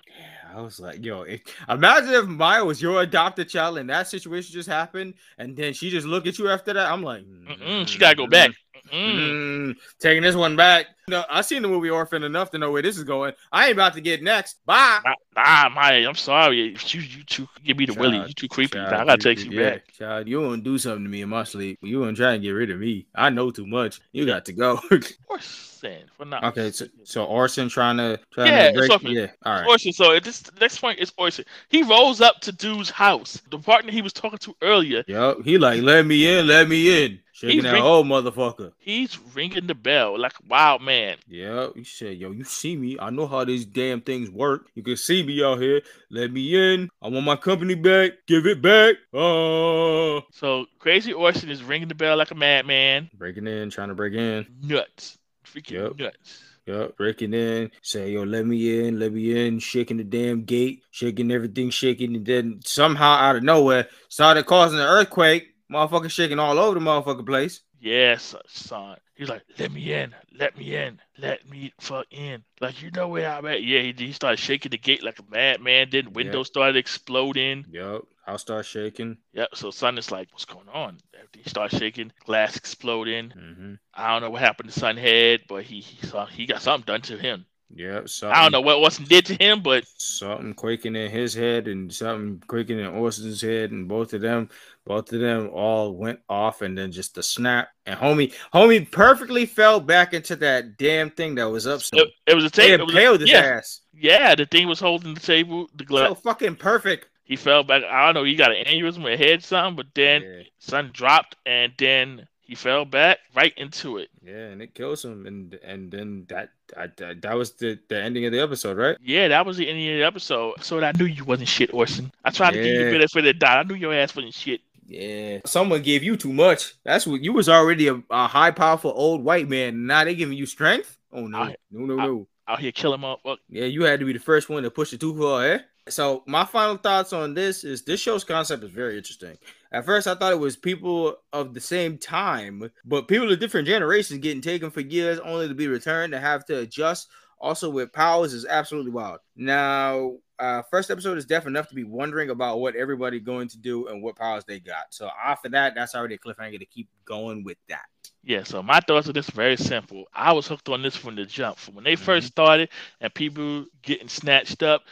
Speaker 1: I was like, yo, if, imagine if Maya was your adopted child and that situation just happened, and then she just look at you after that. I'm like,
Speaker 2: Mm-mm, she gotta go back.
Speaker 1: Mm. taking this one back. No, I seen the movie Orphan enough to know where this is going. I ain't about to get next. Bye.
Speaker 2: Nah, nah Maya, I'm sorry. You, you too give me the willy. You too creepy. Child, I gotta take you yeah, back.
Speaker 1: Child, you won't do something to me in my sleep. You won't try and get rid of me. I know too much. You got to go.
Speaker 2: Orson for now.
Speaker 1: Okay, so, so Orson trying to trying yeah, to break, yeah, all right.
Speaker 2: Orson. So at this next point is Orson. He rolls up to dude's house. The partner he was talking to earlier.
Speaker 1: Yep. He like let me in, let me in. Shaking he's that ring- old motherfucker.
Speaker 2: He's ringing the bell like wild man.
Speaker 1: Yeah, he said, "Yo, you see me? I know how these damn things work. You can see me out here. Let me in. I want my company back. Give it back." Oh.
Speaker 2: So Crazy Orson is ringing the bell like a madman.
Speaker 1: Breaking in, trying to break in.
Speaker 2: Nuts. Freaking yep. nuts.
Speaker 1: Yep, breaking in, say, yo, let me in, let me in, shaking the damn gate, shaking everything, shaking, and then somehow out of nowhere started causing an earthquake Motherfucker shaking all over the motherfucking place.
Speaker 2: Yes, son. He's like, let me in, let me in, let me fuck in. Like, you know where I'm at. Yeah, he, he started shaking the gate like a madman. Then windows yep. started exploding.
Speaker 1: Yep. House start shaking.
Speaker 2: Yep. So son is like, what's going on? He started shaking, glass exploding. Mm-hmm. I don't know what happened to son head, but he he saw he got something done to him.
Speaker 1: Yeah, so
Speaker 2: I don't know what wasn't did to him, but
Speaker 1: something quaking in his head and something quaking in Orson's head, and both of them, both of them all went off, and then just a snap, and homie, homie perfectly fell back into that damn thing that was up. So
Speaker 2: it, it was a table.
Speaker 1: It his
Speaker 2: yeah.
Speaker 1: ass.
Speaker 2: Yeah, the thing was holding the table. The glass.
Speaker 1: So fucking perfect.
Speaker 2: He fell back. I don't know. He got an aneurysm or head, something, but then yeah. son dropped, and then he fell back right into it.
Speaker 1: Yeah, and it kills him, and and then that that, that was the, the ending of the episode, right?
Speaker 2: Yeah, that was the ending of the episode. So I knew you wasn't shit, Orson. I tried yeah. to give you benefit of the doubt. I knew your ass wasn't shit.
Speaker 1: Yeah, someone gave you too much. That's what you was already a, a high, powerful old white man. Now they giving you strength. Oh no, I, no, no, no!
Speaker 2: Out here killing motherfucker.
Speaker 1: Yeah, you had to be the first one to push it too far, eh? So my final thoughts on this is this show's concept is very interesting. At first, I thought it was people of the same time, but people of different generations getting taken for years only to be returned to have to adjust. Also, with powers is absolutely wild. Now, uh, first episode is definitely enough to be wondering about what everybody going to do and what powers they got. So after that, that's already a cliffhanger to keep going with that.
Speaker 2: Yeah, so my thoughts on this very simple. I was hooked on this from the jump. From when they mm-hmm. first started and people getting snatched up,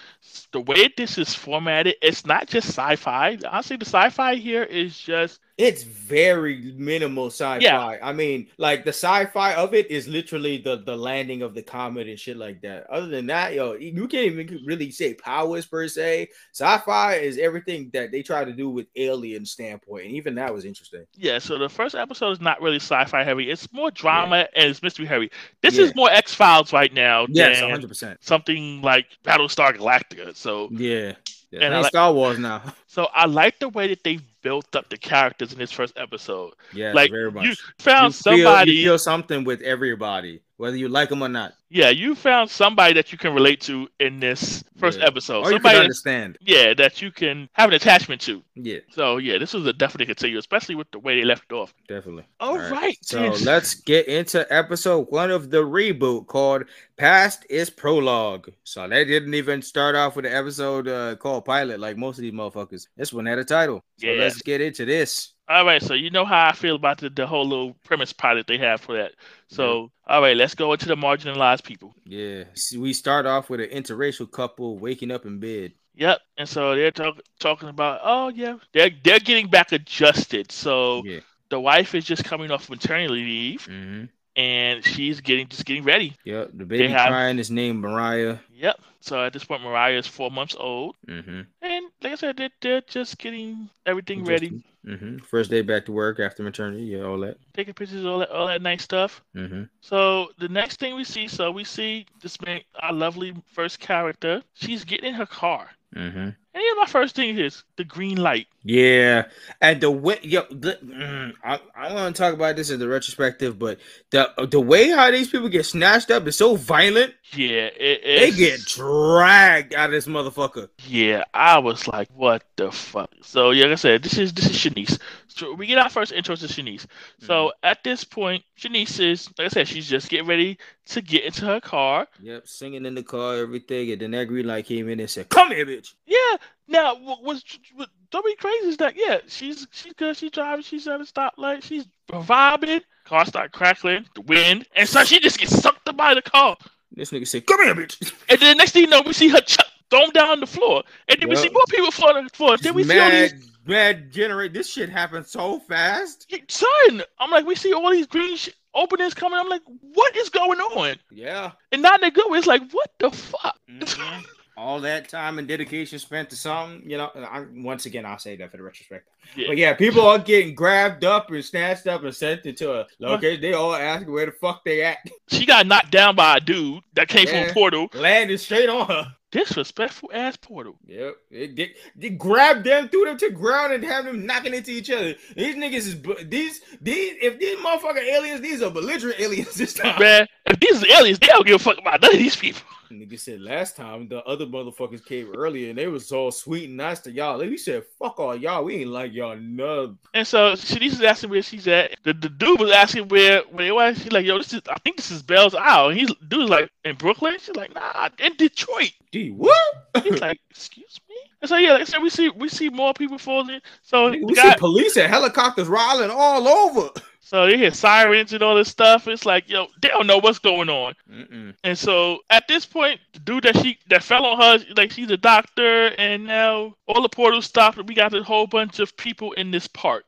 Speaker 2: the way this is formatted, it's not just sci-fi. Honestly, the sci-fi here is just
Speaker 1: it's very minimal sci-fi. Yeah. I mean, like the sci-fi of it is literally the the landing of the comet and shit like that. Other than that, yo, you can't even really say powers per se. Sci-fi is everything that they try to do with alien standpoint, and even that was interesting.
Speaker 2: Yeah. So the first episode is not really sci-fi heavy. It's more drama yeah. and it's mystery heavy. This yeah. is more X Files right now.
Speaker 1: Yes, hundred percent.
Speaker 2: Something like Battlestar Galactica. So
Speaker 1: yeah. Yeah, and like, Star Wars now.
Speaker 2: So I like the way that they built up the characters in this first episode.
Speaker 1: Yeah,
Speaker 2: like
Speaker 1: very much.
Speaker 2: You found you somebody.
Speaker 1: You feel something with everybody, whether you like them or not.
Speaker 2: Yeah, you found somebody that you can relate to in this first yeah. episode.
Speaker 1: Or
Speaker 2: somebody
Speaker 1: you understand.
Speaker 2: Yeah, that you can have an attachment to.
Speaker 1: Yeah.
Speaker 2: So yeah, this was a definitely continue, especially with the way they left off.
Speaker 1: Definitely.
Speaker 2: All, All right. right.
Speaker 1: So let's get into episode one of the reboot called Past is Prologue. So they didn't even start off with an episode uh, called Pilot like most of these motherfuckers. This one had a title. So yeah. let's get into this.
Speaker 2: All right, so you know how I feel about the, the whole little premise pilot they have for that. So, yeah. all right, let's go into the marginalized people.
Speaker 1: Yeah, See, we start off with an interracial couple waking up in bed.
Speaker 2: Yep, and so they're talk, talking about, oh yeah, they're they're getting back adjusted. So yeah. the wife is just coming off maternity leave. Mm-hmm and she's getting just getting ready.
Speaker 1: Yep, the baby have, crying is named Mariah.
Speaker 2: Yep. So at this point, Mariah is four months old,
Speaker 1: mm-hmm.
Speaker 2: and like I said, they're, they're just getting everything just, ready.
Speaker 1: Mm-hmm. First day back to work after maternity, yeah, all that.
Speaker 2: Taking pictures, all that, all that nice stuff.
Speaker 1: Mm-hmm.
Speaker 2: So the next thing we see, so we see this man, our lovely first character. She's getting in her car.
Speaker 1: Mm-hmm.
Speaker 2: And yeah, my first thing is the green light.
Speaker 1: Yeah, and the way, yo, the, mm, I, I want to talk about this in the retrospective, but the the way how these people get snatched up is so violent.
Speaker 2: Yeah, it,
Speaker 1: they get dragged out of this motherfucker.
Speaker 2: Yeah, I was like, what the fuck? So yeah, like I said, this is this is Shanice. So we get our first intro to Shanice. So mm-hmm. at this point, Shanice is, like I said, she's just getting ready to get into her car.
Speaker 1: Yep, singing in the car, everything. And then that green light came in and said, "Come here, bitch."
Speaker 2: Yeah. Now, what was what, don't be crazy is that yeah, she's she's good. She's driving. She's at a stoplight. She's vibing. Car start crackling. The wind, and so she just gets sucked up by the car.
Speaker 1: This nigga said, "Come here, bitch."
Speaker 2: And then the next thing you know, we see her chuck throw down on the floor, and then yep. we see more people fall on the floor. Then we mad, see all these
Speaker 1: mad generate. This shit happened so fast,
Speaker 2: son. I'm like, we see all these green sh- openings coming. I'm like, what is going on?
Speaker 1: Yeah,
Speaker 2: and not that good. way. It's like, what the fuck?
Speaker 1: Mm-hmm. all that time and dedication spent to something, you know. I, once again, I'll say that for the retrospect. Yeah. But yeah, people are getting grabbed up and snatched up and sent into a location. They all asking where the fuck they at.
Speaker 2: She got knocked down by a dude that came yeah. from a portal.
Speaker 1: Landed straight on her.
Speaker 2: Disrespectful ass portal.
Speaker 1: Yep. It, they, they grabbed them, threw them to the ground, and have them knocking into each other. These niggas is these these if these motherfucking aliens, these are belligerent aliens this time.
Speaker 2: Man, if these are aliens, they don't give a fuck about none of these people.
Speaker 1: Nigga said last time the other motherfuckers came earlier and they was all sweet and nice to y'all. They said, fuck all y'all. We ain't like y'all none.
Speaker 2: And so Shanice is asking where she's at. The, the dude was asking where where they was. She's like, yo, this is I think this is Belle's Isle. And he's dude's like in Brooklyn. She's like, nah, in Detroit.
Speaker 1: D what?
Speaker 2: He's like, excuse me. And so yeah, like I said, we see we see more people falling. So
Speaker 1: we guy, see police and helicopters rolling all over.
Speaker 2: So they hear sirens and all this stuff. It's like, yo, they don't know what's going on. Mm-mm. And so at this point, the dude that she that fell on her, like she's a doctor, and now all the portals stopped, and we got a whole bunch of people in this park.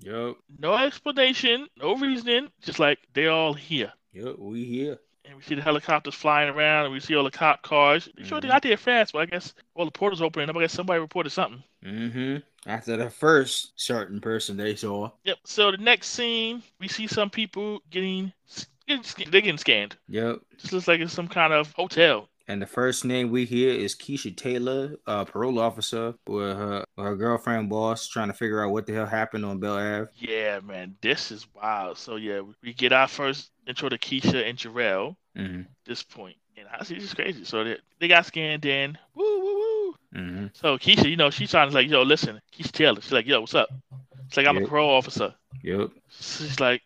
Speaker 1: Yep.
Speaker 2: No explanation, no reasoning, just like they're all here.
Speaker 1: Yep, we here.
Speaker 2: And we see the helicopters flying around, and we see all the cop cars. Sure mm-hmm. they got there fast, but I guess all the portals opening up. I guess somebody reported something.
Speaker 1: Mm-hmm after the first certain person they saw.
Speaker 2: Yep. So the next scene, we see some people getting, getting they're getting scanned.
Speaker 1: Yep.
Speaker 2: This looks like it's some kind of hotel.
Speaker 1: And the first name we hear is Keisha Taylor, a parole officer with her with her girlfriend boss trying to figure out what the hell happened on Belle Ave.
Speaker 2: Yeah, man, this is wild. So yeah, we get our first intro to Keisha and Jarrell. Mm-hmm. This point, and I see this is crazy. So they, they got scanned in. Woo woo woo. Mm-hmm. So Keisha, you know, she's trying to like, yo, listen, Keisha Taylor. She's like, yo, what's up? It's like I'm yep. a parole officer.
Speaker 1: Yep.
Speaker 2: She's like,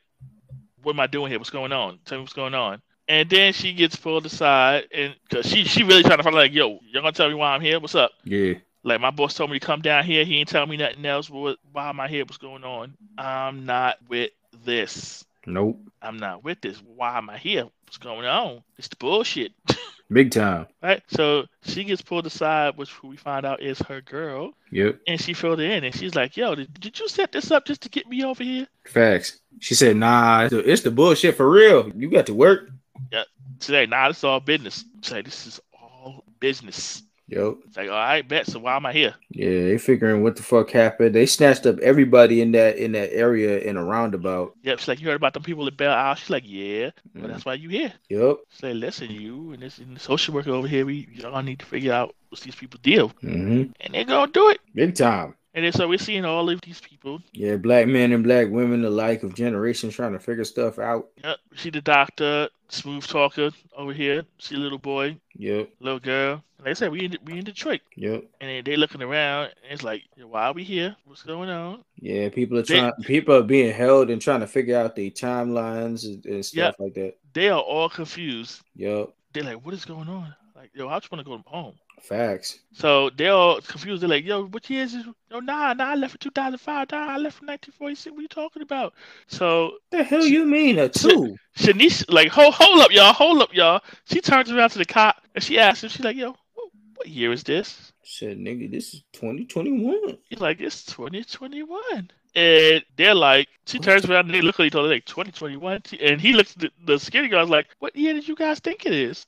Speaker 2: what am I doing here? What's going on? Tell me what's going on. And then she gets pulled aside, and cause she she really trying to find like, yo, you're gonna tell me why I'm here? What's up?
Speaker 1: Yeah.
Speaker 2: Like my boss told me to come down here. He ain't tell me nothing else. What? Why am I here? What's going on? I'm not with this.
Speaker 1: Nope.
Speaker 2: I'm not with this. Why am I here? What's going on? It's the bullshit.
Speaker 1: Big time.
Speaker 2: Right? So she gets pulled aside, which we find out is her girl.
Speaker 1: Yep.
Speaker 2: And she filled it in and she's like, yo, did, did you set this up just to get me over here?
Speaker 1: Facts. She said, nah, it's the, it's the bullshit for real. You got to work.
Speaker 2: Yeah. Today, nah, it's all business. Say this is all business.
Speaker 1: Yep.
Speaker 2: It's like, all right, bet. So why am I here?
Speaker 1: Yeah, they figuring what the fuck happened. They snatched up everybody in that in that area in a roundabout.
Speaker 2: Yep. She's like, you heard about the people at Belle Isle? She's like, yeah. Mm. Well, that's why you here.
Speaker 1: Yep.
Speaker 2: Say, listen, you and this and the social worker over here, we y'all need to figure out what these people deal.
Speaker 1: Mm-hmm.
Speaker 2: And they're gonna do it.
Speaker 1: Big time.
Speaker 2: And then so we're seeing all of these people.
Speaker 1: Yeah, black men and black women alike of generations trying to figure stuff out.
Speaker 2: Yep. See the doctor, smooth talker over here. See little boy.
Speaker 1: Yep.
Speaker 2: Little girl. Like I said, we in we in Detroit.
Speaker 1: Yep.
Speaker 2: And they looking around, and it's like, why are we here? What's going on?
Speaker 1: Yeah, people are trying. They, people are being held and trying to figure out the timelines and, and stuff yep. like that.
Speaker 2: They are all confused.
Speaker 1: Yep.
Speaker 2: They're like, what is going on? Like, yo, I just want to go home.
Speaker 1: Facts.
Speaker 2: So they're all confused. They're like, yo, what year is this? No, nah, nah, I left in 2005. Nah, I left in 1946. What are you talking about? So.
Speaker 1: The hell you mean a two?
Speaker 2: Shanice, like, hold, hold up, y'all. Hold up, y'all. She turns around to the cop and she asks him, she's like, yo, what, what year is this?
Speaker 1: Said, nigga, this is 2021.
Speaker 2: He's like, it's 2021. And they're like, she turns around and they look at each other like 2021. And he looks at the, the skinny guy's like, what year did you guys think it is?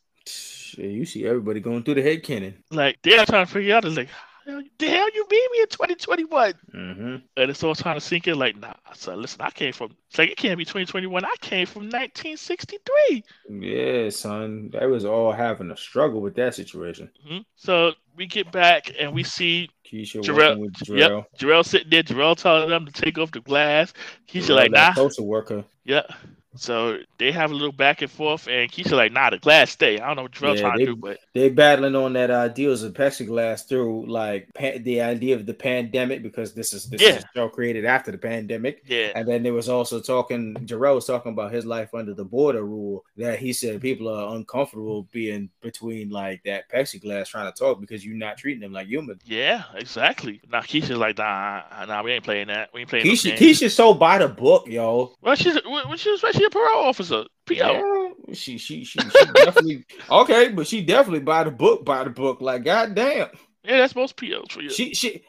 Speaker 1: You see everybody going through the head cannon.
Speaker 2: Like they're trying to figure out, it's like, the hell you mean me in 2021?
Speaker 1: Mm-hmm.
Speaker 2: And it's all trying to sink in, like, nah, so listen, I came from, it's like, it can't be 2021. I came from 1963.
Speaker 1: Yeah, son. That was all having a struggle with that situation.
Speaker 2: Mm-hmm. So we get back and we see
Speaker 1: Keisha Jarrell, with Jarrell.
Speaker 2: Yep, Jarrell sitting there. Jarrell telling them to take off the glass. Keisha, Jarrell, like, nah.
Speaker 1: Social worker.
Speaker 2: Yep. So they have a little back and forth, and Keisha like, nah, the glass stay. I don't know what Jarrell
Speaker 1: Yeah,
Speaker 2: trying
Speaker 1: they-
Speaker 2: to do, but
Speaker 1: They battling on that uh, ideals of plexiglass through like pa- the idea of the pandemic because this is this
Speaker 2: Yeah.
Speaker 1: is show created after the pandemic.
Speaker 2: yeah,
Speaker 1: And then there was also talking, Jarrell was talking about his life under the border rule that he said people are uncomfortable being between like that plexiglass trying to talk because you're not treating them like human.
Speaker 2: yeah, exactly. Now Keisha's like, nah, nah, we ain't playing that. We ain't playing.
Speaker 1: Keisha,
Speaker 2: games.
Speaker 1: Keisha's so by the book, yo.
Speaker 2: Well, she's when she was she a parole officer. PO.
Speaker 1: Yeah, she, she, she, she definitely okay, but she definitely by the book, by the book. Like, goddamn.
Speaker 2: Yeah, that's most POs for you.
Speaker 1: She she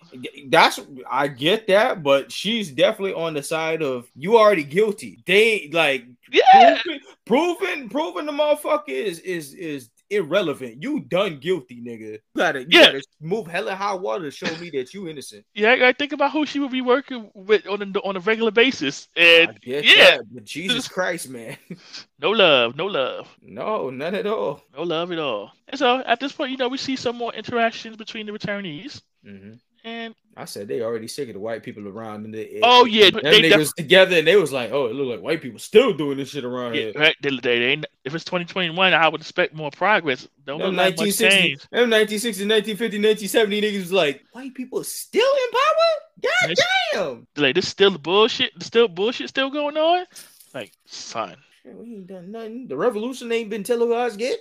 Speaker 1: that's I get that, but she's definitely on the side of you already guilty. They like
Speaker 2: yeah,
Speaker 1: proving proving proving the motherfucker is is is irrelevant. You done guilty, nigga. You gotta you
Speaker 2: Yeah.
Speaker 1: gotta move hella high water to show me that you innocent.
Speaker 2: yeah. I gotta think about who she would be working with on a, on a regular basis,
Speaker 1: I
Speaker 2: and yeah.
Speaker 1: that, but Jesus Christ, man.
Speaker 2: no love, no love.
Speaker 1: No, none at all.
Speaker 2: No love at all. And so at this point, you know, we see some more interactions between the returnees.
Speaker 1: Mhm.
Speaker 2: And
Speaker 1: I said they already sick of the white people around, and they,
Speaker 2: oh yeah,
Speaker 1: them
Speaker 2: they
Speaker 1: niggas
Speaker 2: def-
Speaker 1: together, and they was like, "Oh, it look like white people still doing this shit around
Speaker 2: yeah,
Speaker 1: here."
Speaker 2: right, they, they, ain't- if it's 2021, I would expect more progress. Don't
Speaker 1: Them
Speaker 2: look like much
Speaker 1: 1960,
Speaker 2: change.
Speaker 1: them 1960, 1950, 1970 niggas was like, white people still in power? God damn.
Speaker 2: Like this still the bullshit, still bullshit still going on. Like son,
Speaker 1: We ain't done nothing. The revolution ain't been televised yet.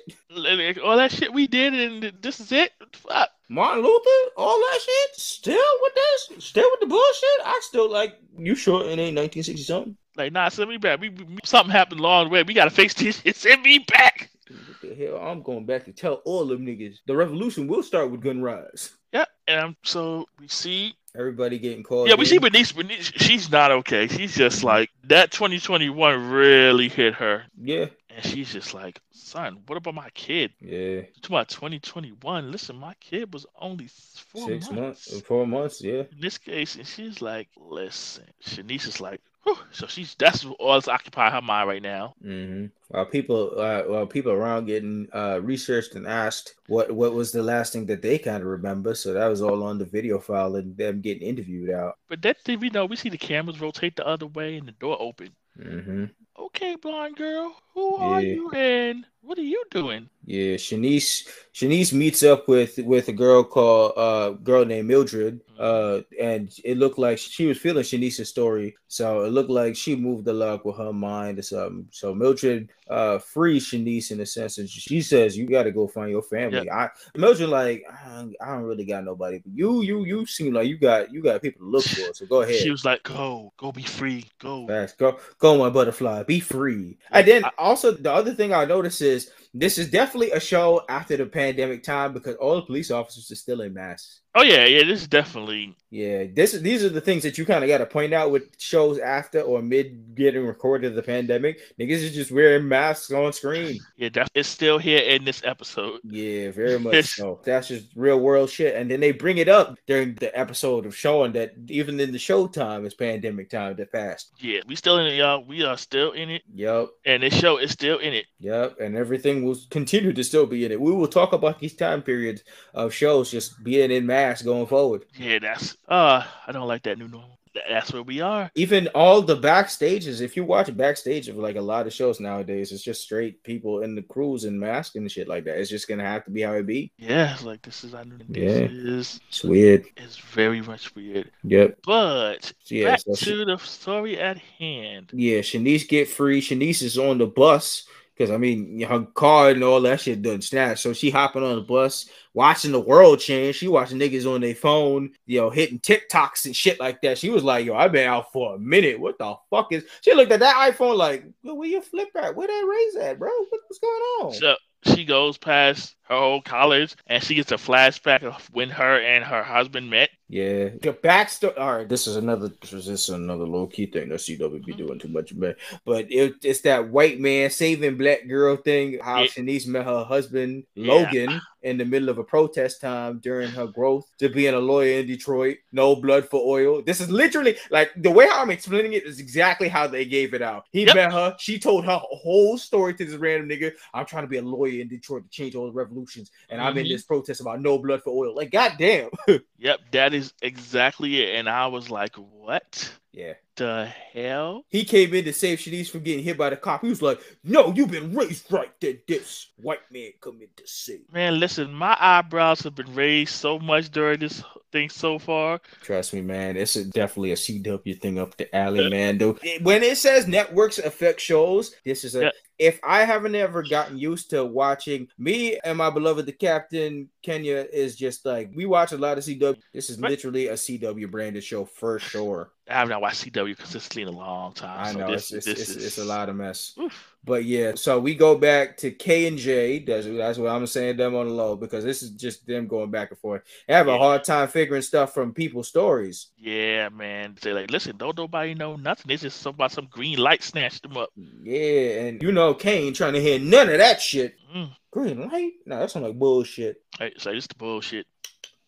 Speaker 2: all that shit we did, and this is it. Fuck.
Speaker 1: Martin Luther, all that shit, still with this, still with the bullshit. I still like. You sure it ain't 1960 something?
Speaker 2: Like nah, send me back. We, we something happened along the way. We gotta fix this shit. Send me back.
Speaker 1: What the hell? I'm going back to tell all them niggas the revolution will start with gun rise.
Speaker 2: Yeah, and so we see
Speaker 1: Everybody getting called.
Speaker 2: Yeah, we
Speaker 1: in.
Speaker 2: see Bernice, Bernice. She's not okay. She's just like that. 2021 really hit her,
Speaker 1: Yeah,
Speaker 2: and she's just like, "Son, what about my kid?
Speaker 1: yeah.
Speaker 2: It's about 2021. Listen, my kid was only four
Speaker 1: Six
Speaker 2: months.
Speaker 1: months, four months. Yeah.
Speaker 2: In this case, and she's like, "Listen." Shanice is like, Whew. So she's that's all that's occupying her mind right now.
Speaker 1: hmm While people, uh, while people around getting uh, researched and asked what what was the last thing that they kind of remember, so that was all on the video file and them getting interviewed out.
Speaker 2: But that thing we know, we see the cameras rotate the other way and the door open.
Speaker 1: hmm
Speaker 2: Okay, blonde girl, who are you and what are you doing?
Speaker 1: Yeah, Shanice Shanice meets up with with a girl called uh girl named Mildred. Uh and it looked like she was feeling Shanice's story. So it looked like she moved the luck with her mind or something. So Mildred uh frees Shanice in a sense and she says you gotta go find your family. I Mildred like I don't, I don't really got nobody. But you you you seem like you got you got people to look for. So go ahead.
Speaker 2: She was like, "Go, go, be free, go."
Speaker 1: Facts. Go, go, my butterfly. Be free. And then also the other thing I noticed is this is definitely a show after the pandemic time because all the police officers are still in masks.
Speaker 2: Oh yeah, yeah. This is definitely
Speaker 1: Yeah, this these are the things that you kind of got to point out with shows after or mid getting recorded the pandemic. Niggas is just wearing masks on screen.
Speaker 2: yeah. That, it's still here in this episode.
Speaker 1: Yeah, very much so. That's just real world shit. And then they bring it up during the episode of showing that even in the show time is pandemic time that passed.
Speaker 2: Yeah, we still in it, y'all. We are still in it,
Speaker 1: Yep.
Speaker 2: and this show is still in it.
Speaker 1: Yep, and everything will continue to still be in it. We will talk about these time periods of shows just being in mass going forward.
Speaker 2: Yeah, that's uh, I don't like that new normal. That's where we are.
Speaker 1: Even all the backstages, if you watch backstage of like a lot of shows nowadays, it's just straight people in the crews and masks and shit like that. It's just gonna have to be how it be.
Speaker 2: Yeah, it's like this is I know this
Speaker 1: Yeah.
Speaker 2: is
Speaker 1: It's weird.
Speaker 2: is very much weird.
Speaker 1: Yep.
Speaker 2: But
Speaker 1: Yeah.
Speaker 2: back to the story at hand.
Speaker 1: yeah. Shanice get free. Shanice is on the bus because I mean her car and all that shit done snatched. So she hopping on the bus, watching the world change. She watching niggas on their phone, you know, hitting TikToks and shit like that. She was like, "Yo, I've been out for a minute. What the fuck is?" She looked at that iPhone like, "Well, "Where your flip at? Where that raise at, bro? What's going on?"
Speaker 2: So she goes past her old college and she gets a flashback of when her and her husband met.
Speaker 1: Yeah, the backstory. All right, this is another. This is another low key thing that CW be doing too much, but but it, it's that white man saving black girl thing. How
Speaker 2: Yeah.
Speaker 1: Shanice met her husband
Speaker 2: Yeah.
Speaker 1: Logan in the middle of a protest time during her growth to being a lawyer in Detroit. No blood for oil. This is literally like the way how I'm explaining it is exactly how they gave it out. He
Speaker 2: Yep.
Speaker 1: met her. She told her whole story to this random nigga. I'm trying to be a lawyer in Detroit to change all the revolutions, and I'm in
Speaker 2: Mhm.
Speaker 1: this protest about no blood for oil. Like, goddamn.
Speaker 2: Yep, that is exactly it. And I was like, what?
Speaker 1: Yeah.
Speaker 2: The hell?
Speaker 1: He came in to save Shanice from getting hit by the cop. He was like, "No, you've been raised right. That this white man come in to save."
Speaker 2: Man, listen, my eyebrows have been raised so much during this thing so far.
Speaker 1: Trust me, man. It's a, definitely a CW thing up the alley, man. Though when it says networks affect shows, this is a.
Speaker 2: Yeah.
Speaker 1: If I haven't ever gotten used to watching me and my beloved the Captain Kenya is just like we watch a lot of CW. This is literally a CW branded show for sure.
Speaker 2: I have not watched CW consistently in a long time.
Speaker 1: I
Speaker 2: so
Speaker 1: know
Speaker 2: this,
Speaker 1: it's,
Speaker 2: this
Speaker 1: it's,
Speaker 2: is
Speaker 1: it's a lot of mess.
Speaker 2: Oof.
Speaker 1: But yeah, so we go back to K and J. That's, that's what I'm saying them on the low because this is just them going back and forth. They have a hard time figuring stuff from people's stories.
Speaker 2: Yeah, man. Say like, listen, don't nobody know nothing. It's just about some green light snatched them up.
Speaker 1: Yeah, and you know Kane trying to hear none of that shit.
Speaker 2: Mm.
Speaker 1: Green light? No, that sounds like bullshit.
Speaker 2: Hey, so it's the bullshit.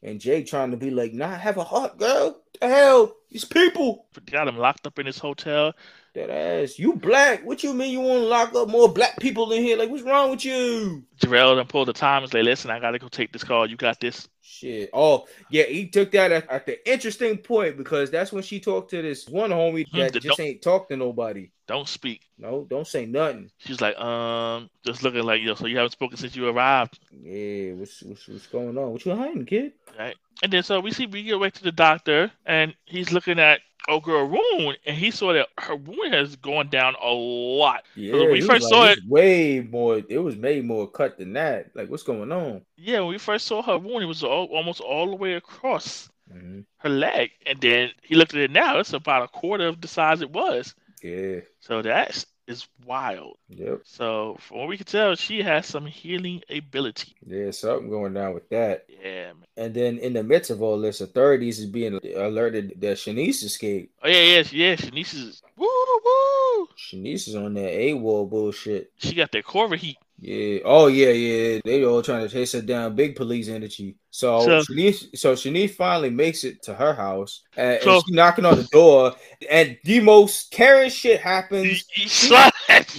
Speaker 1: And Jay trying to be like, nah, have a heart, girl. The hell? These people.
Speaker 2: Got him locked up in this hotel.
Speaker 1: That ass. You black. What you mean you want to lock up more black people in here? Like, what's wrong with you?
Speaker 2: Jarrell done pulled the time and say, listen, I gotta go take this call. You got this.
Speaker 1: Shit. Oh, yeah, he took that at, at the interesting point because that's when she talked to this one homie
Speaker 2: Hmm,
Speaker 1: that just ain't talked to nobody.
Speaker 2: Don't speak.
Speaker 1: No, don't say nothing.
Speaker 2: She's like, um, just looking like, yo, so you haven't spoken since you arrived.
Speaker 1: Yeah, what's what's, what's going on? What you hiding, kid?
Speaker 2: Right. And then so we see we get back to the doctor and he's looking at girl wound and he saw that her wound has gone down a lot.
Speaker 1: Yeah,
Speaker 2: when we first
Speaker 1: like,
Speaker 2: saw
Speaker 1: "It's way more. It was made more cut than that. Like, what's going on?
Speaker 2: Yeah, when we first saw her wound, it was all, almost all the way across
Speaker 1: hmm
Speaker 2: her leg. And then he looked at it now, it's about a quarter of the size it was.
Speaker 1: Yeah.
Speaker 2: So that is wild.
Speaker 1: Yep.
Speaker 2: So from what we can tell, she has some healing ability.
Speaker 1: There's Something going down with that.
Speaker 2: Yeah, man.
Speaker 1: And then in the midst of all this, authorities is being alerted that Shanice escaped.
Speaker 2: Oh yeah, yeah, yeah. Shanice is woo woo.
Speaker 1: Shanice is on that AWOL bullshit.
Speaker 2: She got that Corva heat.
Speaker 1: Yeah. Oh yeah, yeah. They all trying to chase her down. Big police energy. So,
Speaker 2: So-
Speaker 1: Shanice, so Shanice finally makes it to her house, and,
Speaker 2: So-
Speaker 1: and she knocking on the door, and the most Karen shit happens.
Speaker 2: He, he shot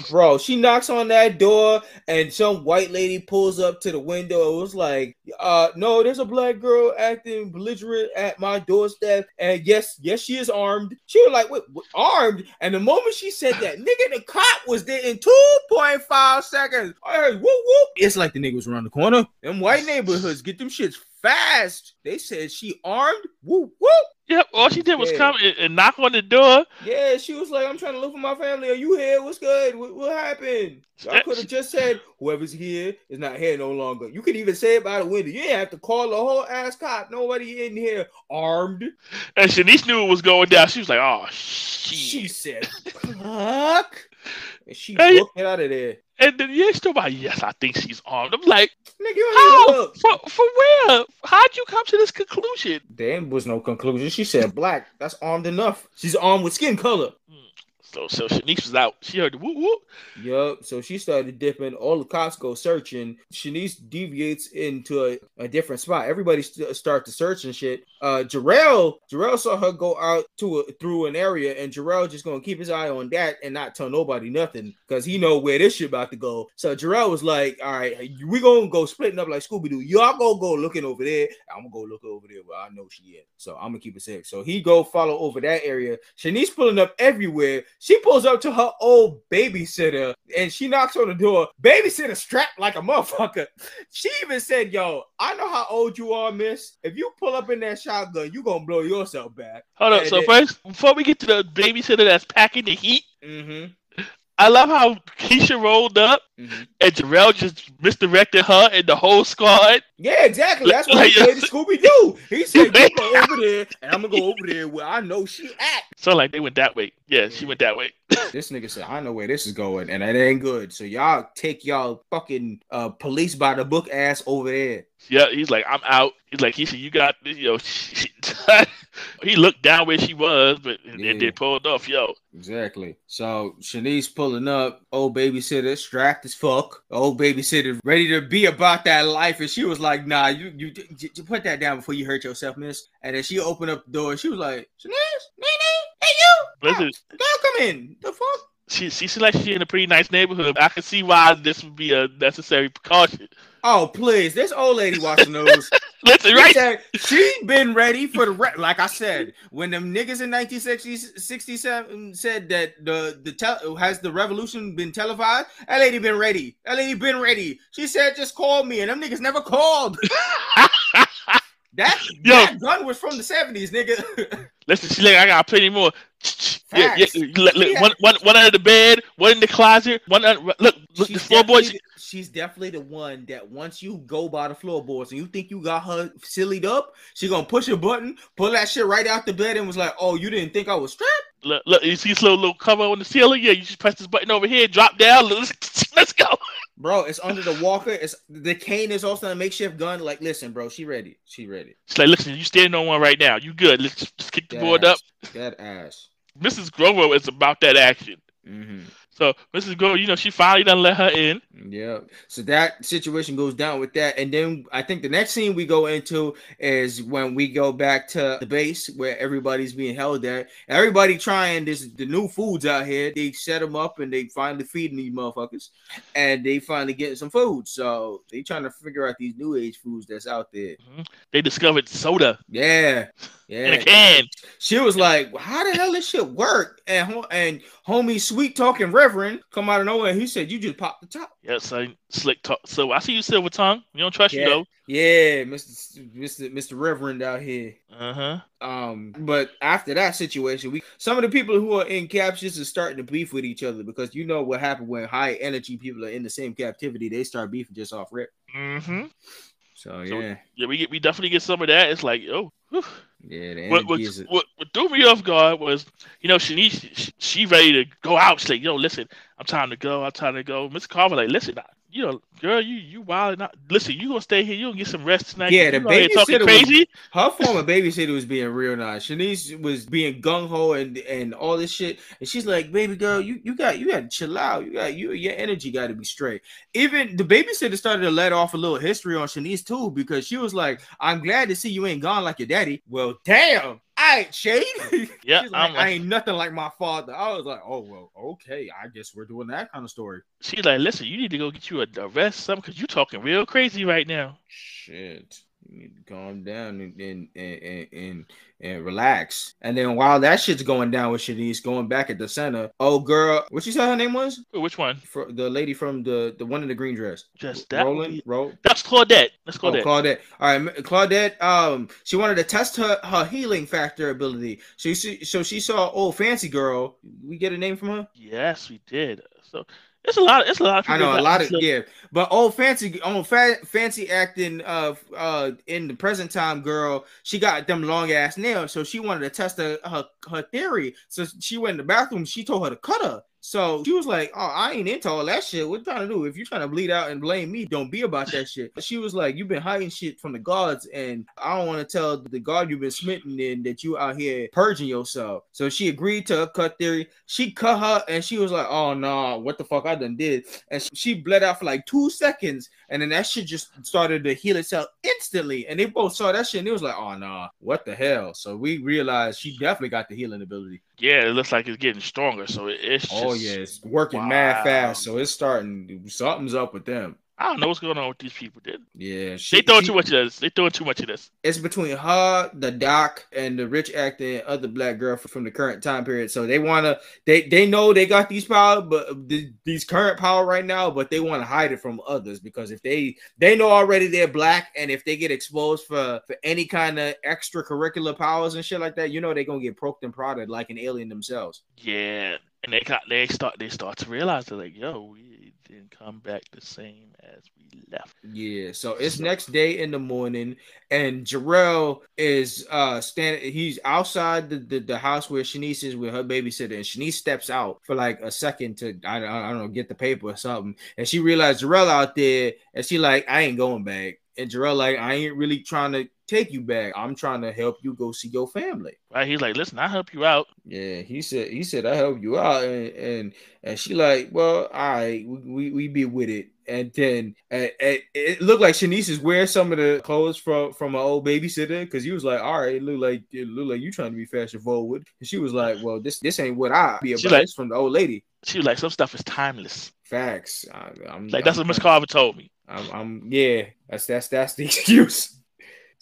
Speaker 1: Bro, she knocks on that door, and some white lady pulls up to the window. It was like, uh, no, there's a black girl acting belligerent at my doorstep, and yes, yes, she is armed. She was like, wait, what, armed? And the moment she said that, nigga, the cop was there in 2.5 seconds. I heard whoop whoop. It's like the nigga was around the corner. Them white neighborhoods get them shits fast. They said she armed. Whoop whoop.
Speaker 2: Yep, all she did was
Speaker 1: Yeah.
Speaker 2: come and, and knock on the door.
Speaker 1: Yeah, she was like, I'm trying to look for my family. Are you here? What's good? What, what happened? I could have just said, whoever's here is not here no longer. You could even say it by the window. You didn't have to call the whole ass cop. Nobody in here armed.
Speaker 2: And Shanice knew it was going down. She was like, oh, shit."
Speaker 1: She said, fuck. And she booked it out of there.
Speaker 2: And then yeah, still like, yes, I think she's armed. I'm like,
Speaker 1: Nigga,
Speaker 2: how? For, for where? How'd you come to this conclusion?
Speaker 1: There was no conclusion. She said black. That's armed enough. She's armed with skin color. Hmm.
Speaker 2: So, so Shanice was out. She heard the whoop whoop.
Speaker 1: Yup. So she started dipping. All the cops go searching. Shanice deviates into a, a different spot. Everybody st- start to search and shit. Uh, Jarrell, Jarrell saw her go out to a, through an area, and Jarrell just gonna keep his eye on that and not tell nobody nothing because he know where this shit about to go. So Jarrell was like, "All right, we gonna go splitting up like Scooby Doo. Y'all gonna go looking over there. I'm gonna go look over there where I know she is. So I'm gonna keep it safe. So he go follow over that area. Shanice pulling up everywhere. She pulls up to her old babysitter and she knocks on the door. Babysitter strapped like a motherfucker. She even said, Yo, I know how old you are, miss. If you pull up in that shotgun, you gonna blow yourself back.
Speaker 2: Hold up. So
Speaker 1: then-
Speaker 2: first, before we get to the babysitter that's packing the heat,
Speaker 1: Mm-hmm.
Speaker 2: I love how Keisha rolled up
Speaker 1: mm-hmm.
Speaker 2: and Jarrell just misdirected her and the whole squad.
Speaker 1: Yeah, exactly. That's what he said to Scooby Doo. He said, You go over there, and I'm gonna go over there where I know she at.
Speaker 2: So like they went that way. Yeah, she went that way.
Speaker 1: This nigga said, I know where this is going, and it ain't good. So y'all take y'all fucking uh police by the book ass over there.
Speaker 2: Yeah, he's like, I'm out. He's like, he said, you got this, yo. he looked down where she was, but and
Speaker 1: Yeah.
Speaker 2: then they pulled off, yo.
Speaker 1: Exactly. So Shanice pulling up, old babysitter strapped as fuck. Old babysitter ready to be about that life, and she was like, "Nah, you you, you, you put that down before you hurt yourself, miss." And then she opened up the door. and She was like, "Shanice, Nene, hey you,
Speaker 2: Listen,
Speaker 1: girl, come in. The fuck."
Speaker 2: She she seems like she's in a pretty nice neighborhood. I can see why this would be a necessary precaution.
Speaker 1: Oh please, this old lady watching those.
Speaker 2: Listen, right?
Speaker 1: said she been ready for the re- like I said when them niggas in 1967 said that the the tel- has the revolution been televised. That lady been ready. That lady been ready. She said just call me, and them niggas never called. that
Speaker 2: Yo.
Speaker 1: that gun was from the 70s, nigga.
Speaker 2: Listen, she like, I got plenty more. Yeah, yeah. Look, look,
Speaker 1: Yeah.
Speaker 2: one, one, one under the bed, one in the closet, one under, look, look, the floorboards.
Speaker 1: she's definitely the one that once you go by the floorboards and you think you got her sillied up, she gonna push a button, pull that shit right out the bed, and was like, "Oh, you didn't think I was strapped."
Speaker 2: Look, look, you see this little, little cover on the ceiling? Yeah, you just press this button over here, drop down, let's, let's go.
Speaker 1: Bro, it's under the walker. It's the cane is also a makeshift gun. Like, listen, bro, she ready. She ready.
Speaker 2: She's like, listen, you standing on one right now. You good. Let's just, kick the
Speaker 1: That
Speaker 2: board up.
Speaker 1: ass. That ass.
Speaker 2: Mrs. Grover is about that action.
Speaker 1: Mm-hmm.
Speaker 2: So Mrs. Grover, you know, she finally done let her in.
Speaker 1: Yeah. So that situation goes down with that. And then I think the next scene we go into is when we go back to the base where everybody's being held at. Everybody trying this the new foods out here. They set them up and they finally feeding these motherfuckers. And they finally getting some food. So they trying to figure out these new age foods that's out there.
Speaker 2: They discovered soda
Speaker 1: Yeah.
Speaker 2: In
Speaker 1: Yeah.
Speaker 2: a can.
Speaker 1: She was like, "How the hell this shit work?" And and homie, sweet talking Reverend, come out of nowhere. He said, "You just pop the top."
Speaker 2: Yeah, so slick talk. So I see you, Silver Tongue. We don't trust you though.
Speaker 1: Yeah, Mister Mister Mister Reverend out here.
Speaker 2: Uh huh.
Speaker 1: Um, but after that situation, we some of the people who are in captures are starting to beef with each other because you know what happened when high energy people are in the same captivity, they start beefing just off rip.
Speaker 2: Mm-hmm.
Speaker 1: So
Speaker 2: So-
Speaker 1: yeah,
Speaker 2: Yeah, we get we definitely get some of that. It's like, oh, whew.
Speaker 1: Yeah, the
Speaker 2: what,
Speaker 1: energy
Speaker 2: what,
Speaker 1: is
Speaker 2: what, what threw me off guard was, you know, she needs she, she ready to go out. She's like, yo, listen, I'm trying to go. I'm trying to go. Miss Carver, like, listen, I- you know, girl, you you wild not. Listen, you gonna stay here. You gonna get some rest tonight.
Speaker 1: Yeah, the
Speaker 2: out
Speaker 1: babysitter was-
Speaker 2: crazy.
Speaker 1: her former babysitter was being real nice. Shanice was being gung ho and and all this shit, and she's like, "Baby girl, you you got you got to chill out. You got you your energy got to be straight." Even the babysitter started to let off a little history on Shanice too because she was like, "I'm glad to see you ain't gone like your daddy." Well, damn. I ain't Shade.
Speaker 2: Yeah,
Speaker 1: like,
Speaker 2: I'm
Speaker 1: I ain't nothing like my father. I was like, oh well, okay. I guess we're doing that kind of story.
Speaker 2: She's like, listen, you need to go get you a, a rest, something, because you're talking real crazy right now.
Speaker 1: Shit. You need to calm down and and, and and and relax. And then while that shit's going down with Shanice, going back at the center, oh girl, what you said her name was?
Speaker 2: Which one?
Speaker 1: For the lady from the the one in the green dress.
Speaker 2: Just that.
Speaker 1: Roland, Ro-
Speaker 2: That's Claudette. That's
Speaker 1: Oh,
Speaker 2: Claudette.
Speaker 1: Claudette. All right, Claudette. Um, she wanted to test her her healing factor ability. So she so she saw old fancy girl. We get a name from her.
Speaker 2: yes, we did. So it's a lot. It's a lot. Of
Speaker 1: I know a lot of yeah, but old fancy, old fa- fancy acting. Uh, uh, in the present time, girl, she got them long ass nails, so she wanted to test her, her her theory. So she went in the bathroom. She told her to cut her. So she was like, "Oh, I ain't into all that shit. What you trying to do? If you're trying to bleed out and blame me, don't be about that shit." She was like, "You've been hiding shit from the gods, and I don't want to tell the god you've been smitten in that you out here purging yourself." So she agreed to a cut theory. She cut her, and she was like, "Oh no, what the fuck I done did?" And she bled out for like two seconds, and then that shit just started to heal itself instantly. And they both saw that shit, and it was like, "Oh no, what the hell?" So we realized she definitely got the healing ability.
Speaker 2: Yeah, it looks like it's getting stronger. So it's oh, just,
Speaker 1: Oh yeah, it's working mad fast, so it's starting. Something's up with them.
Speaker 2: I don't know what's going on with these people. Did
Speaker 1: Yeah, she,
Speaker 2: they throwing
Speaker 1: she-
Speaker 2: too much of this? They throwing too much of this.
Speaker 1: It's between her, the doc, and the rich acting other black girl from the current time period. So they wanna, they they know they got these power, but th- these current power right now, but they want to hide it from others because if they they know already they're black, and if they get exposed for for any kind of extracurricular powers and shit like that, you know they're gonna get poked and prodded like an alien themselves.
Speaker 2: Yeah, and they got they start they start to realize they're like, yo, we didn't come back the same as we left.
Speaker 1: Yeah, so it's next day in the morning, and Jarrell is uh standing. He's outside the, the, the house where Shanice is with her babysitter, and Shanice steps out for like a second to I, don't- I don't know get the paper or something, and she realized Jarrell out there, and she like I ain't going back, and Jarrell like I ain't really trying to take you back. I'm trying to help you go see your family.
Speaker 2: Right? He's like, listen, I'll help you out.
Speaker 1: Yeah, he said he said I help you out, and and, and she like, well, all right, we, we we be with it. And then uh, uh, it looked like Shanice is wearing some of the clothes from from an old babysitter because he was like, all right, it looked like it looked like you trying to be fashion forward. And she was like, well, this this ain't what I be
Speaker 2: She
Speaker 1: about.
Speaker 2: like-
Speaker 1: it's from the old lady.
Speaker 2: She was like, some stuff is timeless.
Speaker 1: Facts. I, I'm
Speaker 2: Like that's
Speaker 1: I'm,
Speaker 2: what Miss Carver told me.
Speaker 1: I'm, I'm yeah. That's that's that's the excuse.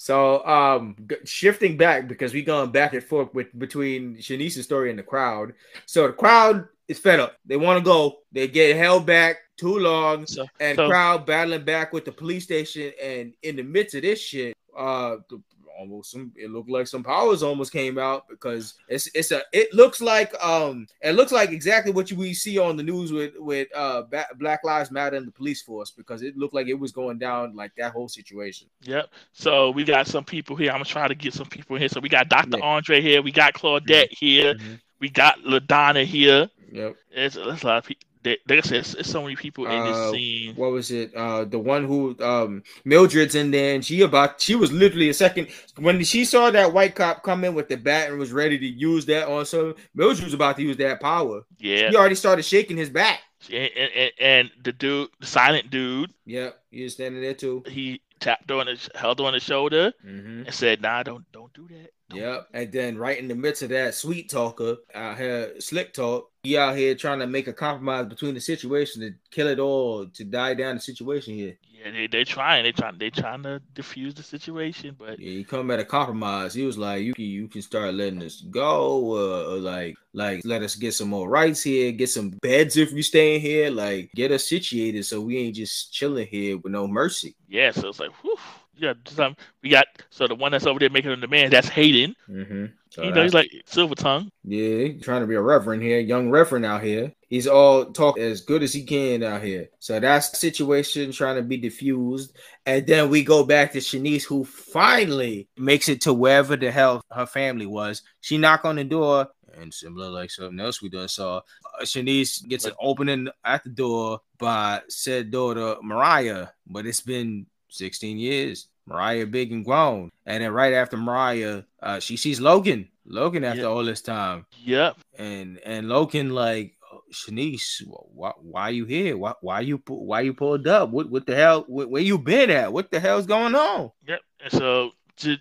Speaker 1: So um shifting back because we going back and forth with between Shanice's story and the crowd. So the crowd is fed up. They want to go. They get held back too long, so, and so, crowd battling back with the police station. And in the midst of this shit, uh, the almost some it looked like some powers almost came out because it's it's a it looks like um it looks like exactly what you, we see on the news with with uh Black Lives Matter and the police force because it looked like it was going down like that whole situation.
Speaker 2: Yep. So we got some people here. I'm gonna try to get some people here. So we got Dr. Yeah. Andre here. We got Claudette mm-hmm. here. Mm-hmm. We got Ladonna here.
Speaker 1: Yep.
Speaker 2: It's, it's a lot of people they, like I said, it's, it's, so many people in this uh, scene.
Speaker 1: What was it? Uh, the one who um Mildred's in there, and she about she was literally a second when she saw that white cop come in with the bat and was ready to use that on some. Mildred was about to use that power.
Speaker 2: Yeah,
Speaker 1: he already started shaking his back.
Speaker 2: And, and, and the dude, the silent dude.
Speaker 1: Yep, he was standing there too.
Speaker 2: He tapped on his, held on his shoulder, mm-hmm. and said, "Nah, don't, don't do that."
Speaker 1: Yep. And then right in the midst of that sweet talker out here, slick talk, he out here trying to make a compromise between the situation to kill it all, to die down the situation here.
Speaker 2: Yeah, they they trying, they trying, they trying to diffuse the situation, but
Speaker 1: yeah, he come at a compromise. He was like, you can you can start letting us go, uh, or like like let us get some more rights here, get some beds if we stay in here, like get us situated so we ain't just chilling here with no mercy.
Speaker 2: Yeah, so it's like, whew yeah, some we got so the one that's over there making the demand that's Hayden.
Speaker 1: Mm-hmm. So
Speaker 2: you know, he's like silver tongue.
Speaker 1: Yeah, trying to be a reverend here, young reverend out here. He's all talk as good as he can out here. So that's the situation trying to be diffused. And then we go back to Shanice, who finally makes it to wherever the hell her family was. She knock on the door, and similar like something else we done saw. Uh, Shanice gets an opening at the door by said daughter Mariah, but it's been 16 years. Mariah big and grown. And then right after Mariah, uh, she sees Logan. Logan after yep. all this time.
Speaker 2: Yep.
Speaker 1: And and Logan like Shanice, why why you here? Why why you why you pulled up? What what the hell? where you been at? What the hell's going on?
Speaker 2: Yep. And so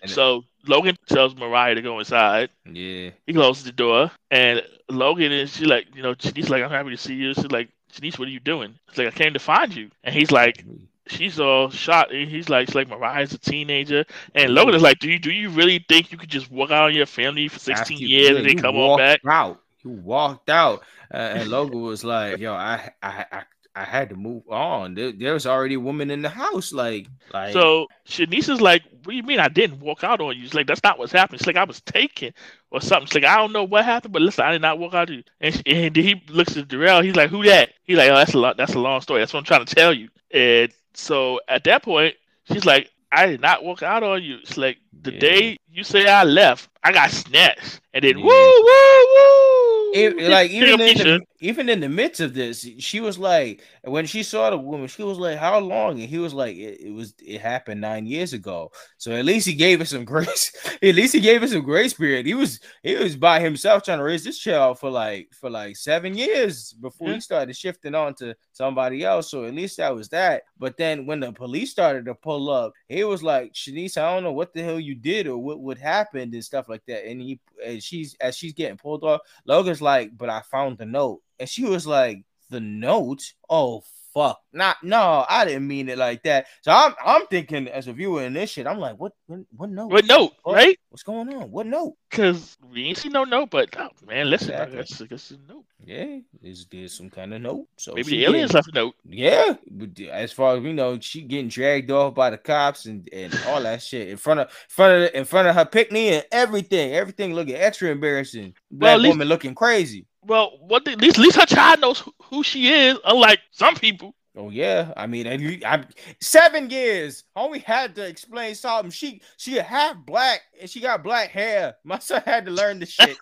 Speaker 2: so Logan tells Mariah to go inside.
Speaker 1: Yeah.
Speaker 2: He closes the door, and Logan is she like you know Shanice like I'm happy to see you. She's like Shanice, what are you doing? It's like I came to find you, and he's like she's all shot. He's like, she's like Mariah's a teenager, and Logan is like, do you do you really think you could just walk out on your family for sixteen years yeah, and then come on back?
Speaker 1: Out, you walked out, uh, and Logan was like, yo, I, I, I. I had to move on. There, there, was already a woman in the house, like, like.
Speaker 2: So Shanice is like, "What do you mean I didn't walk out on you?" It's like that's not what's happening. It's like I was taken or something. It's like I don't know what happened, but listen, I did not walk out on you. And, she, and he looks at Jarrell. He's like, "Who that?" He's like, "Oh, that's a lot. That's a long story. That's what I'm trying to tell you." And so at that point, she's like, I did not walk out on you. It's like the yeah. day you say I left, I got snatched. And then yeah. woo, woo, woo.
Speaker 1: It, like even in the, even in the midst of this, she was like, when she saw the woman, she was like, "How long?" And he was like, "It, it was it happened nine years ago." So at least he gave us some grace. at least he gave us some grace period. He was he was by himself trying to raise this child for like for like seven years before he mm-hmm. started shifting on to somebody else. So at least that was that. But then when the police started to pull up, he was like, "Shanice, I don't know what the hell you did or what what happened and stuff like that." And he and she's as she's getting pulled off, Logan's like, "But I found the note." And she was like, the note? Oh fuck. Not no, I didn't mean it like that. So I'm I'm thinking as a viewer in this shit, I'm like, what what, note?
Speaker 2: What note, what, right?
Speaker 1: What's going on? What note?
Speaker 2: Cause we ain't see no note, but oh, man, listen, exactly. I guess, I guess a note.
Speaker 1: Yeah, is there some kind of note? So
Speaker 2: maybe the aliens left a note.
Speaker 1: Yeah, but uh, as far as we know, she getting dragged off by the cops and, and all that shit in front of in front of in front of her picnic and everything. Everything looking extra embarrassing. Black well, least, woman looking crazy.
Speaker 2: Well, what the, at least at least her child knows who she is, unlike some people.
Speaker 1: Oh yeah, I mean, I, seven years. I only had to explain something. She she half black and she got black hair. My son had to learn the shit.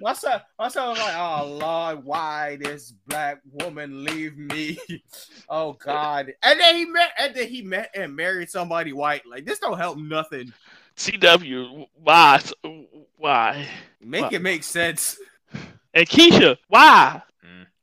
Speaker 1: my son, my son was like, "Oh Lord, why this black woman leave me? oh God!" And then he met, and then he met and married somebody white. Like this don't help nothing.
Speaker 2: CW, why? Why?
Speaker 1: Make why? it make sense.
Speaker 2: And Keisha, why?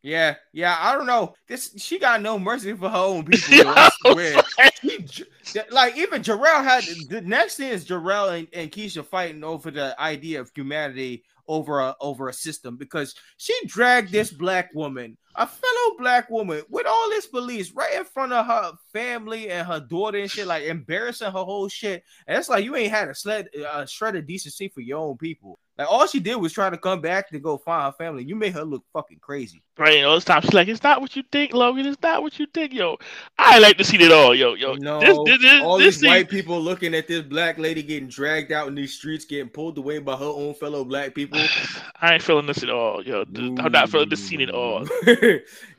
Speaker 1: Yeah, yeah, I don't know. This she got no mercy for her own people. I swear. she She like even Jarrell had the next thing is Jarrell and, and Keisha fighting over the idea of humanity over a over a system because she dragged this black woman, a fellow black woman, with all this police right in front of her family and her daughter and shit, like embarrassing her whole shit. And it's like you ain't had a sled a shred of decency for your own people. Like all she did was try to come back to go find her family. You made her look fucking crazy.
Speaker 2: Right, all this time she's like, "It's not what you think, Logan. It's not what you think, yo." I like to see it all, yo, yo.
Speaker 1: No, this, this, this, all these scene... white people looking at this black lady getting dragged out in these streets, getting pulled away by her own fellow black people.
Speaker 2: I ain't feeling this at all, yo. No. I'm not feeling this scene at all.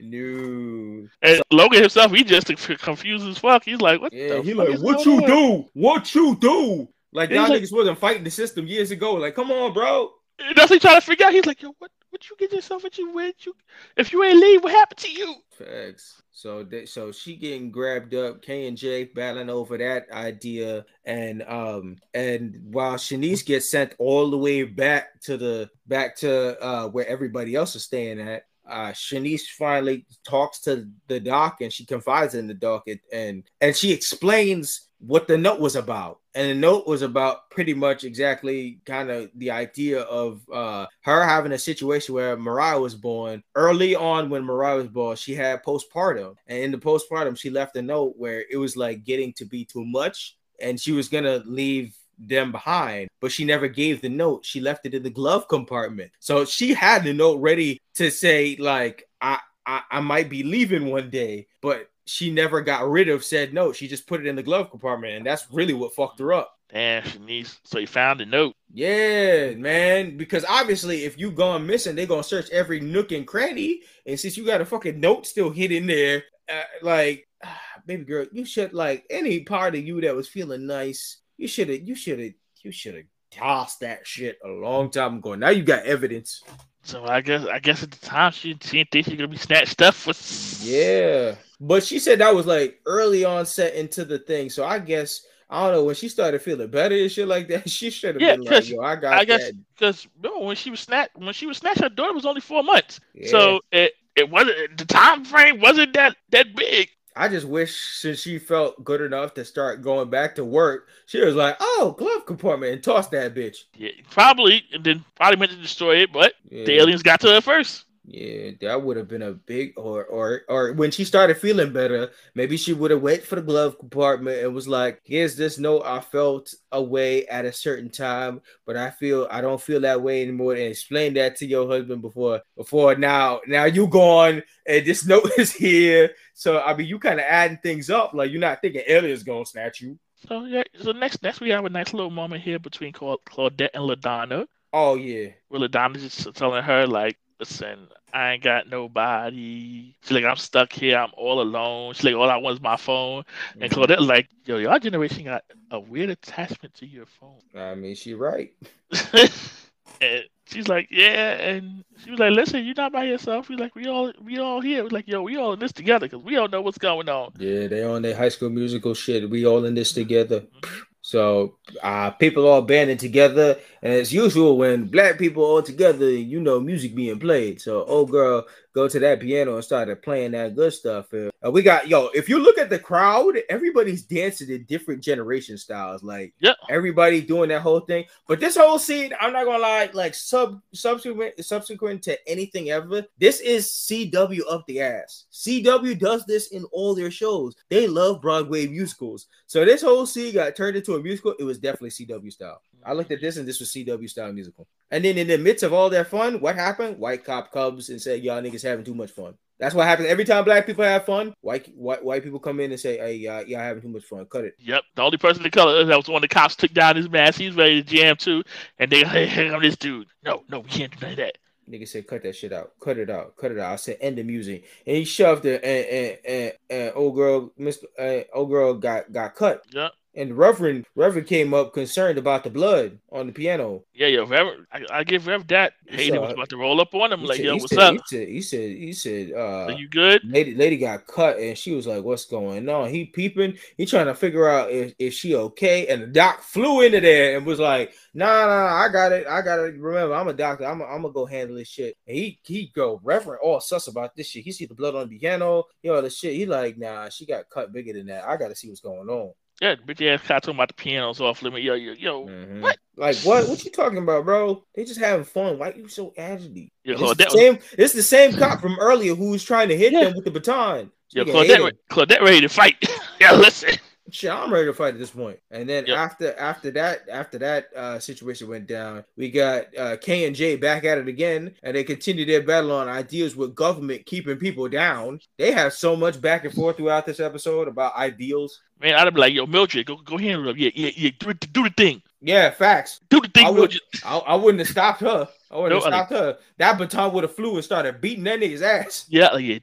Speaker 1: no.
Speaker 2: And Logan himself, he just confused as fuck. He's like, "What?"
Speaker 1: Yeah, he like, "What you on? do? What you do?" Like y'all like, niggas wasn't fighting the system years ago. Like, come on, bro.
Speaker 2: That's what he trying to figure out. He's like, yo, what what you get yourself into with you if you ain't leave, what happened to you?
Speaker 1: Facts. So they, so she getting grabbed up, K and J battling over that idea, and um and while Shanice gets sent all the way back to the back to uh where everybody else is staying at, uh Shanice finally talks to the doc and she confides in the doc and and, and she explains what the note was about. And the note was about pretty much exactly kind of the idea of uh, her having a situation where Mariah was born. Early on, when Mariah was born, she had postpartum. And in the postpartum, she left a note where it was like getting to be too much. And she was going to leave them behind, but she never gave the note. She left it in the glove compartment. So she had the note ready to say, like, I, I, I might be leaving one day, but she never got rid of said note. She just put it in the glove compartment, and that's really what fucked her up.
Speaker 2: Damn, she needs. So he found the note.
Speaker 1: Yeah, man. Because obviously, if you gone missing, they're gonna search every nook and cranny. And since you got a fucking note still hidden there, uh, like, ah, baby girl, you should like any part of you that was feeling nice. You should have. You should have. You should have tossed that shit a long time ago. Now you got evidence.
Speaker 2: So I guess I guess at the time she, she didn't think she was gonna be snatched up for
Speaker 1: Yeah. But she said that was like early on set into the thing. So I guess I don't know when she started feeling better and shit like that. She should have yeah, been like, "Yo, I got." I guess
Speaker 2: because when she was snatched, when she was snatched, her daughter was only four months. Yeah. So it it wasn't the time frame wasn't that that big.
Speaker 1: I just wish since she felt good enough to start going back to work, she was like, "Oh, glove compartment," and toss that bitch.
Speaker 2: Yeah, probably, and then probably meant to destroy it, but yeah. the aliens got to her first.
Speaker 1: Yeah, that would have been a big or or or when she started feeling better, maybe she would have went for the glove compartment and was like, "Here's this note I felt a way at a certain time, but I feel I don't feel that way anymore." And explain that to your husband before before now. Now you gone and this note is here. So I mean, you kind of adding things up. Like you're not thinking Elliot's gonna snatch you.
Speaker 2: So yeah. So next next we have a nice little moment here between Claudette and Ladonna.
Speaker 1: Oh yeah.
Speaker 2: Where Ladonna's just telling her like listen, I ain't got nobody. She's like, I'm stuck here. I'm all alone. She's like, all I want is my phone. Mm-hmm. And Claudette like, yo, your generation got a weird attachment to your phone.
Speaker 1: I mean, she right.
Speaker 2: and she's like, yeah. And she was like, listen, you're not by yourself. We're like, we all, we all here. We're like, yo, we all in this together because we all know what's going on.
Speaker 1: Yeah, they on their high school musical shit. We all in this together. Mm-hmm. So uh, people all banding together, and as usual, when black people all together, you know, music being played. So old girl go to that piano and started playing that good stuff. And we got yo. If you look at the crowd, everybody's dancing in different generation styles. Like
Speaker 2: yeah,
Speaker 1: everybody doing that whole thing. But this whole scene, I'm not gonna lie, like sub subsequent subsequent to anything ever. This is CW up the ass. CW does this in all their shows. They love Broadway musicals. So this whole scene got turned into a musical. It was definitely CW style. I looked at this and this was CW style musical. And then in the midst of all that fun, what happened? White cop comes and said, "Y'all niggas having too much fun." That's what happens every time black people have fun. White white, white people come in and say, "Hey, y'all, y'all having too much fun. Cut it."
Speaker 2: Yep. The only person of color that was one of the cops took down his mask. He's ready to jam too, and they, hey, hey, I'm this dude. No, no, we can't do that.
Speaker 1: Nigga said, "Cut that shit out. Cut it out. Cut it out." I said, "End the music," and he shoved it, and and and, and old girl, Mister, uh, old girl got got cut.
Speaker 2: Yep
Speaker 1: and Reverend Reverend came up concerned about the blood on the piano.
Speaker 2: Yeah, yeah, Reverend, I, I give Rev that. Hayden was about to roll up on him, like,
Speaker 1: said,
Speaker 2: "Yo, what's
Speaker 1: said,
Speaker 2: up?
Speaker 1: He said, he said, he said, uh,
Speaker 2: Are you good?"
Speaker 1: lady, lady got cut, and she was like, "What's going on?" He peeping, he trying to figure out if, if she okay, and the doc flew into there and was like, "Nah, nah, nah I got it, I got it. Remember, I'm a doctor. I'm, a, I'm gonna go handle this shit." And he he go Reverend all sus about this shit. He see the blood on the piano, yo, the shit. He like, nah, she got cut bigger than that. I gotta see what's going on.
Speaker 2: Yeah, bitch ass cat talking about the pianos off limit. Yo, yo, yo.
Speaker 1: Mhm.
Speaker 2: What?
Speaker 1: Like what? What you talking about, bro? They just having fun. Why you so agitated?
Speaker 2: Yo,
Speaker 1: It's the same. It's the same cop from earlier who was trying to hit
Speaker 2: Yeah.
Speaker 1: them with the baton.
Speaker 2: yo,
Speaker 1: Nigga
Speaker 2: Claudette. Claudette ready to fight. yeah, listen.
Speaker 1: Shit, I'm ready to fight at this point. And then
Speaker 2: Yep.
Speaker 1: after after that after that uh, situation went down, we got uh, K and J back at it again, and they continue their battle on ideas with government keeping people down. They have so much back and forth throughout this episode about ideals.
Speaker 2: Man, I'd be like, yo, Mildred, go go handle it. Yeah, yeah, yeah. Do, do the thing.
Speaker 1: Yeah, facts.
Speaker 2: Do the thing,
Speaker 1: I would-
Speaker 2: Mildred.
Speaker 1: I, I wouldn't have stopped her. I wouldn't have
Speaker 2: No,
Speaker 1: stopped her. That baton would have flew and started beating that nigga's ass.
Speaker 2: Yeah, like, yeah,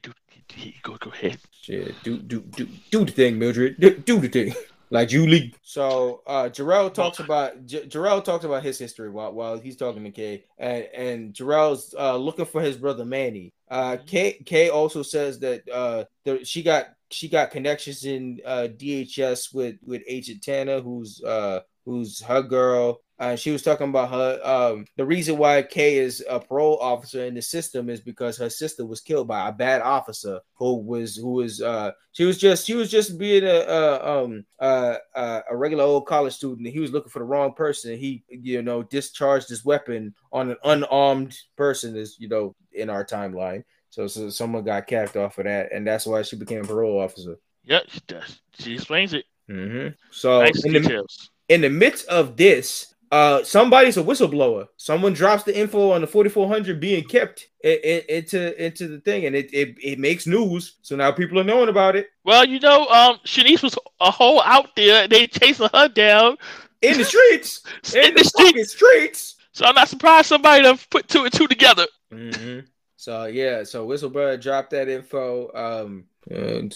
Speaker 2: yeah, go go ahead.
Speaker 1: Shit, do do do do the thing, Mildred. Do, do the thing. Like Julie. So uh Jarrell talks about J- Jarrell talks about his history while while he's talking to Kay. And and Jarrell's uh looking for his brother Manny. Uh Kay Kay also says that uh she got she got connections in uh DHS with with Agent Tana, who's uh who's her girl. Uh, she was talking about her. Um, the reason why Kay is a parole officer in the system is because her sister was killed by a bad officer who was who was uh she was just she was just being a, a um uh, uh, a regular old college student. And he was looking for the wrong person. He you know discharged his weapon on an unarmed person. Is you know in our timeline. So, so someone got capped off of that, and that's why she became a parole officer.
Speaker 2: Yep, she does. She explains it.
Speaker 1: Mm-hmm. So
Speaker 2: nice
Speaker 1: in the in the midst of this, uh, somebody's a whistleblower. Someone drops the info on the 4400 being kept into into the thing, and it, it it makes news. So now people are knowing about it
Speaker 2: Well, you know, um, Shanice was a whole out there. They chasing her down
Speaker 1: in the streets, in,
Speaker 2: in
Speaker 1: the,
Speaker 2: the street.
Speaker 1: streets.
Speaker 2: So I'm not surprised somebody done put two and two together.
Speaker 1: Mm-hmm. So yeah, so whistleblower dropped that info. Um, and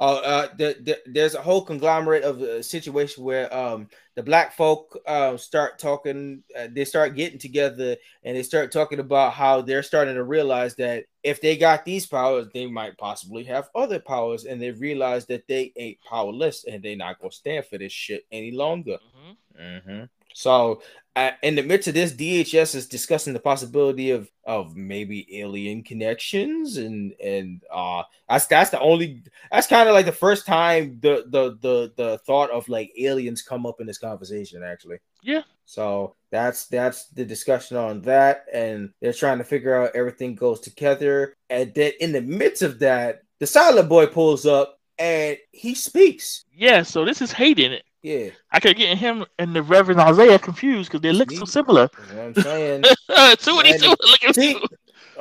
Speaker 1: oh, uh, the, the, there's a whole conglomerate of a situation where um the black folk uh, start talking. Uh, they start getting together and they start talking about how they're starting to realize that if they got these powers, they might possibly have other powers, and they realize that they ain't powerless and they're not gonna stand for this shit any longer.
Speaker 2: Mhm.
Speaker 1: hmm So, uh, in the midst of this, DHS is discussing the possibility of of maybe alien connections, and and uh, that's that's the only that's kind of like the first time the the the the thought of like aliens come up in this conversation actually.
Speaker 2: Yeah.
Speaker 1: So that's that's the discussion on that, and they're trying to figure out everything goes together, and then in the midst of that, the silent boy pulls up and he speaks.
Speaker 2: Yeah, so this is Hayden.
Speaker 1: Yeah,
Speaker 2: I kept getting him and the Reverend Isaiah confused because they look so similar.
Speaker 1: that's what I'm saying.
Speaker 2: two of these two looking
Speaker 1: see,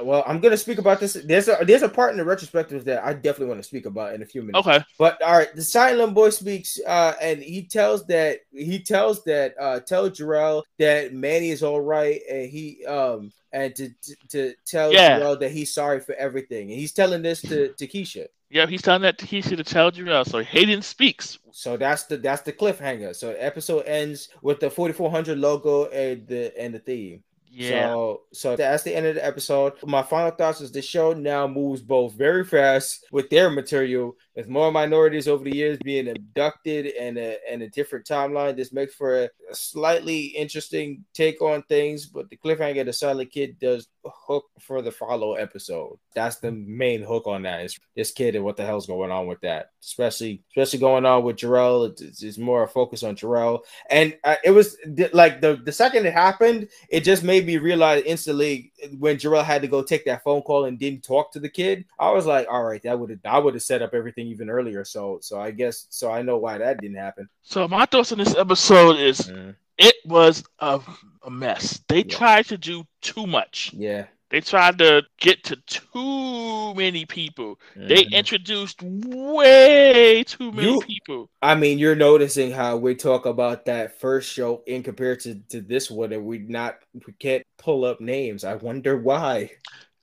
Speaker 1: Well, I'm gonna speak about this. There's a there's a part in the retrospective that I definitely want to speak about in a few minutes.
Speaker 2: Okay.
Speaker 1: But all right, the silent boy speaks, uh, and he tells that he tells that uh tell Jarrell that Manny is all right, and he um and to to, to tell
Speaker 2: Yeah.
Speaker 1: Jarrell that he's sorry for everything, and he's telling this to to Keisha.
Speaker 2: Yeah, he's telling that he should have told you now. So Hayden speaks.
Speaker 1: So that's the that's the cliffhanger. So the episode ends with the 4400 logo and the and the theme.
Speaker 2: Yeah.
Speaker 1: So, so that's the end of the episode. My final thoughts is the show now moves both very fast with their material, with more minorities over the years being abducted and a and a different timeline. This makes for a, a slightly interesting take on things, but the cliffhanger, the silent kid does hook for the follow episode. That's the main hook on that is this kid and what the hell's going on with that, especially especially going on with Jarrell. It's, it's more a focus on Jarrell, and uh, it was th- like the the second it happened, it just made me realize instantly when Jarrell had to go take that phone call and didn't talk to the kid. I was like, all right, that would have I would have set up everything even earlier. So so I guess so I know why that didn't happen.
Speaker 2: So my thoughts on this episode is it was a, a mess. They
Speaker 1: Yeah.
Speaker 2: tried to do too much.
Speaker 1: Yeah.
Speaker 2: They tried to get to too many people. They
Speaker 1: Mhm.
Speaker 2: introduced way too many
Speaker 1: You-
Speaker 2: people.
Speaker 1: I mean, you're noticing how we talk about that first show in comparison to this one, and we not we can't pull up names. I wonder why.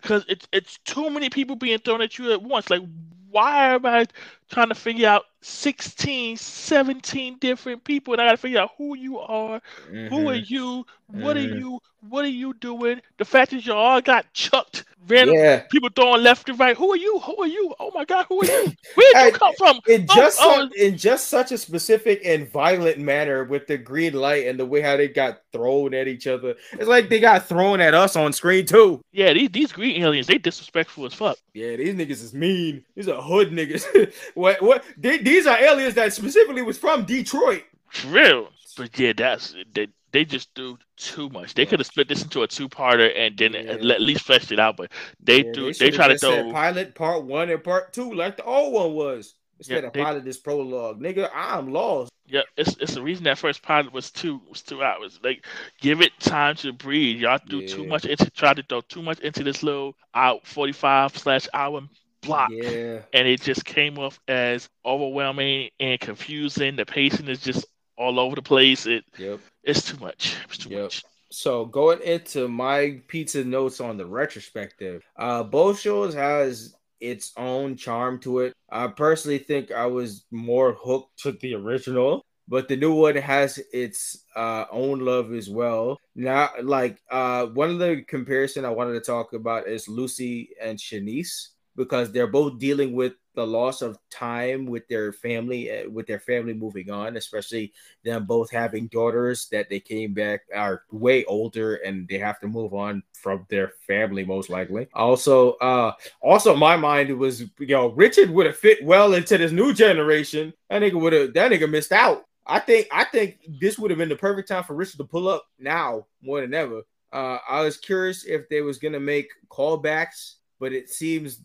Speaker 2: Because it's it's too many people being thrown at you at once. Like, why am I trying to figure out 16, 17 different people, and I gotta figure out who you are, mm-hmm. who are mm-hmm. you, what mm-hmm. are you, what are you doing? The fact that you all got chucked, random yeah. people throwing left and right. Who are you? Who are you? Oh my god, who are you? Where did you come from?
Speaker 1: In oh, just oh, in just such a specific and violent manner with the green light and the way how they got thrown at each other. It's like they got thrown at us on screen too.
Speaker 2: Yeah, these, these green aliens, they disrespectful as fuck.
Speaker 1: Yeah, these niggas is mean. These are hood niggas. what what they, these are aliens that specifically was from Detroit.
Speaker 2: For real. But yeah, that's they, they just do too much. They could have split this into a two-parter and then yeah. at least fleshed it out. But they yeah, do. They, they try to throw
Speaker 1: pilot part one and part two like the old one was instead yeah, of they, pilot this prologue. Nigga, I'm lost.
Speaker 2: Yeah, it's it's the reason that first pilot was two was two hours. Like, give it time to breathe. Y'all do yeah. too much into try to throw too much into this little uh, out forty five slash hour block.
Speaker 1: Yeah.
Speaker 2: And it just came off as overwhelming and confusing. The pacing is just all over the place. It
Speaker 1: yep.
Speaker 2: it's too much. It's too yep. much.
Speaker 1: So going into my pizza notes on the retrospective, uh both shows has its own charm to it. I personally think I was more hooked to the original, but the new one has its uh, own love as well. Now, like uh, one of the comparison I wanted to talk about is Lucy and Shanice because they're both dealing with the loss of time with their family eh, with their family moving on especially them both having daughters that they came back are way older and they have to move on from their family most likely. Also uh also my mind was you know richard would have fit well into this new generation. That nigga would have that nigga missed out. I think i think this would have been the perfect time for richard to pull up now more than ever. Uh, I was curious if they was gonna make callbacks but it seems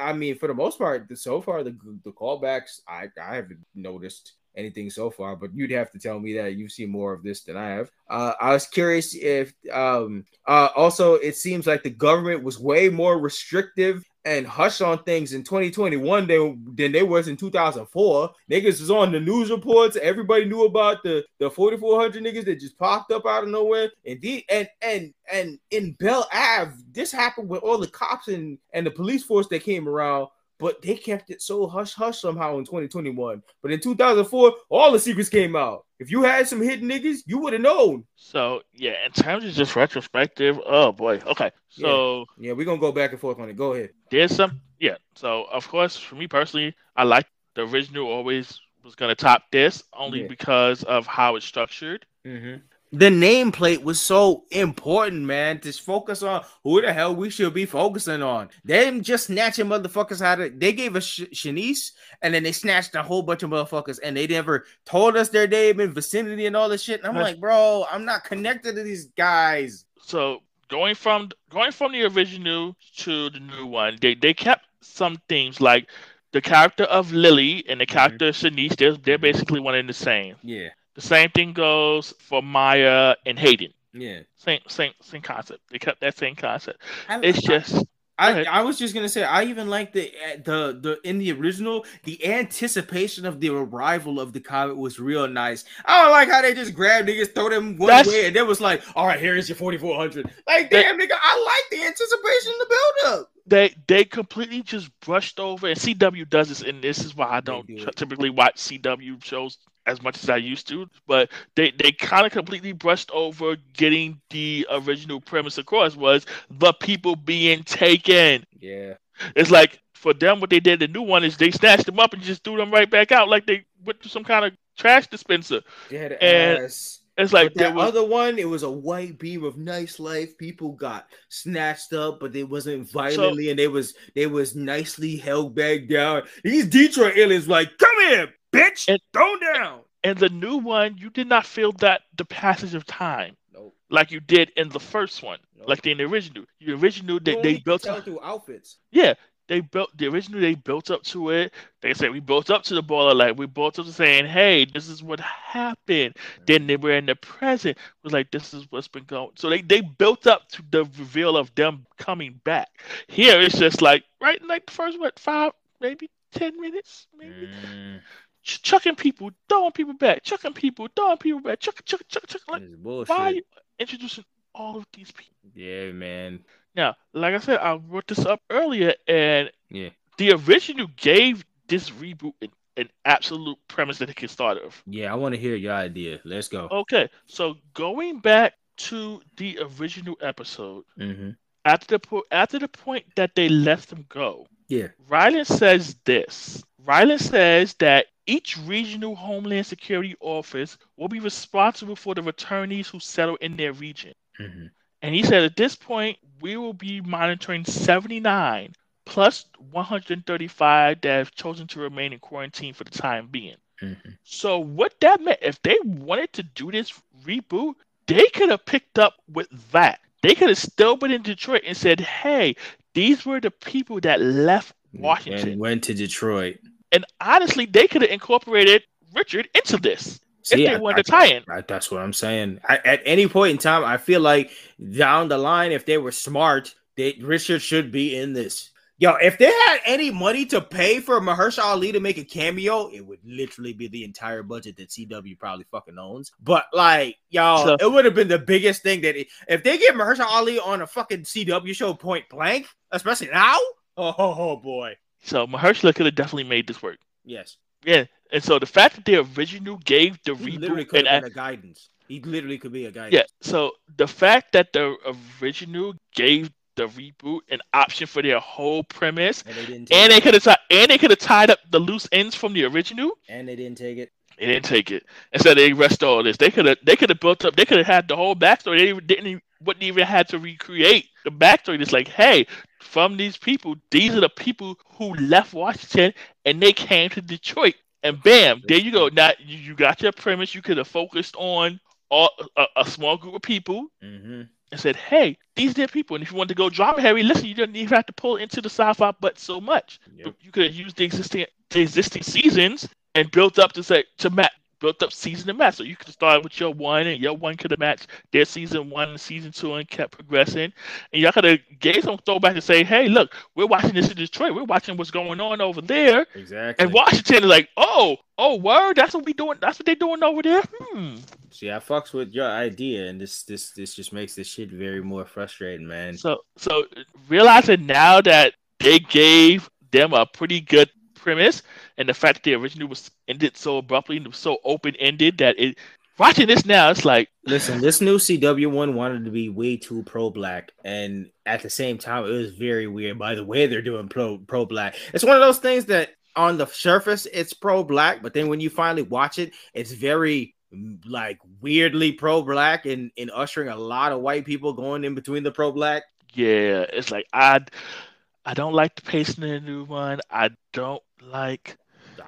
Speaker 1: i mean for the most part so far the the callbacks i i haven't noticed anything so far but you'd have to tell me that you've seen more of this than i have. Uh, i was curious if um uh also it seems like the government was way more restrictive and hush on things in 2021 than, than they was in 2004. Niggas was on the news reports. Everybody knew about the, the 4,400 niggas that just popped up out of nowhere. And the, and and and in Belle Isle, this happened with all the cops and, and the police force that came around but they kept it so hush hush somehow in 2021. But in 2004, all the secrets came out. If you had some hidden niggas, you would have known.
Speaker 2: So yeah, in terms of just retrospective, oh boy. Okay. So
Speaker 1: yeah, yeah we're gonna go back and forth on it. Go ahead.
Speaker 2: There's some yeah. So of course, for me personally, I like the original always was gonna top this only yeah. because of how it's structured.
Speaker 1: Mm-hmm the nameplate was so important, man. To focus on who the hell we should be focusing on. Them just snatching motherfuckers out of. They gave us Sh- Shanice, and then they snatched a whole bunch of motherfuckers, and they never told us their name and vicinity and all this shit. And I'm like, bro, I'm not connected to these guys.
Speaker 2: So going from going from the original to the new one, they they kept some things like the character of Lily and the mm-hmm. character of Shanice. They're they're basically one and the same.
Speaker 1: Yeah.
Speaker 2: The same thing goes for Maia and Hayden.
Speaker 1: Yeah.
Speaker 2: Same same same concept. They kept that same concept. I, it's just
Speaker 1: I, I was just gonna say I even like the the the in the original the anticipation of the arrival of the comet was real nice. I don't like how they just grab niggas throw them one That's, way and then was like, all right, here's your forty four hundred. Like damn nigga, I like the anticipation, the build up.
Speaker 2: They they completely just brushed over and CW does this and this is why I don't do typically watch CW shows as much as I used to, but they, they kind of completely brushed over getting the original premise across was the people being taken.
Speaker 1: Yeah.
Speaker 2: It's like for them what they did the new one is they snatched them up and just threw them right back out like they went to some kind of trash dispenser.
Speaker 1: Dead
Speaker 2: and
Speaker 1: ass.
Speaker 2: It's like
Speaker 1: that was... other one. It was a white beam of nice life. People got snatched up, but they wasn't violently, so, and they was they was nicely held back down. These Detroit aliens like, come here, bitch, and, throw down.
Speaker 2: And the new one, you did not feel that the passage of time.
Speaker 1: Nope.
Speaker 2: Like you did in the first one, nope. like in the original. The original, they, they built
Speaker 1: up through outfits.
Speaker 2: Yeah, they built the original. They built up to it. They said we built up to the baller light. We built up to saying, "Hey, this is what happened." Mm-hmm. Then they were in the present. It was like this is what's been going. So they they built up to the reveal of them coming back. Here it's just like right, like the first what five, maybe ten minutes, maybe. Mm chucking people, throwing people back, chucking people, throwing people back, chuck, chuck, chuck, chuck. Like, why are you introducing all of these people?
Speaker 1: Yeah, man.
Speaker 2: Now, like I said, I wrote this up earlier, and
Speaker 1: yeah,
Speaker 2: the original gave this reboot an an absolute premise that it can start of.
Speaker 1: Yeah, I want to hear your idea. Let's go.
Speaker 2: Okay, so going back to the original episode,
Speaker 1: Mm-hmm.
Speaker 2: after the po- after the point that they let them go,
Speaker 1: Yeah.
Speaker 2: Ryland says this. Ryland says that each regional Homeland Security office will be responsible for the returnees who settle in their region.
Speaker 1: Mm-hmm.
Speaker 2: And he said at this point, we will be monitoring 79 plus 135 that have chosen to remain in quarantine for the time being.
Speaker 1: Mm-hmm.
Speaker 2: So what that meant, if they wanted to do this reboot, they could have picked up with that. They could have still been in Detroit and said, "Hey, these were the people that left Washington."
Speaker 1: And went to Detroit.
Speaker 2: And honestly, they could have incorporated Richard into this
Speaker 1: See,
Speaker 2: if they
Speaker 1: I-
Speaker 2: wanted
Speaker 1: I-
Speaker 2: to tie in.
Speaker 1: I- that's what I'm saying. I, at any point in time, I feel like down the line, if they were smart, they Richard should be in this. Yo, if they had any money to pay for Mahershala Ali to make a cameo, it would literally be the entire budget that CW probably fucking owns. But like, yo,
Speaker 2: So-
Speaker 1: it would have been the biggest thing that it, if they get Mahershala Ali on a fucking CW show point blank, especially now. Oh, oh, oh boy,
Speaker 2: So Mahershala could have definitely made this work.
Speaker 1: yes,
Speaker 2: Yeah, and so the fact that the original gave the
Speaker 1: he literally
Speaker 2: reboot
Speaker 1: could
Speaker 2: and
Speaker 1: a guidance. He literally could be a guidance.
Speaker 2: yeah, so the fact that the original gave the reboot an option for their whole premise,
Speaker 1: and they.
Speaker 2: And could have ti- and they could have tied up the loose ends from the original.
Speaker 1: and they didn't take it.
Speaker 2: They didn't take it. Instead, they rest all this. They could have they could have built up. They could have had the whole backstory. They didn't even, wouldn't even had to recreate the backstory. It's like, hey, from these people, these are the people who left Washington and they came to Detroit. And bam, there you go. Now you, got your premise. You could have focused on all, a, a small group of people
Speaker 1: Mm-hmm.
Speaker 2: and said, hey, these are the people. And if you want to go drama heavy, listen, you don't even have to pull into the sci-fi but so much.
Speaker 1: Yep.
Speaker 2: You could have used the existing the existing seasons and built up to say to match built up season to match. So you could start with your one and your one could have matched their season one and season two and kept progressing. And y'all could have gave some throwback to say, hey, look, we're watching this in Detroit. We're watching what's going on over there.
Speaker 1: Exactly.
Speaker 2: And Washington is like, oh, oh, word, that's what we doing. That's what they doing over there. Hmm.
Speaker 1: See, I fucks with your idea, and this this this just makes this shit very more frustrating, man.
Speaker 2: So so realizing now that they gave them a pretty good premise, and the fact that the original was ended so abruptly and was so open ended that it watching this now, it's like
Speaker 1: Listen, this new CW one wanted to be way too pro black, and at the same time, it was very weird by the way they're doing pro pro black. It's one of those things that on the surface it's pro black, but then when you finally watch it, it's very like weirdly pro black and, and ushering a lot of white people going in between the pro black.
Speaker 2: yeah, it's like I I don't like the pacing in the new one. I don't like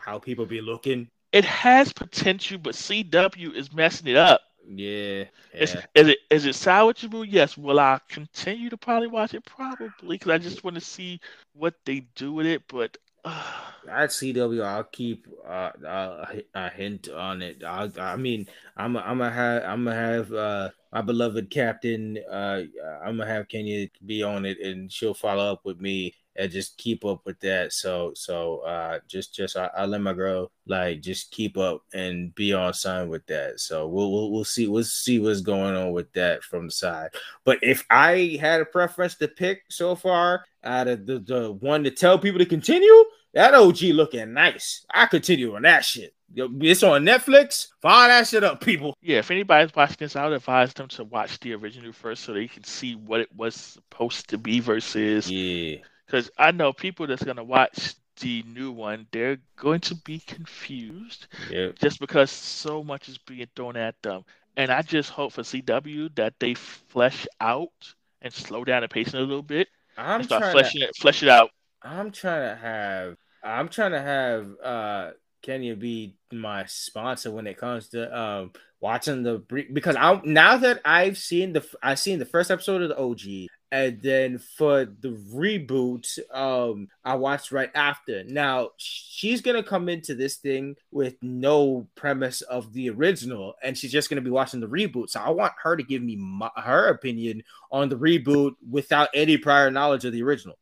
Speaker 1: How people be looking.
Speaker 2: it has potential, but CW is messing it up.
Speaker 1: Yeah,
Speaker 2: Is,
Speaker 1: yeah.
Speaker 2: is it is it salvageable? Yes. Will I continue to probably watch it? Probably, because I just want to see what they do with it. But uh,
Speaker 1: At CW, I'll keep uh, uh, a hint on it. I, I mean, I'm I'm gonna have I'm gonna have uh, my beloved captain. Uh, I'm gonna have Kenya be on it, and she'll follow up with me and just keep up with that. So so uh, just just I, I let my girl like just keep up and be on sign with that. So we'll we'll we'll see we'll see what's going on with that from the side. But if I had a preference to pick so far out of the, the one to tell people to continue, that OG looking nice. I continue on that shit. It's on Netflix. Fire that shit up, people.
Speaker 2: yeah, if anybody's watching this, I would advise them to watch the original first so they can see what it was supposed to be versus
Speaker 1: Yeah.
Speaker 2: Because I know people that's gonna watch the new one, they're going to be confused
Speaker 1: Yep.
Speaker 2: just because so much is being thrown at them. And I just hope for CW that they flesh out and slow down the pacing a little bit
Speaker 1: I'm
Speaker 2: start
Speaker 1: trying
Speaker 2: fleshing
Speaker 1: to,
Speaker 2: it, flesh it out.
Speaker 1: I'm trying to have I'm trying to have uh Kenya be my sponsor when it comes to um watching the because I am now that I've seen the I've seen the first episode of the OG and then for the reboot um I watched right after. Now she's gonna come into this thing with no premise of the original and she's just gonna be watching the reboot. So I want her to give me my, her opinion on the reboot without any prior knowledge of the original.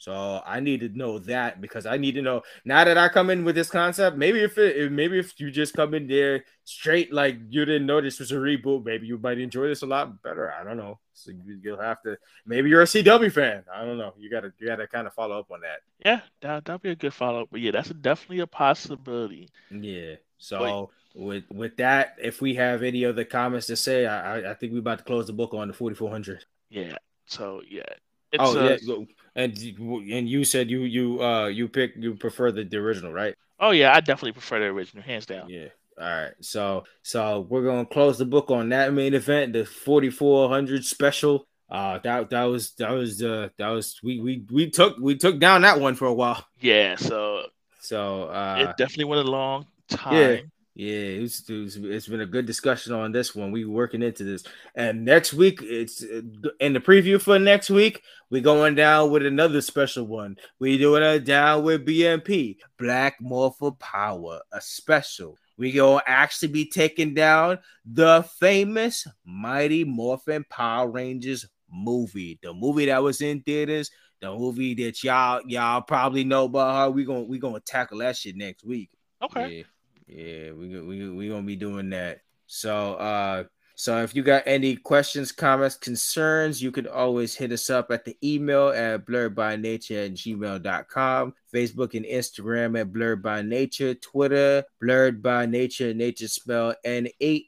Speaker 1: So I need to know that because I need to know now that I come in with this concept. Maybe if it, maybe if you just come in there straight like you didn't know this was a reboot, maybe you might enjoy this a lot better. I don't know. So you'll have to. Maybe you're a CW fan. I don't know. You gotta you gotta kind of follow up on that.
Speaker 2: Yeah, that that'd be a good follow up. But yeah, that's definitely a possibility.
Speaker 1: Yeah. So but, with with that, if we have any other comments to say, I I think we're about to close the book on the 4400.
Speaker 2: Yeah. So yeah,
Speaker 1: it's, oh uh, yeah, and and you said you you uh you pick you prefer the, the original, right?
Speaker 2: Oh yeah, I definitely prefer the original, hands down.
Speaker 1: Yeah. All right. So so we're gonna close the book on that main event, the 4400 special. Uh that that was that was uh that was we we we took we took down that one for a while.
Speaker 2: Yeah, so
Speaker 1: so uh
Speaker 2: it definitely went a long time.
Speaker 1: Yeah. Yeah, it's, it's been a good discussion on this one. We working into this, and next week it's uh, in the preview for next week. We going down with another special one. We doing it down with BMP Black Morpher Power, a special. We gonna actually be taking down the famous Mighty Morphin Power Rangers movie, the movie that was in theaters, the movie that y'all y'all probably know about. How we gonna we gonna tackle that shit next week.
Speaker 2: Okay.
Speaker 1: Yeah. Yeah, we we we gonna be doing that. So uh so if you got any questions, comments, concerns, you can always hit us up at the email at blurredbynature at gmail.com, Facebook and Instagram at blurred by nature, Twitter, blurred by nature, nature spell N-8-T-U-R-E.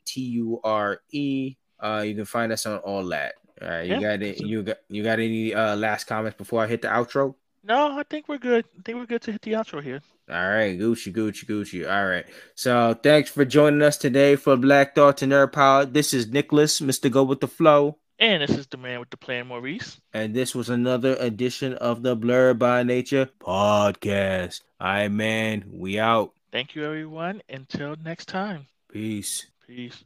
Speaker 1: Uh you can find us on all that. All right, you yeah. got it. You got you got any uh last comments before I hit the outro?
Speaker 2: No, I think we're good. I think we're good to hit the outro here.
Speaker 1: All right, Gucci, Gucci, Gucci. All right. So thanks for joining us today for Black Thought and Nerd Power. This is Nicholas, Mr. Go with the Flow.
Speaker 2: And this is the man with the plan, Maurice.
Speaker 1: And this was another edition of the Blur by Nature podcast. All right, man. We out.
Speaker 2: Thank you, everyone. Until next time.
Speaker 1: Peace.
Speaker 2: Peace.